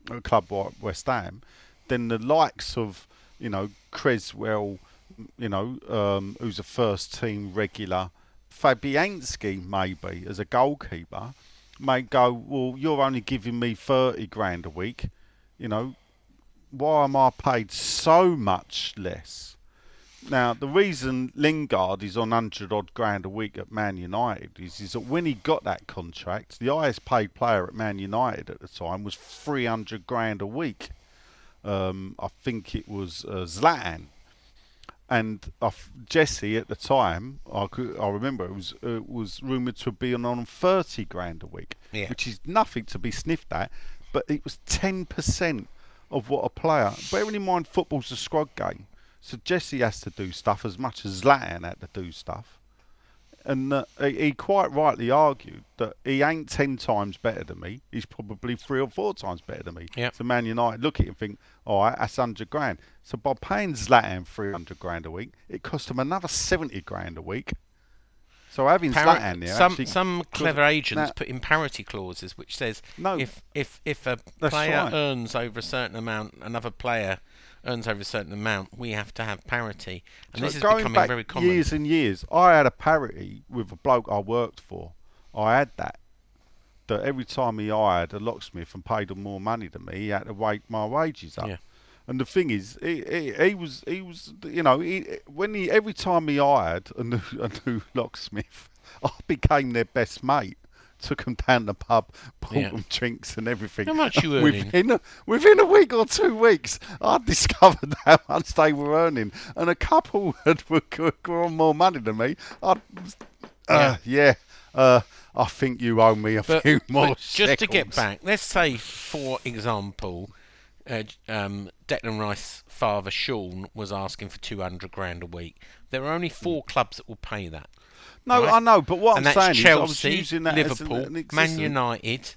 at a club like West Ham, then the likes of, you know, Cresswell, you know, um, who's a first team regular, Fabianski maybe as a goalkeeper, may go, well, you're only giving me thirty grand a week, you know, why am I paid so much less? Now, the reason Lingard is on 100 odd grand a week at Man United is, is that when he got that contract, the highest paid player at Man United at the time was 300 grand a week. Um, I think it was uh, Zlatan. And f- Jesse at the time, I, could, I remember it was uh, was rumoured to be on, on 30 grand a week, Yeah. which is nothing to be sniffed at, but it was 10% of what a player. Bearing in mind, football's a squad game, so Jesse has to do stuff as much as Zlatan had to do stuff. And uh, he, quite rightly argued that he ain't 10 times better than me. He's probably three or four times better than me. Yep. So Man United look at it and think, all right, that's 100 grand. So by paying Zlatan 300 grand a week, it cost him another 70 grand a week. So having Par- Zlatan there, some some clever agents Now- put in parity clauses, which says No, if if if a player right. earns over a certain amount, another player earns over a certain amount, we have to have parity, and So this is becoming back very common. years and years. I had a parity with a bloke I worked for. I had that. That every time he hired a locksmith and paid him more money than me, he had to wake my wages up. Yeah. And the thing is, he, he, he was he was you know he, when he every time he hired a new a new locksmith, I became their best mate. Took them down the pub, bought Yeah. them drinks and everything. How much you earning? Within a, within a week or two weeks, I discovered how much they were earning, and a couple that were, were on more money than me. I, uh, yeah, uh, I think you owe me a But, few more. just to get back, let's say, for example, uh, um, Declan Rice's father Sean was asking for 200 grand a week. There are only four clubs that will pay that. No, right? I know, but what and I'm saying is, Chelsea, using that as an- Liverpool, an Man United,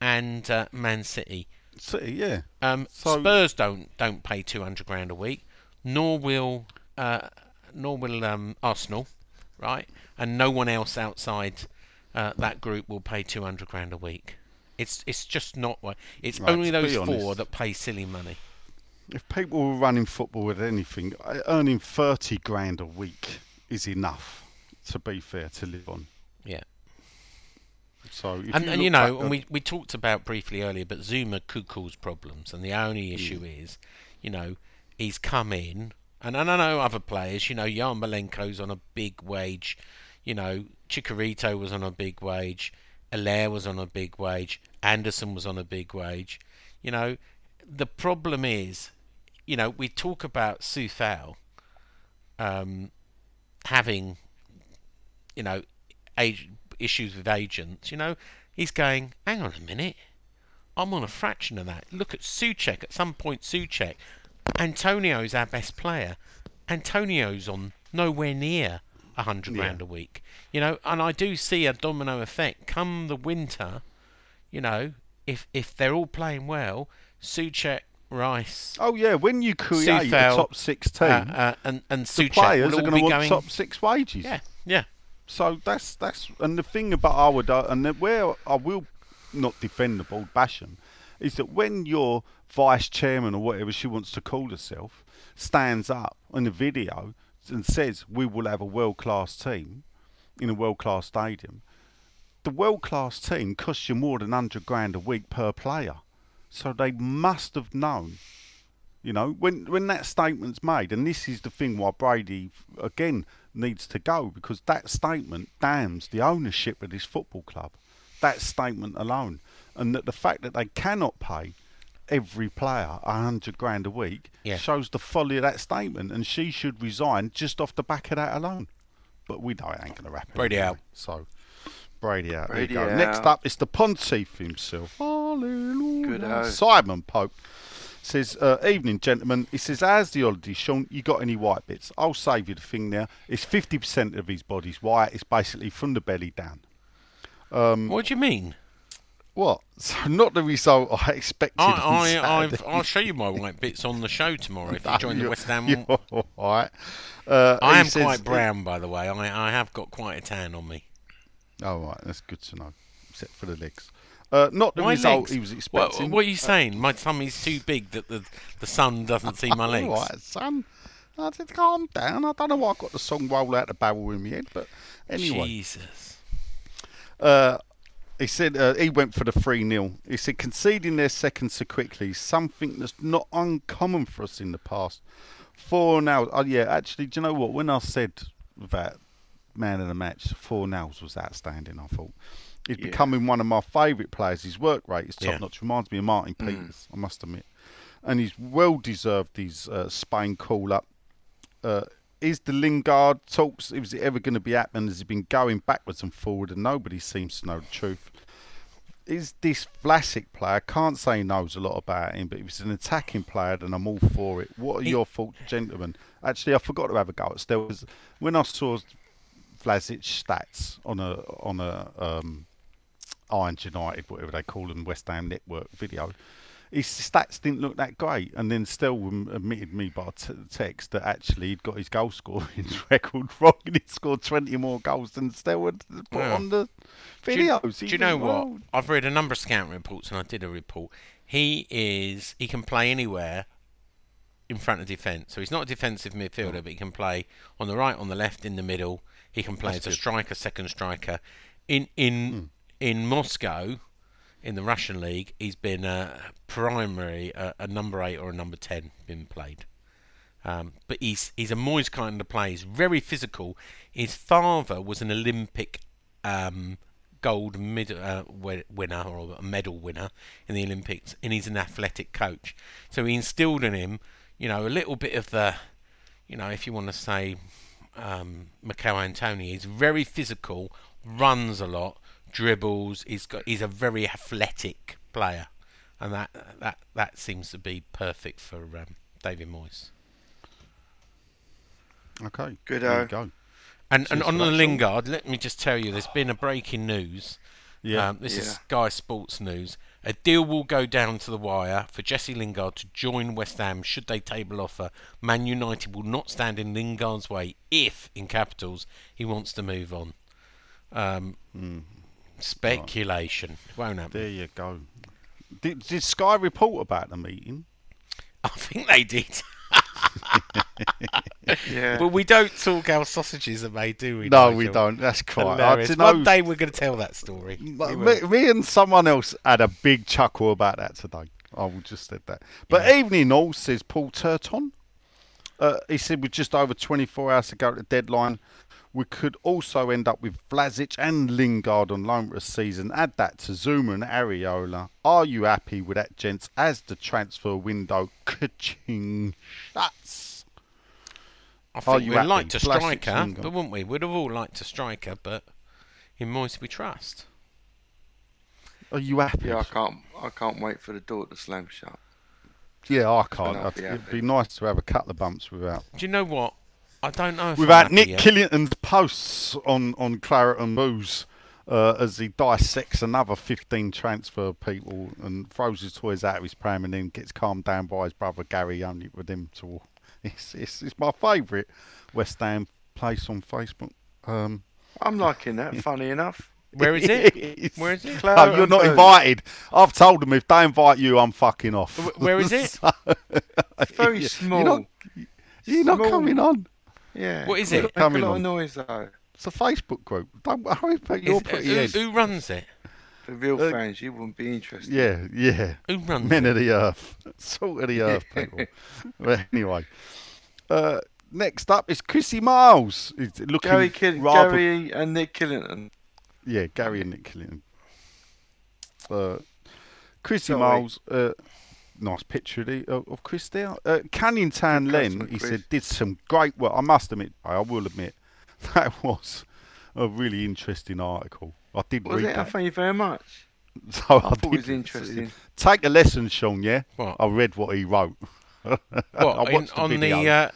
and uh, Man City. City, yeah. Um, So- Spurs don't don't pay 200 grand a week, nor will uh, nor will um, Arsenal, right? And no one else outside uh, that group will pay 200 grand a week. It's it's just not. what- It's Right, only those four that pay silly money. If people were running football with anything, uh, earning 30 grand a week is enough, to be fair, to live on. Yeah. So, if and, you and you know, and we, we talked about briefly earlier, but Zouma could cause problems, and the Mm. only issue is, you know, he's come in, and, and I know other players, you know, Yarmolenko's on a big wage, you know, Chicharito was on a big wage, Haller was on a big wage, Anderson was on a big wage, you know, the problem is, you know, we talk about Sufal um, having you know, ag- issues with agents, you know, he's going, hang on a minute, I'm on a fraction of that. Look at Soucek. At some point, Soucek, Antonio's our best player. Antonio's on nowhere near a hundred Yeah. grand a week. You know, and I do see a domino effect come the winter. You know, if if they're all playing well, Soucek, Rice, Oh yeah, when you create Sufal, a top six team, uh, uh, and and the players are all going to want going. top six wages. Yeah, yeah. So that's that's and the thing about would uh, and the- where I will not defend the board Basham is that when your vice chairman or whatever she wants to call herself stands up in a video and says we will have a world class team in a world class stadium, the world class team costs you more than hundred grand a week per player. So they must have known you know, when when that statement's made, and this is the thing why Brady again needs to go because that statement damns the ownership of this football club. That statement alone, and that the fact that they cannot pay every player a hundred grand a week Yeah. shows the folly of that statement, and she should resign just off the back of that alone. But we know it ain't going to happen. Brady anyway. out. So Brady out. Brady there you go. Next up is the Pontiff himself. Hallelujah. Good. Simon Pope says, uh, "Evening, gentlemen." He says, "How's the holiday, Sean? You got any white bits? I'll save you the thing now. It's fifty percent of his body's white. It's basically from the belly down. What do you mean? What? So not the result I expected. I, I, I've, I'll show you my white bits on the show tomorrow if you join the West Ham. You're all right. Uh, I am says- quite brown, by the way. I, I have got quite a tan on me. Oh right, that's good to know. Except for the legs. Uh, not the My result legs. he was What, expecting. what are you saying? My tummy's too big that the the sun doesn't see my legs. All right, son. I said, calm down. I don't know why I got the song roll out the barrel in my head, but anyway. Jesus. Uh, he said uh, he went for the 3 0. He said conceding their second so quickly is something that's not uncommon for us in the past. Four now. Oh, yeah, actually, do you know what? When I said that man of the match, Fornals was outstanding, I thought. He's Yeah. becoming one of my favourite players. His work rate is top Yeah. notch. Reminds me of Martin Peters, I must admit. And he's well deserved his uh, Spain call up. Uh, is the Lingard talks? Is it ever going to be happening? Has he been going backwards and forward, and nobody seems to know the truth? Is this Vlasic player? I Can't say he knows a lot about him, but if he's an attacking player, then I'm all for it. What are your thoughts, gentlemen? Actually, I forgot to have a go at There was when I saw Vlasic stats on a on a um, Irons United, whatever they call them, West Ham Network video. His stats didn't look that great, and then still admitted me by t- text that actually he'd got his goal scoring record wrong, and he'd scored 20 more goals than had put Yeah. on the Do you, videos. do you know what? I've read a number of scouting reports, and I did a report. He is he can play anywhere in front of defence. So he's not a defensive midfielder, mm. but he can play on the right, on the left, in the middle. He can play That's as a striker, second striker. In in mm. In Moscow, in the Russian league, he's been a primary a, a number eight or a number ten been played. Um, but he's he's a moist kind of player. He's very physical. His father was an Olympic um, gold mid, uh, winner or a medal winner in the Olympics, and he's an athletic coach. So he instilled in him, you know, a little bit of the, you know, if you want to say, um, Michail Antonio. He's very physical, runs a lot, dribbles. He's got he's a very athletic player. and that that that seems to be perfect for um, David Moyes. Okay. Good, There uh, you go. And and on the. Lingard, let me just tell you, there's been a breaking news. Yeah. Um, this Yeah. is Sky Sports News. A deal will go down to the wire for Jesse Lingard to join West Ham should they table offer. Man United will not stand in Lingard's way if, in capitals, he wants to move on. Um, Speculation. Won't happen. There you go. Did, did Sky report about the meeting? I think they did. Yeah. But we don't talk how sausages are made, do we? No, we don't. That's quite. I Hilarious. don't One know. day we're going to tell that story. Me, me and someone else had a big chuckle about that today. I will just said that. But evening all says Paul Turton. Uh, he said with just over 24 hours to go to the deadline, we could also end up with Vlasic and Lingard on loan for a season. Add that to Zouma and Areola. Are you happy with that, gents? As the transfer window ka-ching shuts. I Are think you we'd happy? like to Vlasic striker, Lingard. but wouldn't we? We'd have all liked a striker, but in Moyes we trust. Are you happy? Yeah, I can't. I can't wait for the door to slam shut. Yeah, I can't. Be It'd happy. be nice to have a couple of bumps without Do you know what? I don't know if I'm without Nick yet. Killington's posts on, on Claret and Booze uh, as he dissects another 15 transfer people and throws his toys out of his pram and then gets calmed down by his brother Gary only with him to. It's, it's, it's my favourite West Ham place on Facebook. Um, I'm liking that. Funny enough. Where is it? it's- Where is it? No, you're not Booze. invited. I've told them if they invite you, I'm fucking off. Where is it? It's very You're small. not, you're not coming on. Yeah. What is Make it? a Coming lot of noise though. It's a Facebook group. Don't worry about your Is- pretty who, head. who runs it? The real Uh, fans, you wouldn't be interested. Yeah, yeah. Who runs it? Men it? of the earth. Salt of the earth, people. but anyway. Uh, next up is Chrissy Miles. He's looking Gary, Kill- rather... Gary and Nick Killington. Yeah, Gary and Nick Killington. Uh, Chrissy Sorry. Miles. Uh, nice picture of, the, of, of Chris there. Uh, Canning Town Len, he Chris. said, did some great work. I must admit, I will admit, that was a really interesting article. I did Was read it? that. Thank you very much. So I I, thought it did was interesting. Take a lesson, Sean. Yeah, What? I read what he wrote. I What, in, watched the on the... Uh,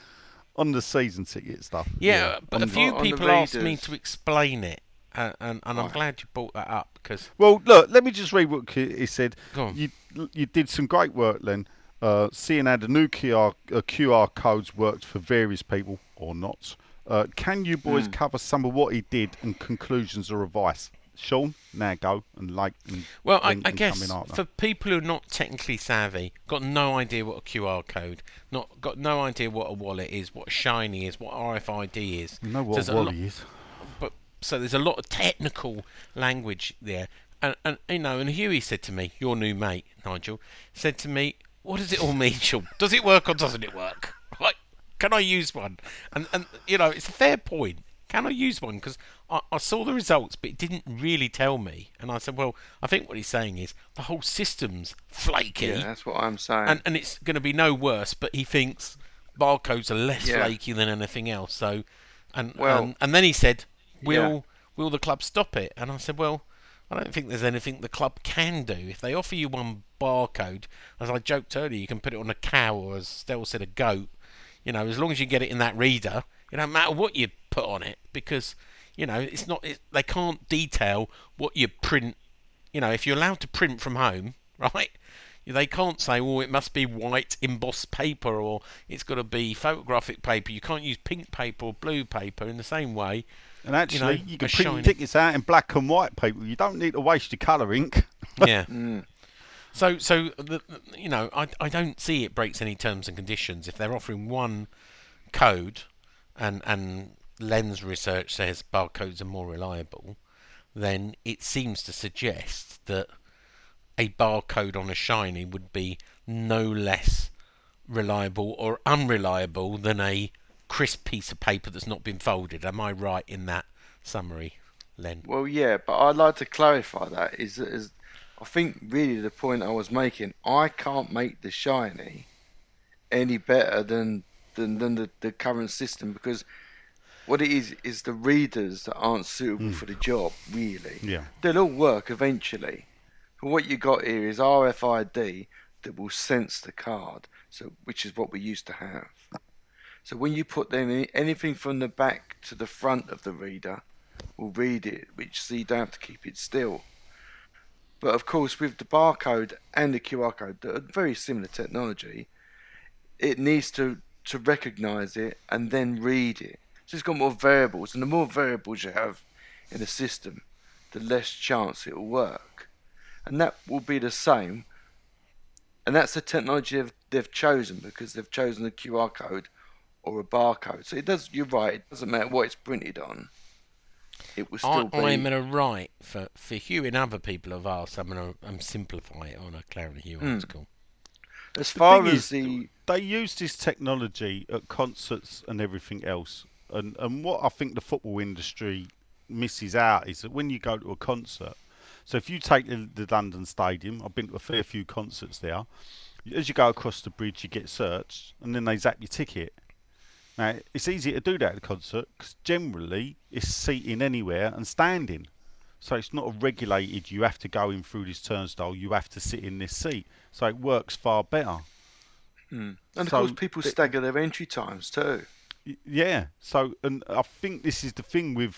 on the season ticket stuff. yeah, but a few the people asked me to explain it, uh, and, and I'm Right. glad you brought that up, because... Well, look, let me just read what he said. Go on. You you did some great work, Len. Uh, seeing how the new QR, uh, QR codes worked for various people or not. Uh, can you boys cover some of what he did and conclusions or advice? Sean, now go and like. And Well, I, link I guess come in after. for people who are not technically savvy, got no idea what a QR code, not got no idea what a wallet is, what a shiny is, what RFID is. you know what There's a Wally lot- is. but so there's a lot of technical language there, and, and you know, and Huey said to me, your new mate Nigel, said to me, "What does it all mean, Sean? Does it work or doesn't it work? Like, can I use one?" And and you know, it's a fair point. Can I use one? Because I, I saw the results, but it didn't really tell me. And I said, well, I think what he's saying is the whole system's flaky Yeah, that's what I'm saying. and and it's going to be no worse. But he thinks barcodes are less Yeah. flaky than anything else. So, and Well- and, and then he said, "Will Yeah. will the club stop it?" And I said, "Well, I don't think there's anything the club can do. If they offer you one barcode, as I joked earlier, you can put it on a cow or, as Stell said, a goat. You know, as long as you get it in that reader, it don't matter what you put on it because." You know, it's not. It, they can't detail what you print you know, if you're allowed to print from home, right? They can't say, "Oh, it must be white embossed paper," or "It's got to be photographic paper." You can't use pink paper or blue paper in the same way. And actually, know, you, can print shiny- tickets out in black and white, people. You don't need to waste your colour ink. Yeah. Mm. So, so the, the- you know, I I don't see it breaks any terms and conditions if they're offering one code, and and Lens research says barcodes are more reliable, then it seems to suggest that a barcode on a shiny would be no less reliable or unreliable than a crisp piece of paper that's not been folded. Am I right in that summary, Len? Well, yeah, but I'd like to clarify that. Is, is I think really the point I was making. I can't make the shiny any better than than, than the, the current system because what it is is the readers that aren't suitable mm. for the job. Really, Yeah. they'll all work eventually. But what you got here is RFID that will sense the card, so which is what we used to have. So when you put any, anything from the back to the front of the reader, will read it, which so you don't have to keep it still. But of course, with the barcode and the QR code, that are very similar technology, it needs to to recognize it and then read it. So it's got more variables, and the more variables you have in a system, the less chance it will work. And that will be the same. And that's the technology they've, they've chosen because they've chosen the QR code or a barcode. So it does. You're right. It doesn't matter what it's printed on. It will I, still be. I'm going to write for, for Hugh and other people have asked. I'm going to um, simplify it on a Claret and Hugh Hmm. article. as The far as is, the they use this technology at concerts and everything else. And and what I think the football industry misses out is that when you go to a concert, so if you take the, the London Stadium, I've been to a fair few concerts there. As you go across the bridge, you get searched, and then they zap your ticket. Now it's easy to do that at a concert because generally it's seating anywhere and standing. So it's not a regulated. You have to go in through this turnstile. You have to sit in this seat. So it works far better. Hmm. and of course people the- stagger their entry times too. Y- Yeah. So, and I think this is the thing with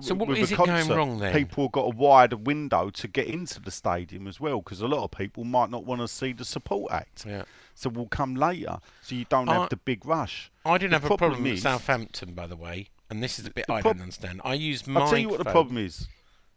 So what with is a it going wrong then? People have got a wider window to get into the stadium as well, because a lot of people might not want to see the support act. Yeah. So we'll come later, so you don't I- have the big rush. I didn't The have a problem problem with Southampton, by the way, and this is the bit The I prob- don't understand. I use my. I'll tell you what the problem is.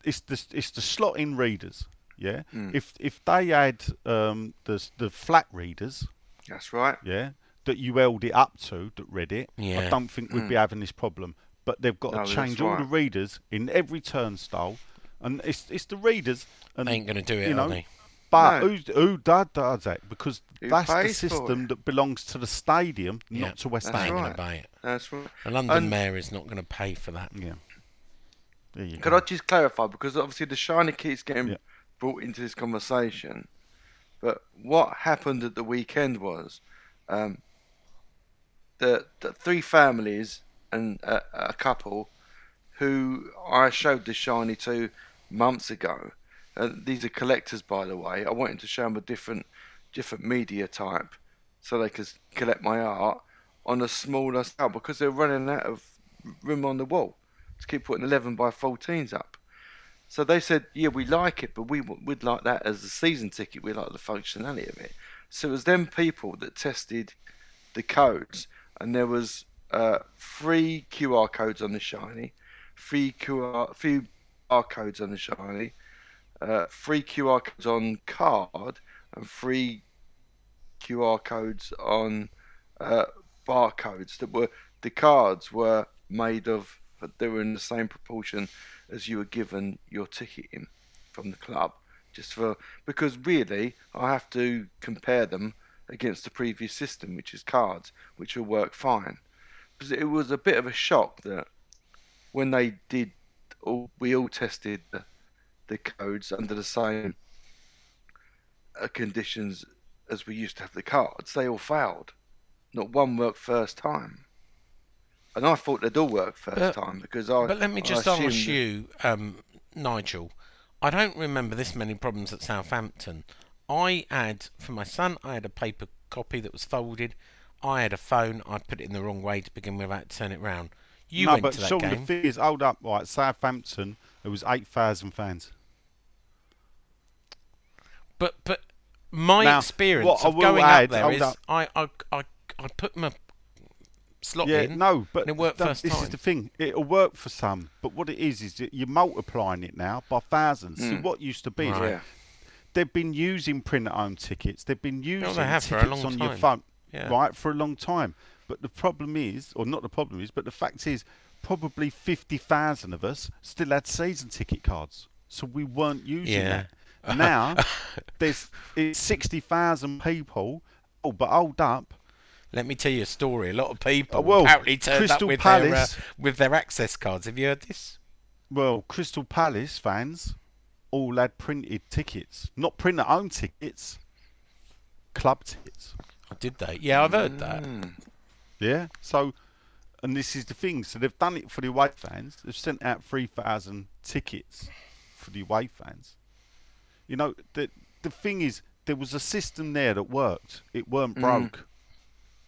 It's the it's the slot in readers. Yeah. Hmm. If if they had um, the the flat readers, That's right. yeah, that you held it up to that read it, I don't think we'd be having this problem. But they've got No, to change all the readers in every turnstile, and it's it's the readers. And They ain't gonna do it, you are they? But No. who's, who does, does that? Because Who that's the system that belongs to the stadium, Yeah, not to West They ain't Ham. going right. to buy it. That's right. The London And- mayor is not going to pay for that. Yeah. There you Could go. I just clarify because obviously the shiny keeps getting Yeah. brought into this conversation, but what happened at the weekend was um, the, the three families and a, a couple who I showed the shiny to months ago. Uh, these are collectors, by the way. I wanted to show them a different, different media type, so they could collect my art on a smaller scale because they're running out of room on the wall to keep putting 11 by 14s up. So they said, yeah, we like it, but we would like that as a season ticket. We like the functionality of it. So it was them people that tested the codes, and there was uh, three QR codes on the shiny, three QR, three barcodes on the shiny, uh, three QR codes on card, and three QR codes on uh, barcodes that were the cards were made of they were in the same proportion as you were given your ticket in from the club. Just for because really I have to compare them against the previous system which is cards which will work fine because it was a bit of a shock that when they did all we all tested the, the codes under the same uh, conditions as we used to have the cards they all failed not one worked first time and I thought they'd all work first But- time because I. But let me just ask you, um, Nigel. I don't remember this many problems at Southampton. I had for my son. I had a paper copy that was folded. I had a phone. I put it in the wrong way to begin with. I had to turn it round. You no, went but to that surely game. the thing is, hold up, right? Southampton, it was eight thousand fans. But but my Now, experience what I of will going add- up there hold is up. I, I I I put my slot yeah, in. no, but and it worked that- first this time. is the thing. It'll work for some, but what it is is that you're multiplying it now by thousands. See, Mm. what used to be is Right. They've been using print-at-home tickets. They've been using for a tickets long on your phone, Yeah. right, for a long time. But the problem is, or not the problem is, but the fact is, probably fifty thousand of us still had season ticket cards, so we weren't using Yeah. that. Now there's it's sixty thousand people. Oh, but hold up. Let me tell you a story. A lot of people Uh, well, apparently turned Crystal up with their uh, with their access cards. Have you heard this? Well, Crystal Palace fans all had printed tickets, not print at own tickets, club tickets. Oh, did they? Yeah, I've heard that. Mm. Yeah. So, and this is the thing. So they've done it for the away fans. They've sent out three thousand tickets for the away fans. You know, the the thing is, there was a system there that worked. It weren't Mm. broke.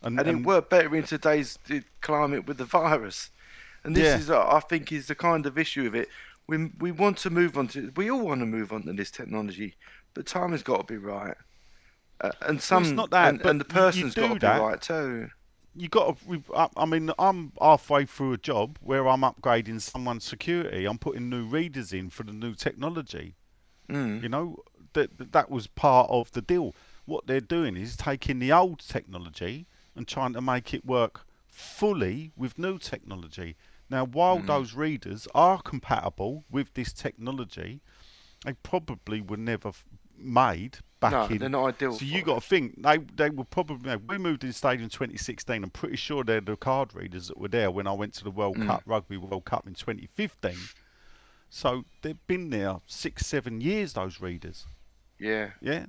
And, and it and- worked better in today's climate with the virus. And this Yeah. is, uh, I think, is the kind of issue of it. We we want to move on to, we all want to move on to this technology, but time has got to be right. Uh, and some, It's not that, and, but and the person's got to that. be right too. you got to. I I mean, I'm halfway through a job where I'm upgrading someone's security. I'm putting new readers in for the new technology. Mm. You know, that that was part of the deal. What they're doing is taking the old technology and trying to make it work fully with new technology. Now, while Mm. those readers are compatible with this technology, they probably were never f- made back No, in. they're not ideal So you got to think they they were probably. you know, we moved in the stadium in 2016. I'm pretty sure they're the card readers that were there when I went to the World Mm. Cup Rugby World Cup in 2015. So they've been there six, seven years. Those readers, Yeah, yeah.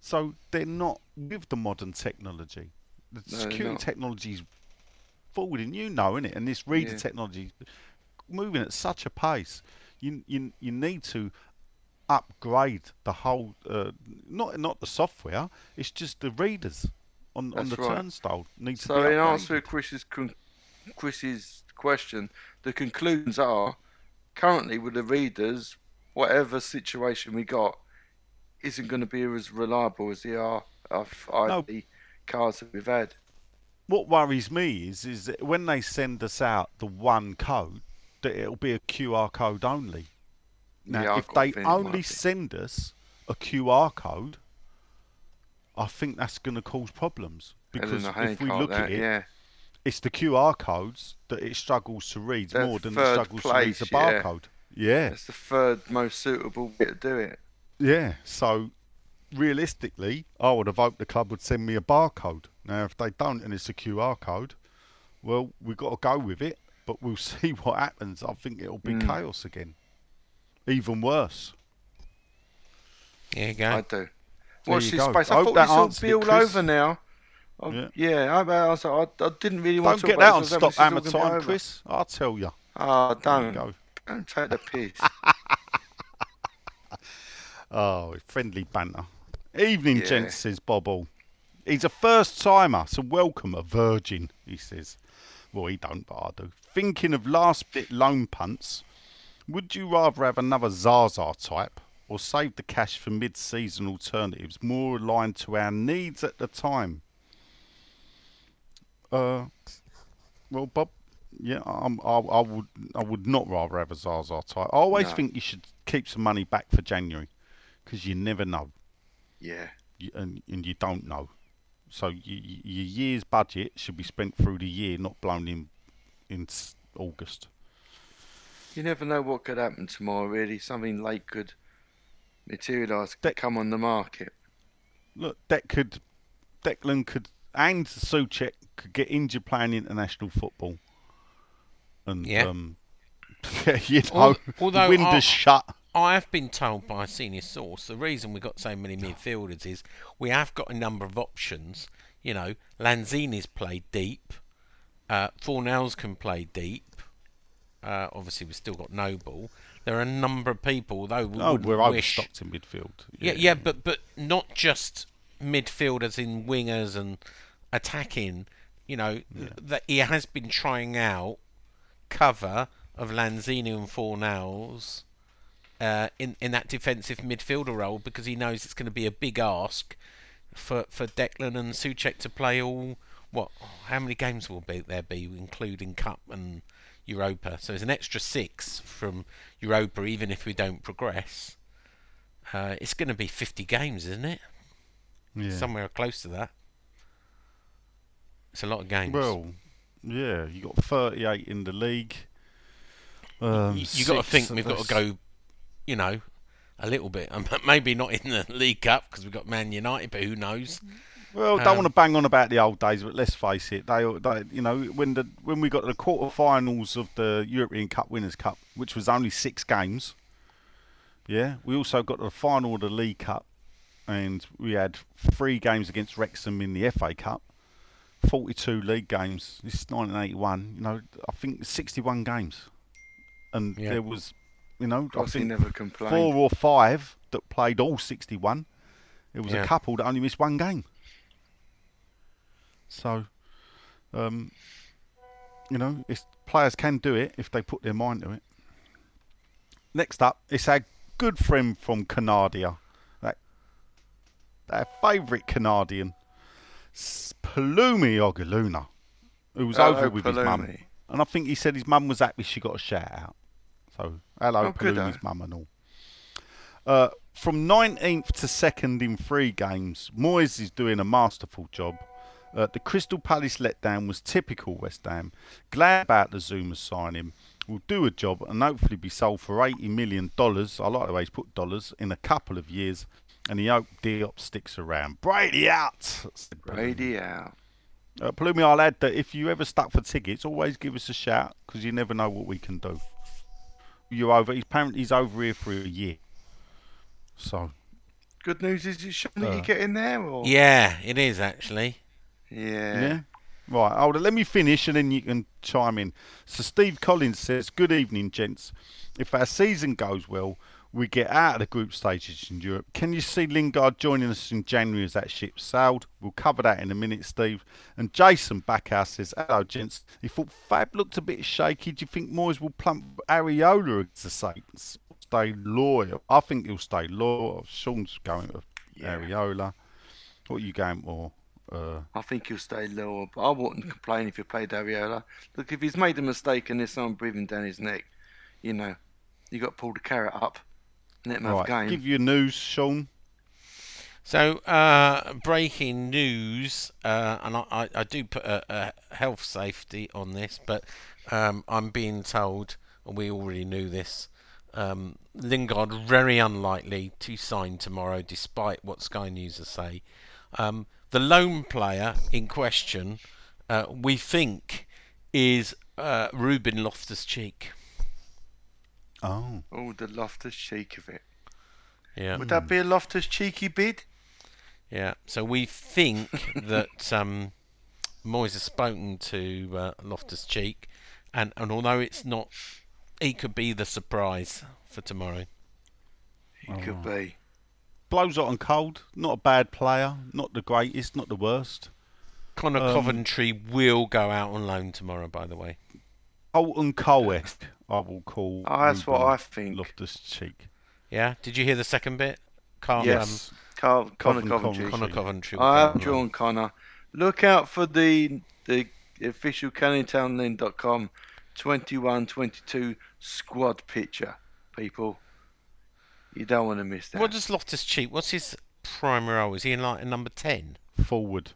So they're not with the modern technology. The No, security technology is forward, and you know, innit? And this reader Yeah. technology moving at such a pace. You you you need to upgrade the whole uh, not not the software. It's just the readers on on the right. turnstile need to So be in answer to Chris's con- Chris's question, the conclusions are currently with the readers, whatever situation we got isn't going to be as reliable as the R RFID cards that we've had. What worries me is is that when they send us out the one code, that it'll be a QR code only. Now, Yeah, if they feeling it might only send us a QR code, I think that's going to cause problems because if we look that, at it, yeah, it's the QR codes that it struggles to read more than it struggles to read the place, yeah. barcode. Yeah, it's the third most suitable way to do it. yeah. So realistically, I would have hoped the club would send me a barcode. Now, if they don't and it's a QR code, well, we've got to go with it. But we'll see what happens. I think it'll be Mm. chaos again, even worse. There you go. I do. There Watch you this go. space. I I hope thought that this would be all Chris. over now. I- Yeah. yeah, I, I, was I, I didn't really want Don't to get that on this, I Stop was Hammer this is all gonna be Time. Chris. I'll tell you. Oh, There don't. go. Don't take the piss. Oh, friendly banter. Evening, Yeah. gents, says Bobble. He's a first timer, so welcome, a virgin, he says. Well, he don't, but I do. Thinking of last bit loan punts, would you rather have another Zaza type or save the cash for mid season alternatives more aligned to our needs at the time? Uh, well, Bob, yeah, I'm, I, I would, I would not rather have a Zaza type. I always No. think you should keep some money back for January because you never know, yeah. you, and and you don't know. So you, you, your year's budget should be spent through the year, not blown in in August. You never know what could happen tomorrow, really. Something late could materialise, could That- come on the market. Look, that could Declan could and Soucek could get injured playing international football, and Yeah. um, you know, Al- although the window I- shut. I have been told by a senior source the reason we've got so many midfielders is we have got a number of options. You know, Lanzini's played deep. Uh, Fornals can play deep. Uh, obviously, we've still got Noble. There are a number of people, though we Oh, we're wish. overstocked in midfield. Yeah, yeah, but but not just midfielders in wingers and attacking. You know that he has been trying out cover of Lanzini and Fornals uh, in in that defensive midfielder role because he knows it's going to be a big ask for for Declan and Soucek to play all. What? How many games will be there be, including Cup and Europa? So there's an extra six from Europa, even if we don't progress. Uh, it's going to be 50 games, isn't it? yeah. Somewhere close to that. It's a lot of games. Well, yeah, you got 38 in the league. Um, you, you got to think we've got to go, you know, a little bit. Um, maybe not in the League Cup because we've got Man United, but who knows? Well, don't Um, want to bang on about the old days, but let's face it, they, they you know, when the when we got to the quarter-finals of the European Cup Winners' Cup, which was only six games. Yeah, we also got to the final of the League Cup, and we had three games against Wrexham in the FA Cup. 42 league games. This is 1981. You know, I think 61 games, and Yeah. there was You know, I think never complained. four or five that played all 61. It was Yeah. a couple that only missed one game. So, um, you know, it's, players can do it if they put their mind to it. Next up, it's our good friend from Canadia, that our favourite Canadian, Palumi Ogaluna, who was Hello, over with his mum. And I think he said his mum was happy she got a shout out. So, hello, Oh, Palumi's mum and all. Uh, from 19th to 2nd in three games, Moyes is doing a masterful job. Uh, the Crystal Palace letdown was typical West Ham. Glad about the Zouma signing. Will do a job and hopefully be sold for $80 million. I like the way he's put dollars in a couple of years. And he hope Diop sticks around. Brady out! Brady out. Uh, Palumi, I'll add that if you ever stuck for tickets, always give us a shout because you never know what we can do. You're over. He's apparently he's over here for a year. So Good news is it Sean that Uh, you get in there or Yeah, it is actually. yeah. yeah, right. Hold on, let me finish and then you can chime in. So Steve Collins says, "Good evening, gents. If our season goes well, we get out of the group stages in Europe. Can you see Lingard joining us in January as that ship sailed? We'll cover that in a minute, Steve. And Jason Backhouse says, Hello, gents. He thought Fab looked a bit shaky. Do you think Moyes will plump Areola against the Saints? Stay loyal. I think he'll stay loyal. Sean's going with Yeah. Areola. What are you going for? Uh, I think he'll stay but I wouldn't complain if he played Areola. Look, if he's made a mistake and there's someone breathing down his neck, you know, you got to pull the carrot up. Let him a right, game. give you news, Sean. So, uh, breaking news, uh, and I, I, I do put a, a health safety on this, but um, I'm being told, and we already knew this, um, Lingard very unlikely to sign tomorrow, despite what Sky News are say. Um, the lone player in question, uh, we think, is uh, Ruben Loftus-Cheek. Oh, Oh, the Loftus cheek of it. Yeah. Would that be a Loftus cheeky bid? Yeah, so we think that um, Moyes has spoken to uh, Loftus Cheek, and, and although it's not, he could be the surprise for tomorrow. It could be. blows hot and cold. Not a bad player. Not the greatest. Not the worst. Conor Um, Coventry will go out on loan tomorrow, by the way. Colton Cole-esque, I will call. Oh, that's what Ruben I think. Loftus Cheek. Yeah, did you hear the second bit? Carl, Yes. Carl, Conor Covent- Coventry. Um, Conor Coventry. will I have drawn Connor. Look out for the the official CanningTownLink.com 21-22 squad picture, people. You don't want to miss that. What does Loftus Cheek? What's his primary role? Is he in like a number ten? Forward.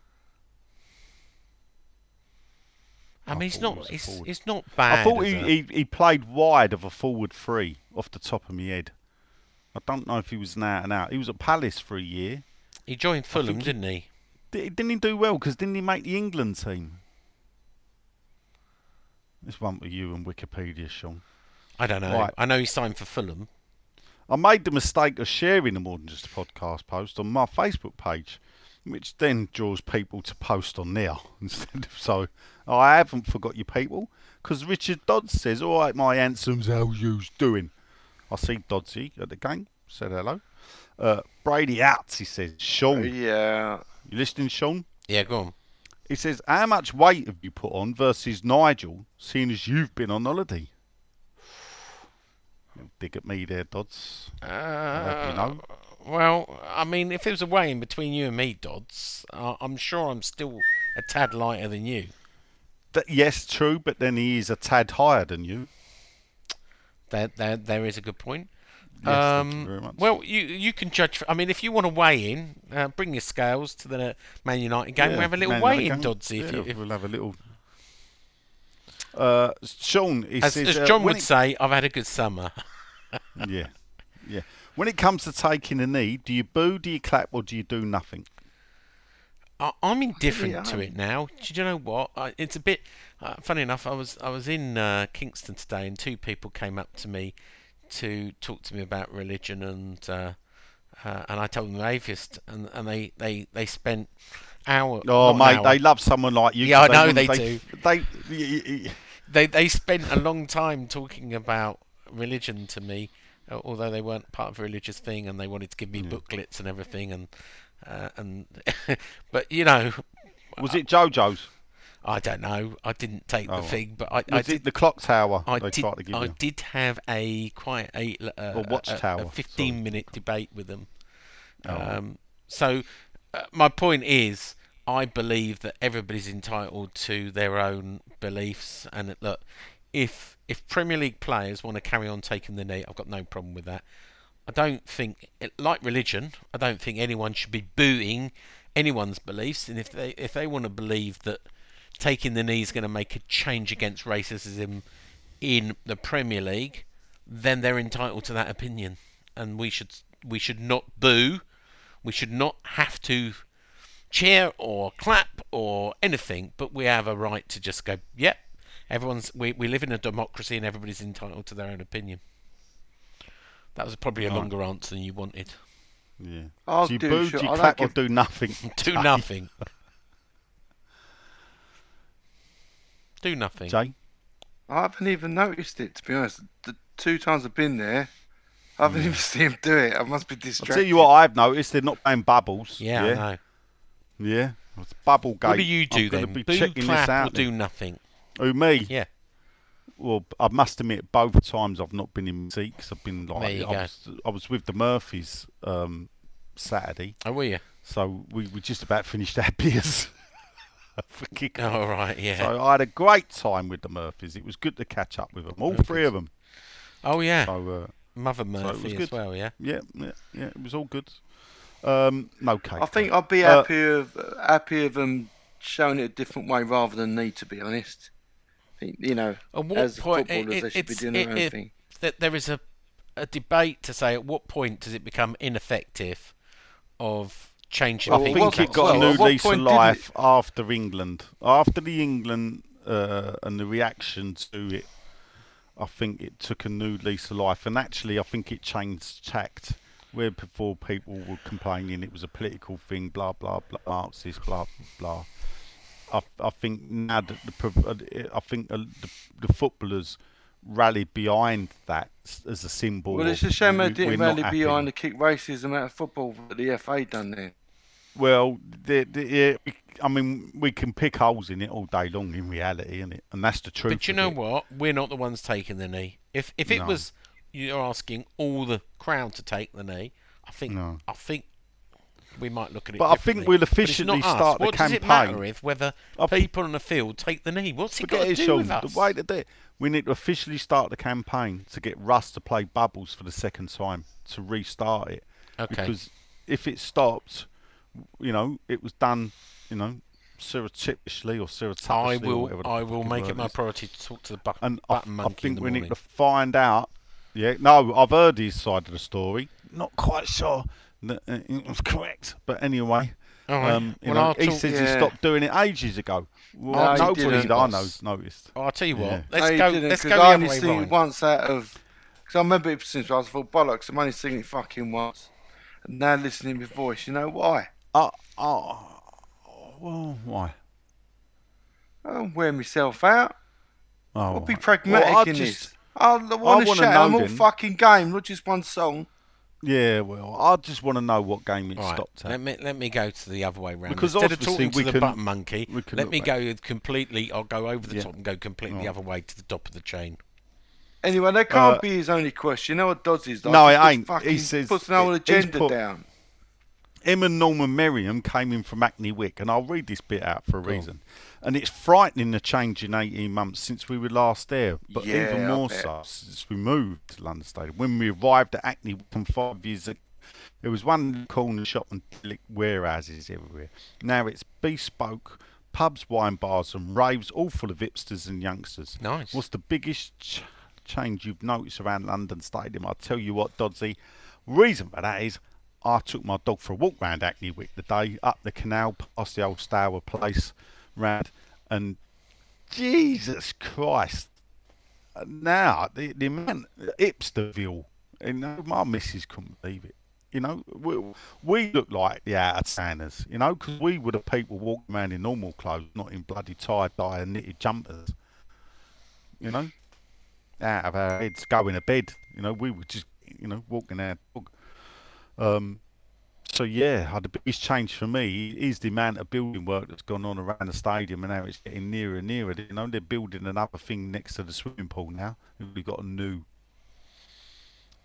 I I mean, it's not. was a He's, forward. he's not bad. I thought he, he, he played wide of a forward three off the top of my head. I don't know if he was an out and out. He was at Palace for a year. he joined Fulham, didn't he? Di- Didn't he do well? Because didn't he make the England team? This one for you and Wikipedia, Sean. I don't know. Right. I know he signed for Fulham. I made the mistake of sharing a more than just a podcast post on my Facebook page, which then draws people to post on there instead of so. I haven't forgot you people because Richard Dodds says, "All right, my handsomes, how you's doing?" I see Dodsy at the game. Said hello. Uh, Brady out. He says, "Sean, Yeah. you listening, Sean?" Yeah, go on. He says, "How much weight have you put on versus Nigel, seeing as you've been on holiday?" Dig at me there, Dodds. I'll you know. Well, I mean, if there was a way in between you and me, Dodds, uh, I'm sure I'm still a tad lighter than you. That, yes, true, but then he is a tad higher than you. There, there, there is a good point. Yes, thank you Um, very much. Well, you you can judge. I mean, if you want to weigh in, uh, bring your scales to the Man United game. we'll have a little Man weigh in, game. Doddsy. If you, if, we'll have a little. Uh, Sean, he as, says, as uh, John when would it- say, I've had a good summer. yeah, yeah. When it comes to taking a knee, do you boo, do you clap, or do you do nothing? I, I'm indifferent Yeah, to it now. Do you know what? I, it's a bit uh, funny enough. I was I was in uh, Kingston today, and two people came up to me to talk to me about religion, and uh, uh, and I told them they're atheist, and and they they they spent hour. Oh, mate, hour. they love someone like you. Yeah, I know they They, y- y- y- they they spent a long time talking about religion to me, uh, although they weren't part of a religious thing, and they wanted to give me Yeah. booklets and everything, and uh, and but you know, Was it JoJo's? I don't know. I didn't take Oh, the thing, but I, I did. the clock tower I did. to I you? did have a quite a uh, a- watchtower, a, sorry. 15 minute debate with them. Oh. Um, so uh, my point is, I believe that everybody's entitled to their own beliefs, and that look, if if Premier League players want to carry on taking the knee, I've got no problem with that. I don't think, like religion, I don't think anyone should be booing anyone's beliefs, and if they if they want to believe that taking the knee is going to make a change against racism in the Premier League, then they're entitled to that opinion, and we should we should not boo, we should not have to cheer or clap or anything, but we have a right to just go, yep, everyone's we we live in a democracy and everybody's entitled to their own opinion. That was probably a Right. longer answer than you wanted. Yeah. I'll do you do boo, sure- do you I don't clap, or do nothing? Do nothing. Do nothing. Jay? I haven't even noticed it, to be honest. The two times I've been there, I haven't even seen him do it. I must be distracted. I'll tell you what I've noticed, they're not playing bubbles. Yeah, yeah. I know. Yeah. It's bubble gate. What do you do I'm gonna then? Be Boo, checking clap, this out or do nothing? Who, me? Yeah. Well, I must admit, both times I've not been in my seat 'cause I've been like, There you I, go. was, I was with the Murphys um, Saturday, Oh, were you? so we, we just about finished our beers for kick Oh, right, yeah. So I had a great time with the Murphys. It was good to catch up with them, all three of them. Oh, yeah. So, uh, Mother so it was Murphy as good. well, yeah. Yeah, yeah, yeah. It was all good. Um, no cake. I think I'd be Uh, happy of happy of them showing it a different way rather than me, to be honest. I think, you know, At what as point footballers, it- they should be doing their it- own it- thing. that there is a a debate to say at what point does it become ineffective of changing I Well, things. think it got a new at lease of point it- life after England. After the England uh, and the reaction to it, I think it took a new lease of life. And actually, I think it changed tact. Where before people were complaining it was a political thing, blah blah blah, Marxist, blah blah. I, I think now that the uh, I think uh, the, the footballers rallied behind that as a symbol. Well, it's of a shame they we- we're didn't rally behind the kick racism out of football that the FA done there. Well, the, the, yeah, I mean, we can pick holes in it all day long in reality, is it? And that's the truth. But you know it. what? We're not the ones taking the knee. If if it No. was you're asking all the crowd to take the knee, I think No. I think we might look at it. But I think we'll officially start the what does it matter campaign. if whether I f- people on the field take the knee? What's it got to do Sean. with us? The way to do it, we need to officially start the campaign to get Russ to play Bubbles for the second time to restart it. Okay. Because if it stopped, you know, it was done, you know, surreptitiously or surreptitiously. I will I will make it my priority to talk to the buck, And I, button I think we need to find out. Yeah, no, I've heard his side of the story. Not quite sure that uh, it was correct, but anyway. All right. Um, you Well, know, he talk- says he stopped doing it ages ago. Well, No, nobody didn't, I know noticed. Oh, I'll tell you what. Yeah. Let's no, go. Let's 'cause go the I other only way seen round. it once out of. Because I remember it since I was full bollocks. I've only seen it fucking once. And now listening to my voice, you know why? Oh, oh, well, why? I don't wear myself out. Oh, I'll be pragmatic Well, in just- this. I want to wanna shout know I'm all fucking game, not just one song. Yeah, well, I just want to know what game it All right, stopped at. let me let me go to the other way round. Because Instead of obviously talking to we the can- button monkey, we can let look me back. go completely. I'll go over the Yeah. top and go completely the other way to the top of the chain. Anyway, that can't Uh, be his only question. You know what Dodds is like? No, it puts ain't. He Fucking, says- puts an whole he's agenda put- down. Him and Norman Merriam came in from Hackney Wick, and I'll read this bit out for a reason. And it's frightening the change in 18 months since we were last there, but Yeah, even more so since we moved to London Stadium. When we arrived at Hackney Wick and five years ago, there was one corner shop and lick warehouses everywhere. Now it's bespoke pubs, wine bars, and raves, all full of hipsters and youngsters. Nice. What's the biggest ch- change you've noticed around London Stadium? I'll tell you what, Dodsey. Reason for that is I took my dog for a walk round Hackney Wick the day up the canal past the old Stour place round, and Jesus Christ! Now the the amount Hipsterville, you know, my missus couldn't believe it. You know, we, we look like the out of Sanders, you know, because we were the people walking around in normal clothes, not in bloody tie dye and knitted jumpers. You know. out of our heads, going to bed. You know, we were just, you know, walking our dog. Um, so yeah, the biggest change for me is the amount of building work that's gone on around the stadium, and now it's getting nearer and nearer. You know, they're building another thing next to the swimming pool now. We've got a new.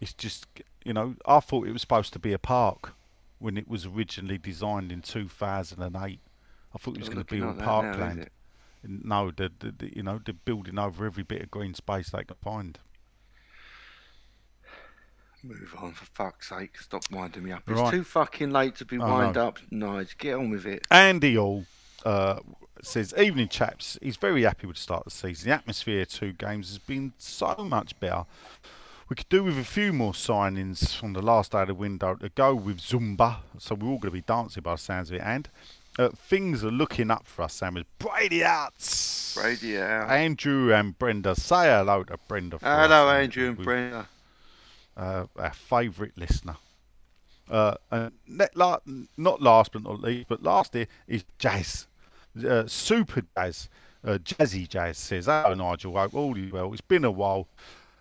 It's just, you know, I thought it was supposed to be a park when it was originally designed in 2008. I thought it was going to be all like now, parkland. No, the, the, the, you know, they're building over every bit of green space they can find. Move on for fuck's sake. Stop winding me up. It's Right. too fucking late to be I wind know. up. Nige, get on with it. Andy All uh, says, Evening, chaps. He's very happy with the start of the season. The atmosphere of two games has been so much better. We could do with a few more signings from the last day of the window to go with Zumba. So we're all going to be dancing by the sounds of it. And uh, things are looking up for us, Sam. As Brady out. Andrew and Brenda. Say hello to Brenda. for Hello, us, Andrew and We- Brenda. Uh, our favourite listener. Uh, and net la- not last but not least, but last here is Jazz. Uh, super Jazz. Uh, Jazzy Jazz says, Hello, Nigel. Hope all is well. It's been a while.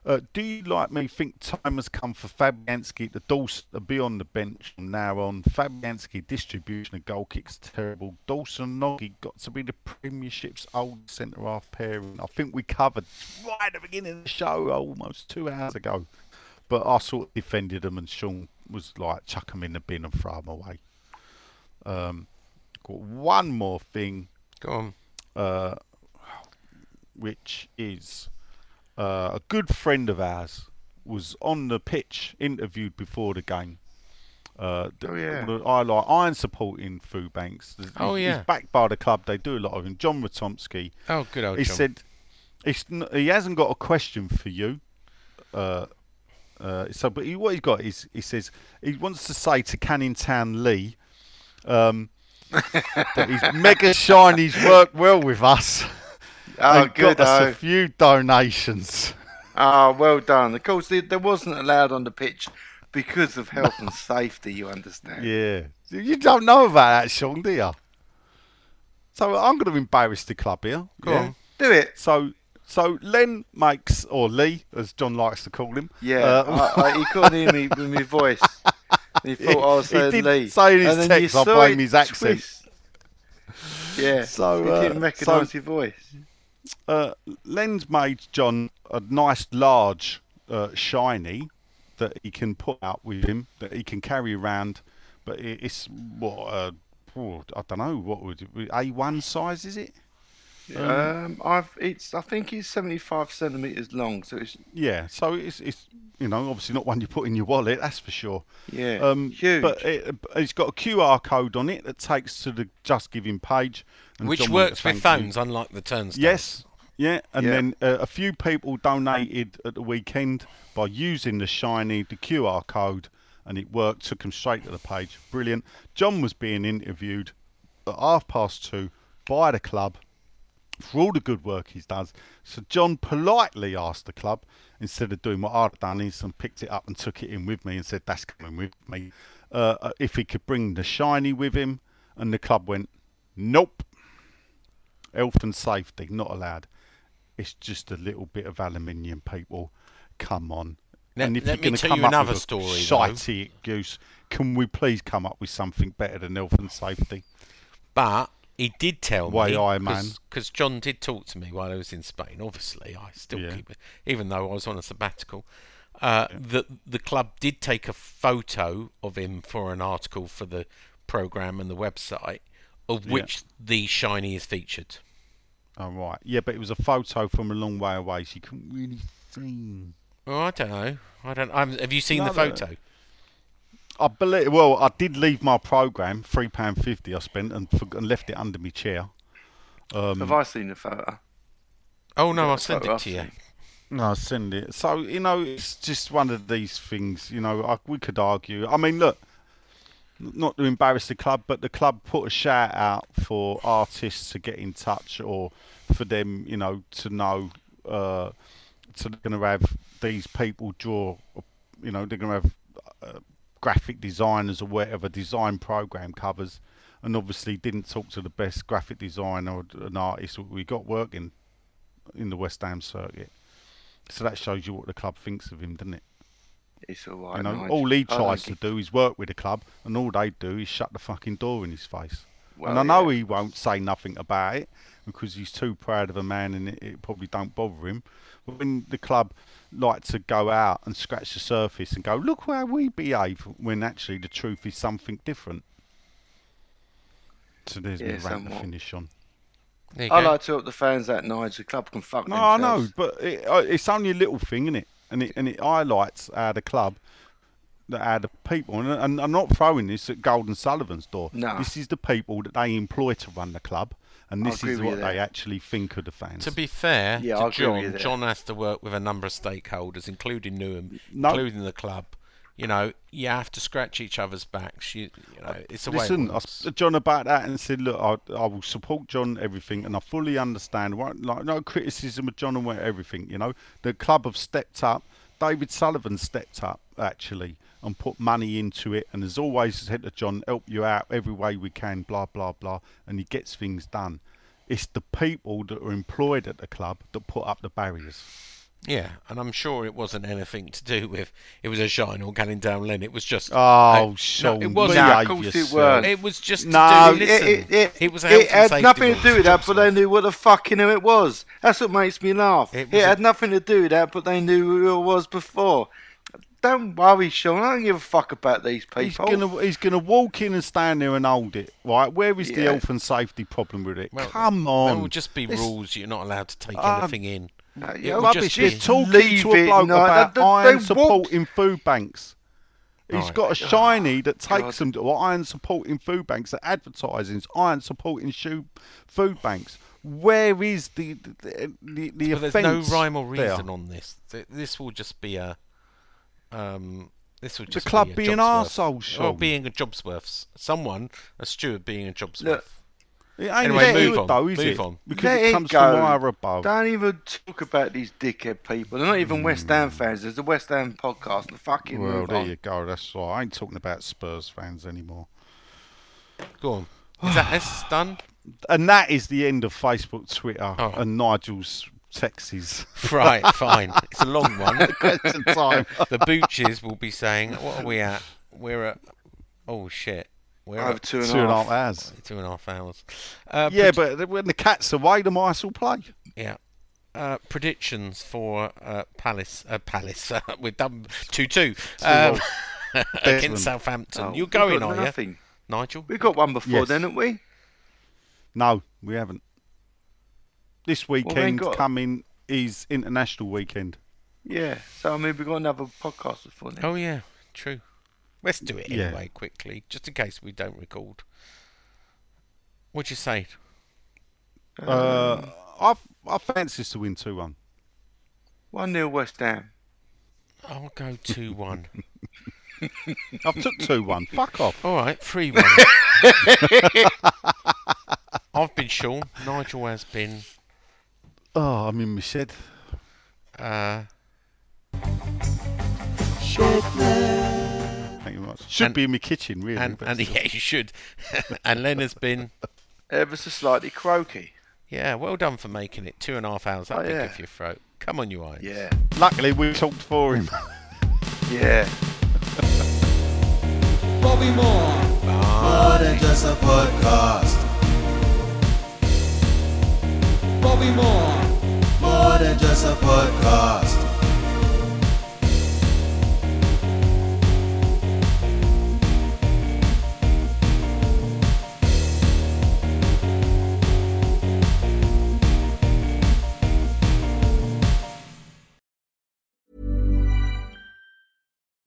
Uh, do you, like me, think time has come for Fabianski to Dawson to be on the bench from now on? Fabianski distribution of goal kicks terrible. Dawson Noggy got to be the Premiership's old centre half pairing. I think we covered right at the beginning of the show almost two hours ago. But I sort of defended them, and Sean was like, chuck them in the bin and throw them away. Um, got one more thing, Go on. uh, which is uh, a good friend of ours was on the pitch, interviewed before the game. Uh, Oh, yeah. the- I like iron supporting food banks. He's- Oh, he's yeah. backed by the club. They do a lot of him. John Ratomski. Oh, good old He John. said it's n- he hasn't got a question for you. Uh, uh, so, but he, what he's got is he says he wants to say to Canning Town Lee um, that his mega shinies work well with us. Oh, and good. got us Oh. a few donations. Ah, well done. Of course, there there wasn't allowed on the pitch because of health and safety. You understand? Yeah, you don't know about that, Sean, do you? So I'm going to embarrass the club here. Go yeah? on. Do it. So, so Len makes, or Lee, as John likes to call him. Yeah. uh, I, I, he couldn't hear me with my voice. He thought I was He saying did Lee. say in his and text, I blame his accent. twist. Yeah. So, he uh, didn't recognise so- your voice. uh, Len's made John a nice large uh, shiny that he can put out with him, that he can carry around. But it, it's what uh, I don't know what would it be, A1 size is it? Um, I've it's I think it's seventy five centimeters long, so it's Yeah, so it's it's you know obviously not one you put in your wallet, that's for sure. yeah Um, huge. But it, it's got a QR code on it that takes to the JustGiving page, and Which John works with thank you. phones, unlike the turnstiles. Yes. Yeah, and Yeah. then uh, a few people donated at the weekend by using the shiny, the QR code, and it worked. Took them straight to the page. Brilliant. John was being interviewed at half past two by the club for all the good work he does. So John politely asked the club, instead of doing what I'd done, and picked it up and took it in with me and said, "That's coming with me." Uh, uh, if he could bring the shiny with him, and the club went, "Nope." Health and safety not allowed. It's just a little bit of aluminium, people. Come on. Let- and if you're going to tell come you up another with a story, shitey goose, can we please come up with something better than health and safety? But he did tell Way me I, man. because John did talk to me while I was in Spain. Obviously, I still Yeah. keep it, even though I was on a sabbatical. Uh, that the club did take a photo of him for an article for the program and the website, of Yeah. which the shiny is featured. Oh, right. Yeah, but it was a photo from a long way away, so you couldn't really see. Oh, I don't know. I don't. I'm, have you seen No, the no. Photo? I believe. Well, I did leave my program, three pound fifty. I spent and, forg and left it under my chair. Um, Have I seen the photo? Oh no, I'll send it to you. I've No, I'll send it. So you know, it's just one of these things. You know, I, we could argue. I mean, look, not to embarrass the club, but the club put a shout out for artists to get in touch, or for them, you know, to know. Uh, so they're going to have these people draw. You know, they're going to have uh, graphic designers or whatever design program covers, and obviously didn't talk to the best graphic designer or an artist we got working in the West Ham circuit. So that shows you what the club thinks of him, doesn't it? It's all right. You know, all he tries to give- do is work with the club, and all they do is shut the fucking door in his face. Well, and I know yeah. he won't say nothing about it because he's too proud of a man, and it, it probably don't bother him. But when the club like to go out and scratch the surface and go, look how we behave, when actually the truth is something different. So there's Yeah, my rant to finish on. I go. like to help the fans out, Nigel. The club can fuck No, I know, but it, uh, it's only a little thing, is it? And it and it highlights how the club, that how the people, and, and I'm not throwing this at Gold and Sullivan's door. No. This is the people that they employ to run the club, and this is what they actually think of the fans. To be fair Yeah, to agree with you John, there. John has to work with a number of stakeholders, including Newham, No. including the club. You know, you have to scratch each other's backs. You, you know, uh, it's the way. Listen, I works. spoke to John about that and said, look, I, I will support John everything, and I fully understand. Won't- Like no criticism of John and what- everything. You know, the club have stepped up. David Sullivan stepped up actually and put money into it, and as always said to John, help you out every way we can. Blah blah blah, and he gets things done. It's the people that are employed at the club that put up the barriers. Yeah, and I'm sure it wasn't anything to do with it was a shine or going down Len. It was just Oh, uh, Sean, no, it wasn't. Nah, of course it yourself. weren't. It was just No, to do. It, Listen, it, it, it was a it had safety nothing to do with that, but they knew what the fucking who it was. That's what makes me laugh. It It, a- had nothing to do with that, but they knew who it was before. Don't worry, Sean. I don't give a fuck about these He's people. gonna he's gonna walk in and stand there and hold it, right? Where is the Yeah. health and safety problem with it? Well, Come There on, will just be This- rules. You're not allowed to take Um, anything in. Uh, it yeah, would rubbish. just They're talking Leave to a it, bloke no, about they- they iron won't. support food banks. He's Right. got a shiny that takes God. them to iron supporting food banks that advertising iron supporting shoe, food banks. Where is the the the, the But there's no offence rhyme or there? reason on this. Th- This will just be a. Um, this will The club be being Jobsworth. arseholes, Or being a Jobsworth. Someone, a steward being a Jobsworth. Look, It ain't Anyway, move on, though, is move it? on. Because Let it it comes go. from higher above. Don't even talk about these dickhead people. They're not even West Ham fans. There's a West Ham podcast. In the fucking Well, move there on. you go. That's all. I ain't talking about Spurs fans anymore. Go on. Is that us done? And that is the end of Facebook, Twitter, Oh. and Nigel's texts. Right, fine. It's a long one. Question time. the Booches will be saying, what are we at? We're at. Oh, shit. We're Over at two and Two and a half. half hours. two and a half hours. Uh, Yeah, pred- but when the cat's away, the mice will play. Yeah. Uh, predictions for uh, Palace. Uh, Palace. Uh, we've done 2 2 um, against Southampton. Oh, You're going, got are you? Nigel? We got one before Yes. then, haven't we? No, we haven't. This Well, weekend got- coming is international weekend. Yeah. So I mean, we got another podcast before then. Oh, yeah. True. Let's do it Yeah. anyway, quickly, just in case we don't record. What'd you say? Uh, I I fancy us to win two one. One nil West Ham. I'll go 2 1. I've took two one. Fuck off. All right, 3 1. I've been Sean. Nigel has been. Oh, I'm in my shed. Uh, Thank you very much. Should And- be in my kitchen, really. and, and yeah, you should. and Len has been. Ever so slightly croaky. Yeah, well done for making it two and a half hours. That'd Oh, be yeah. good your throat. Come on, you eyes. Yeah. luckily we talked for him. Yeah. Bobby Moore. More than just a podcast. Bobby Moore. More than just a podcast.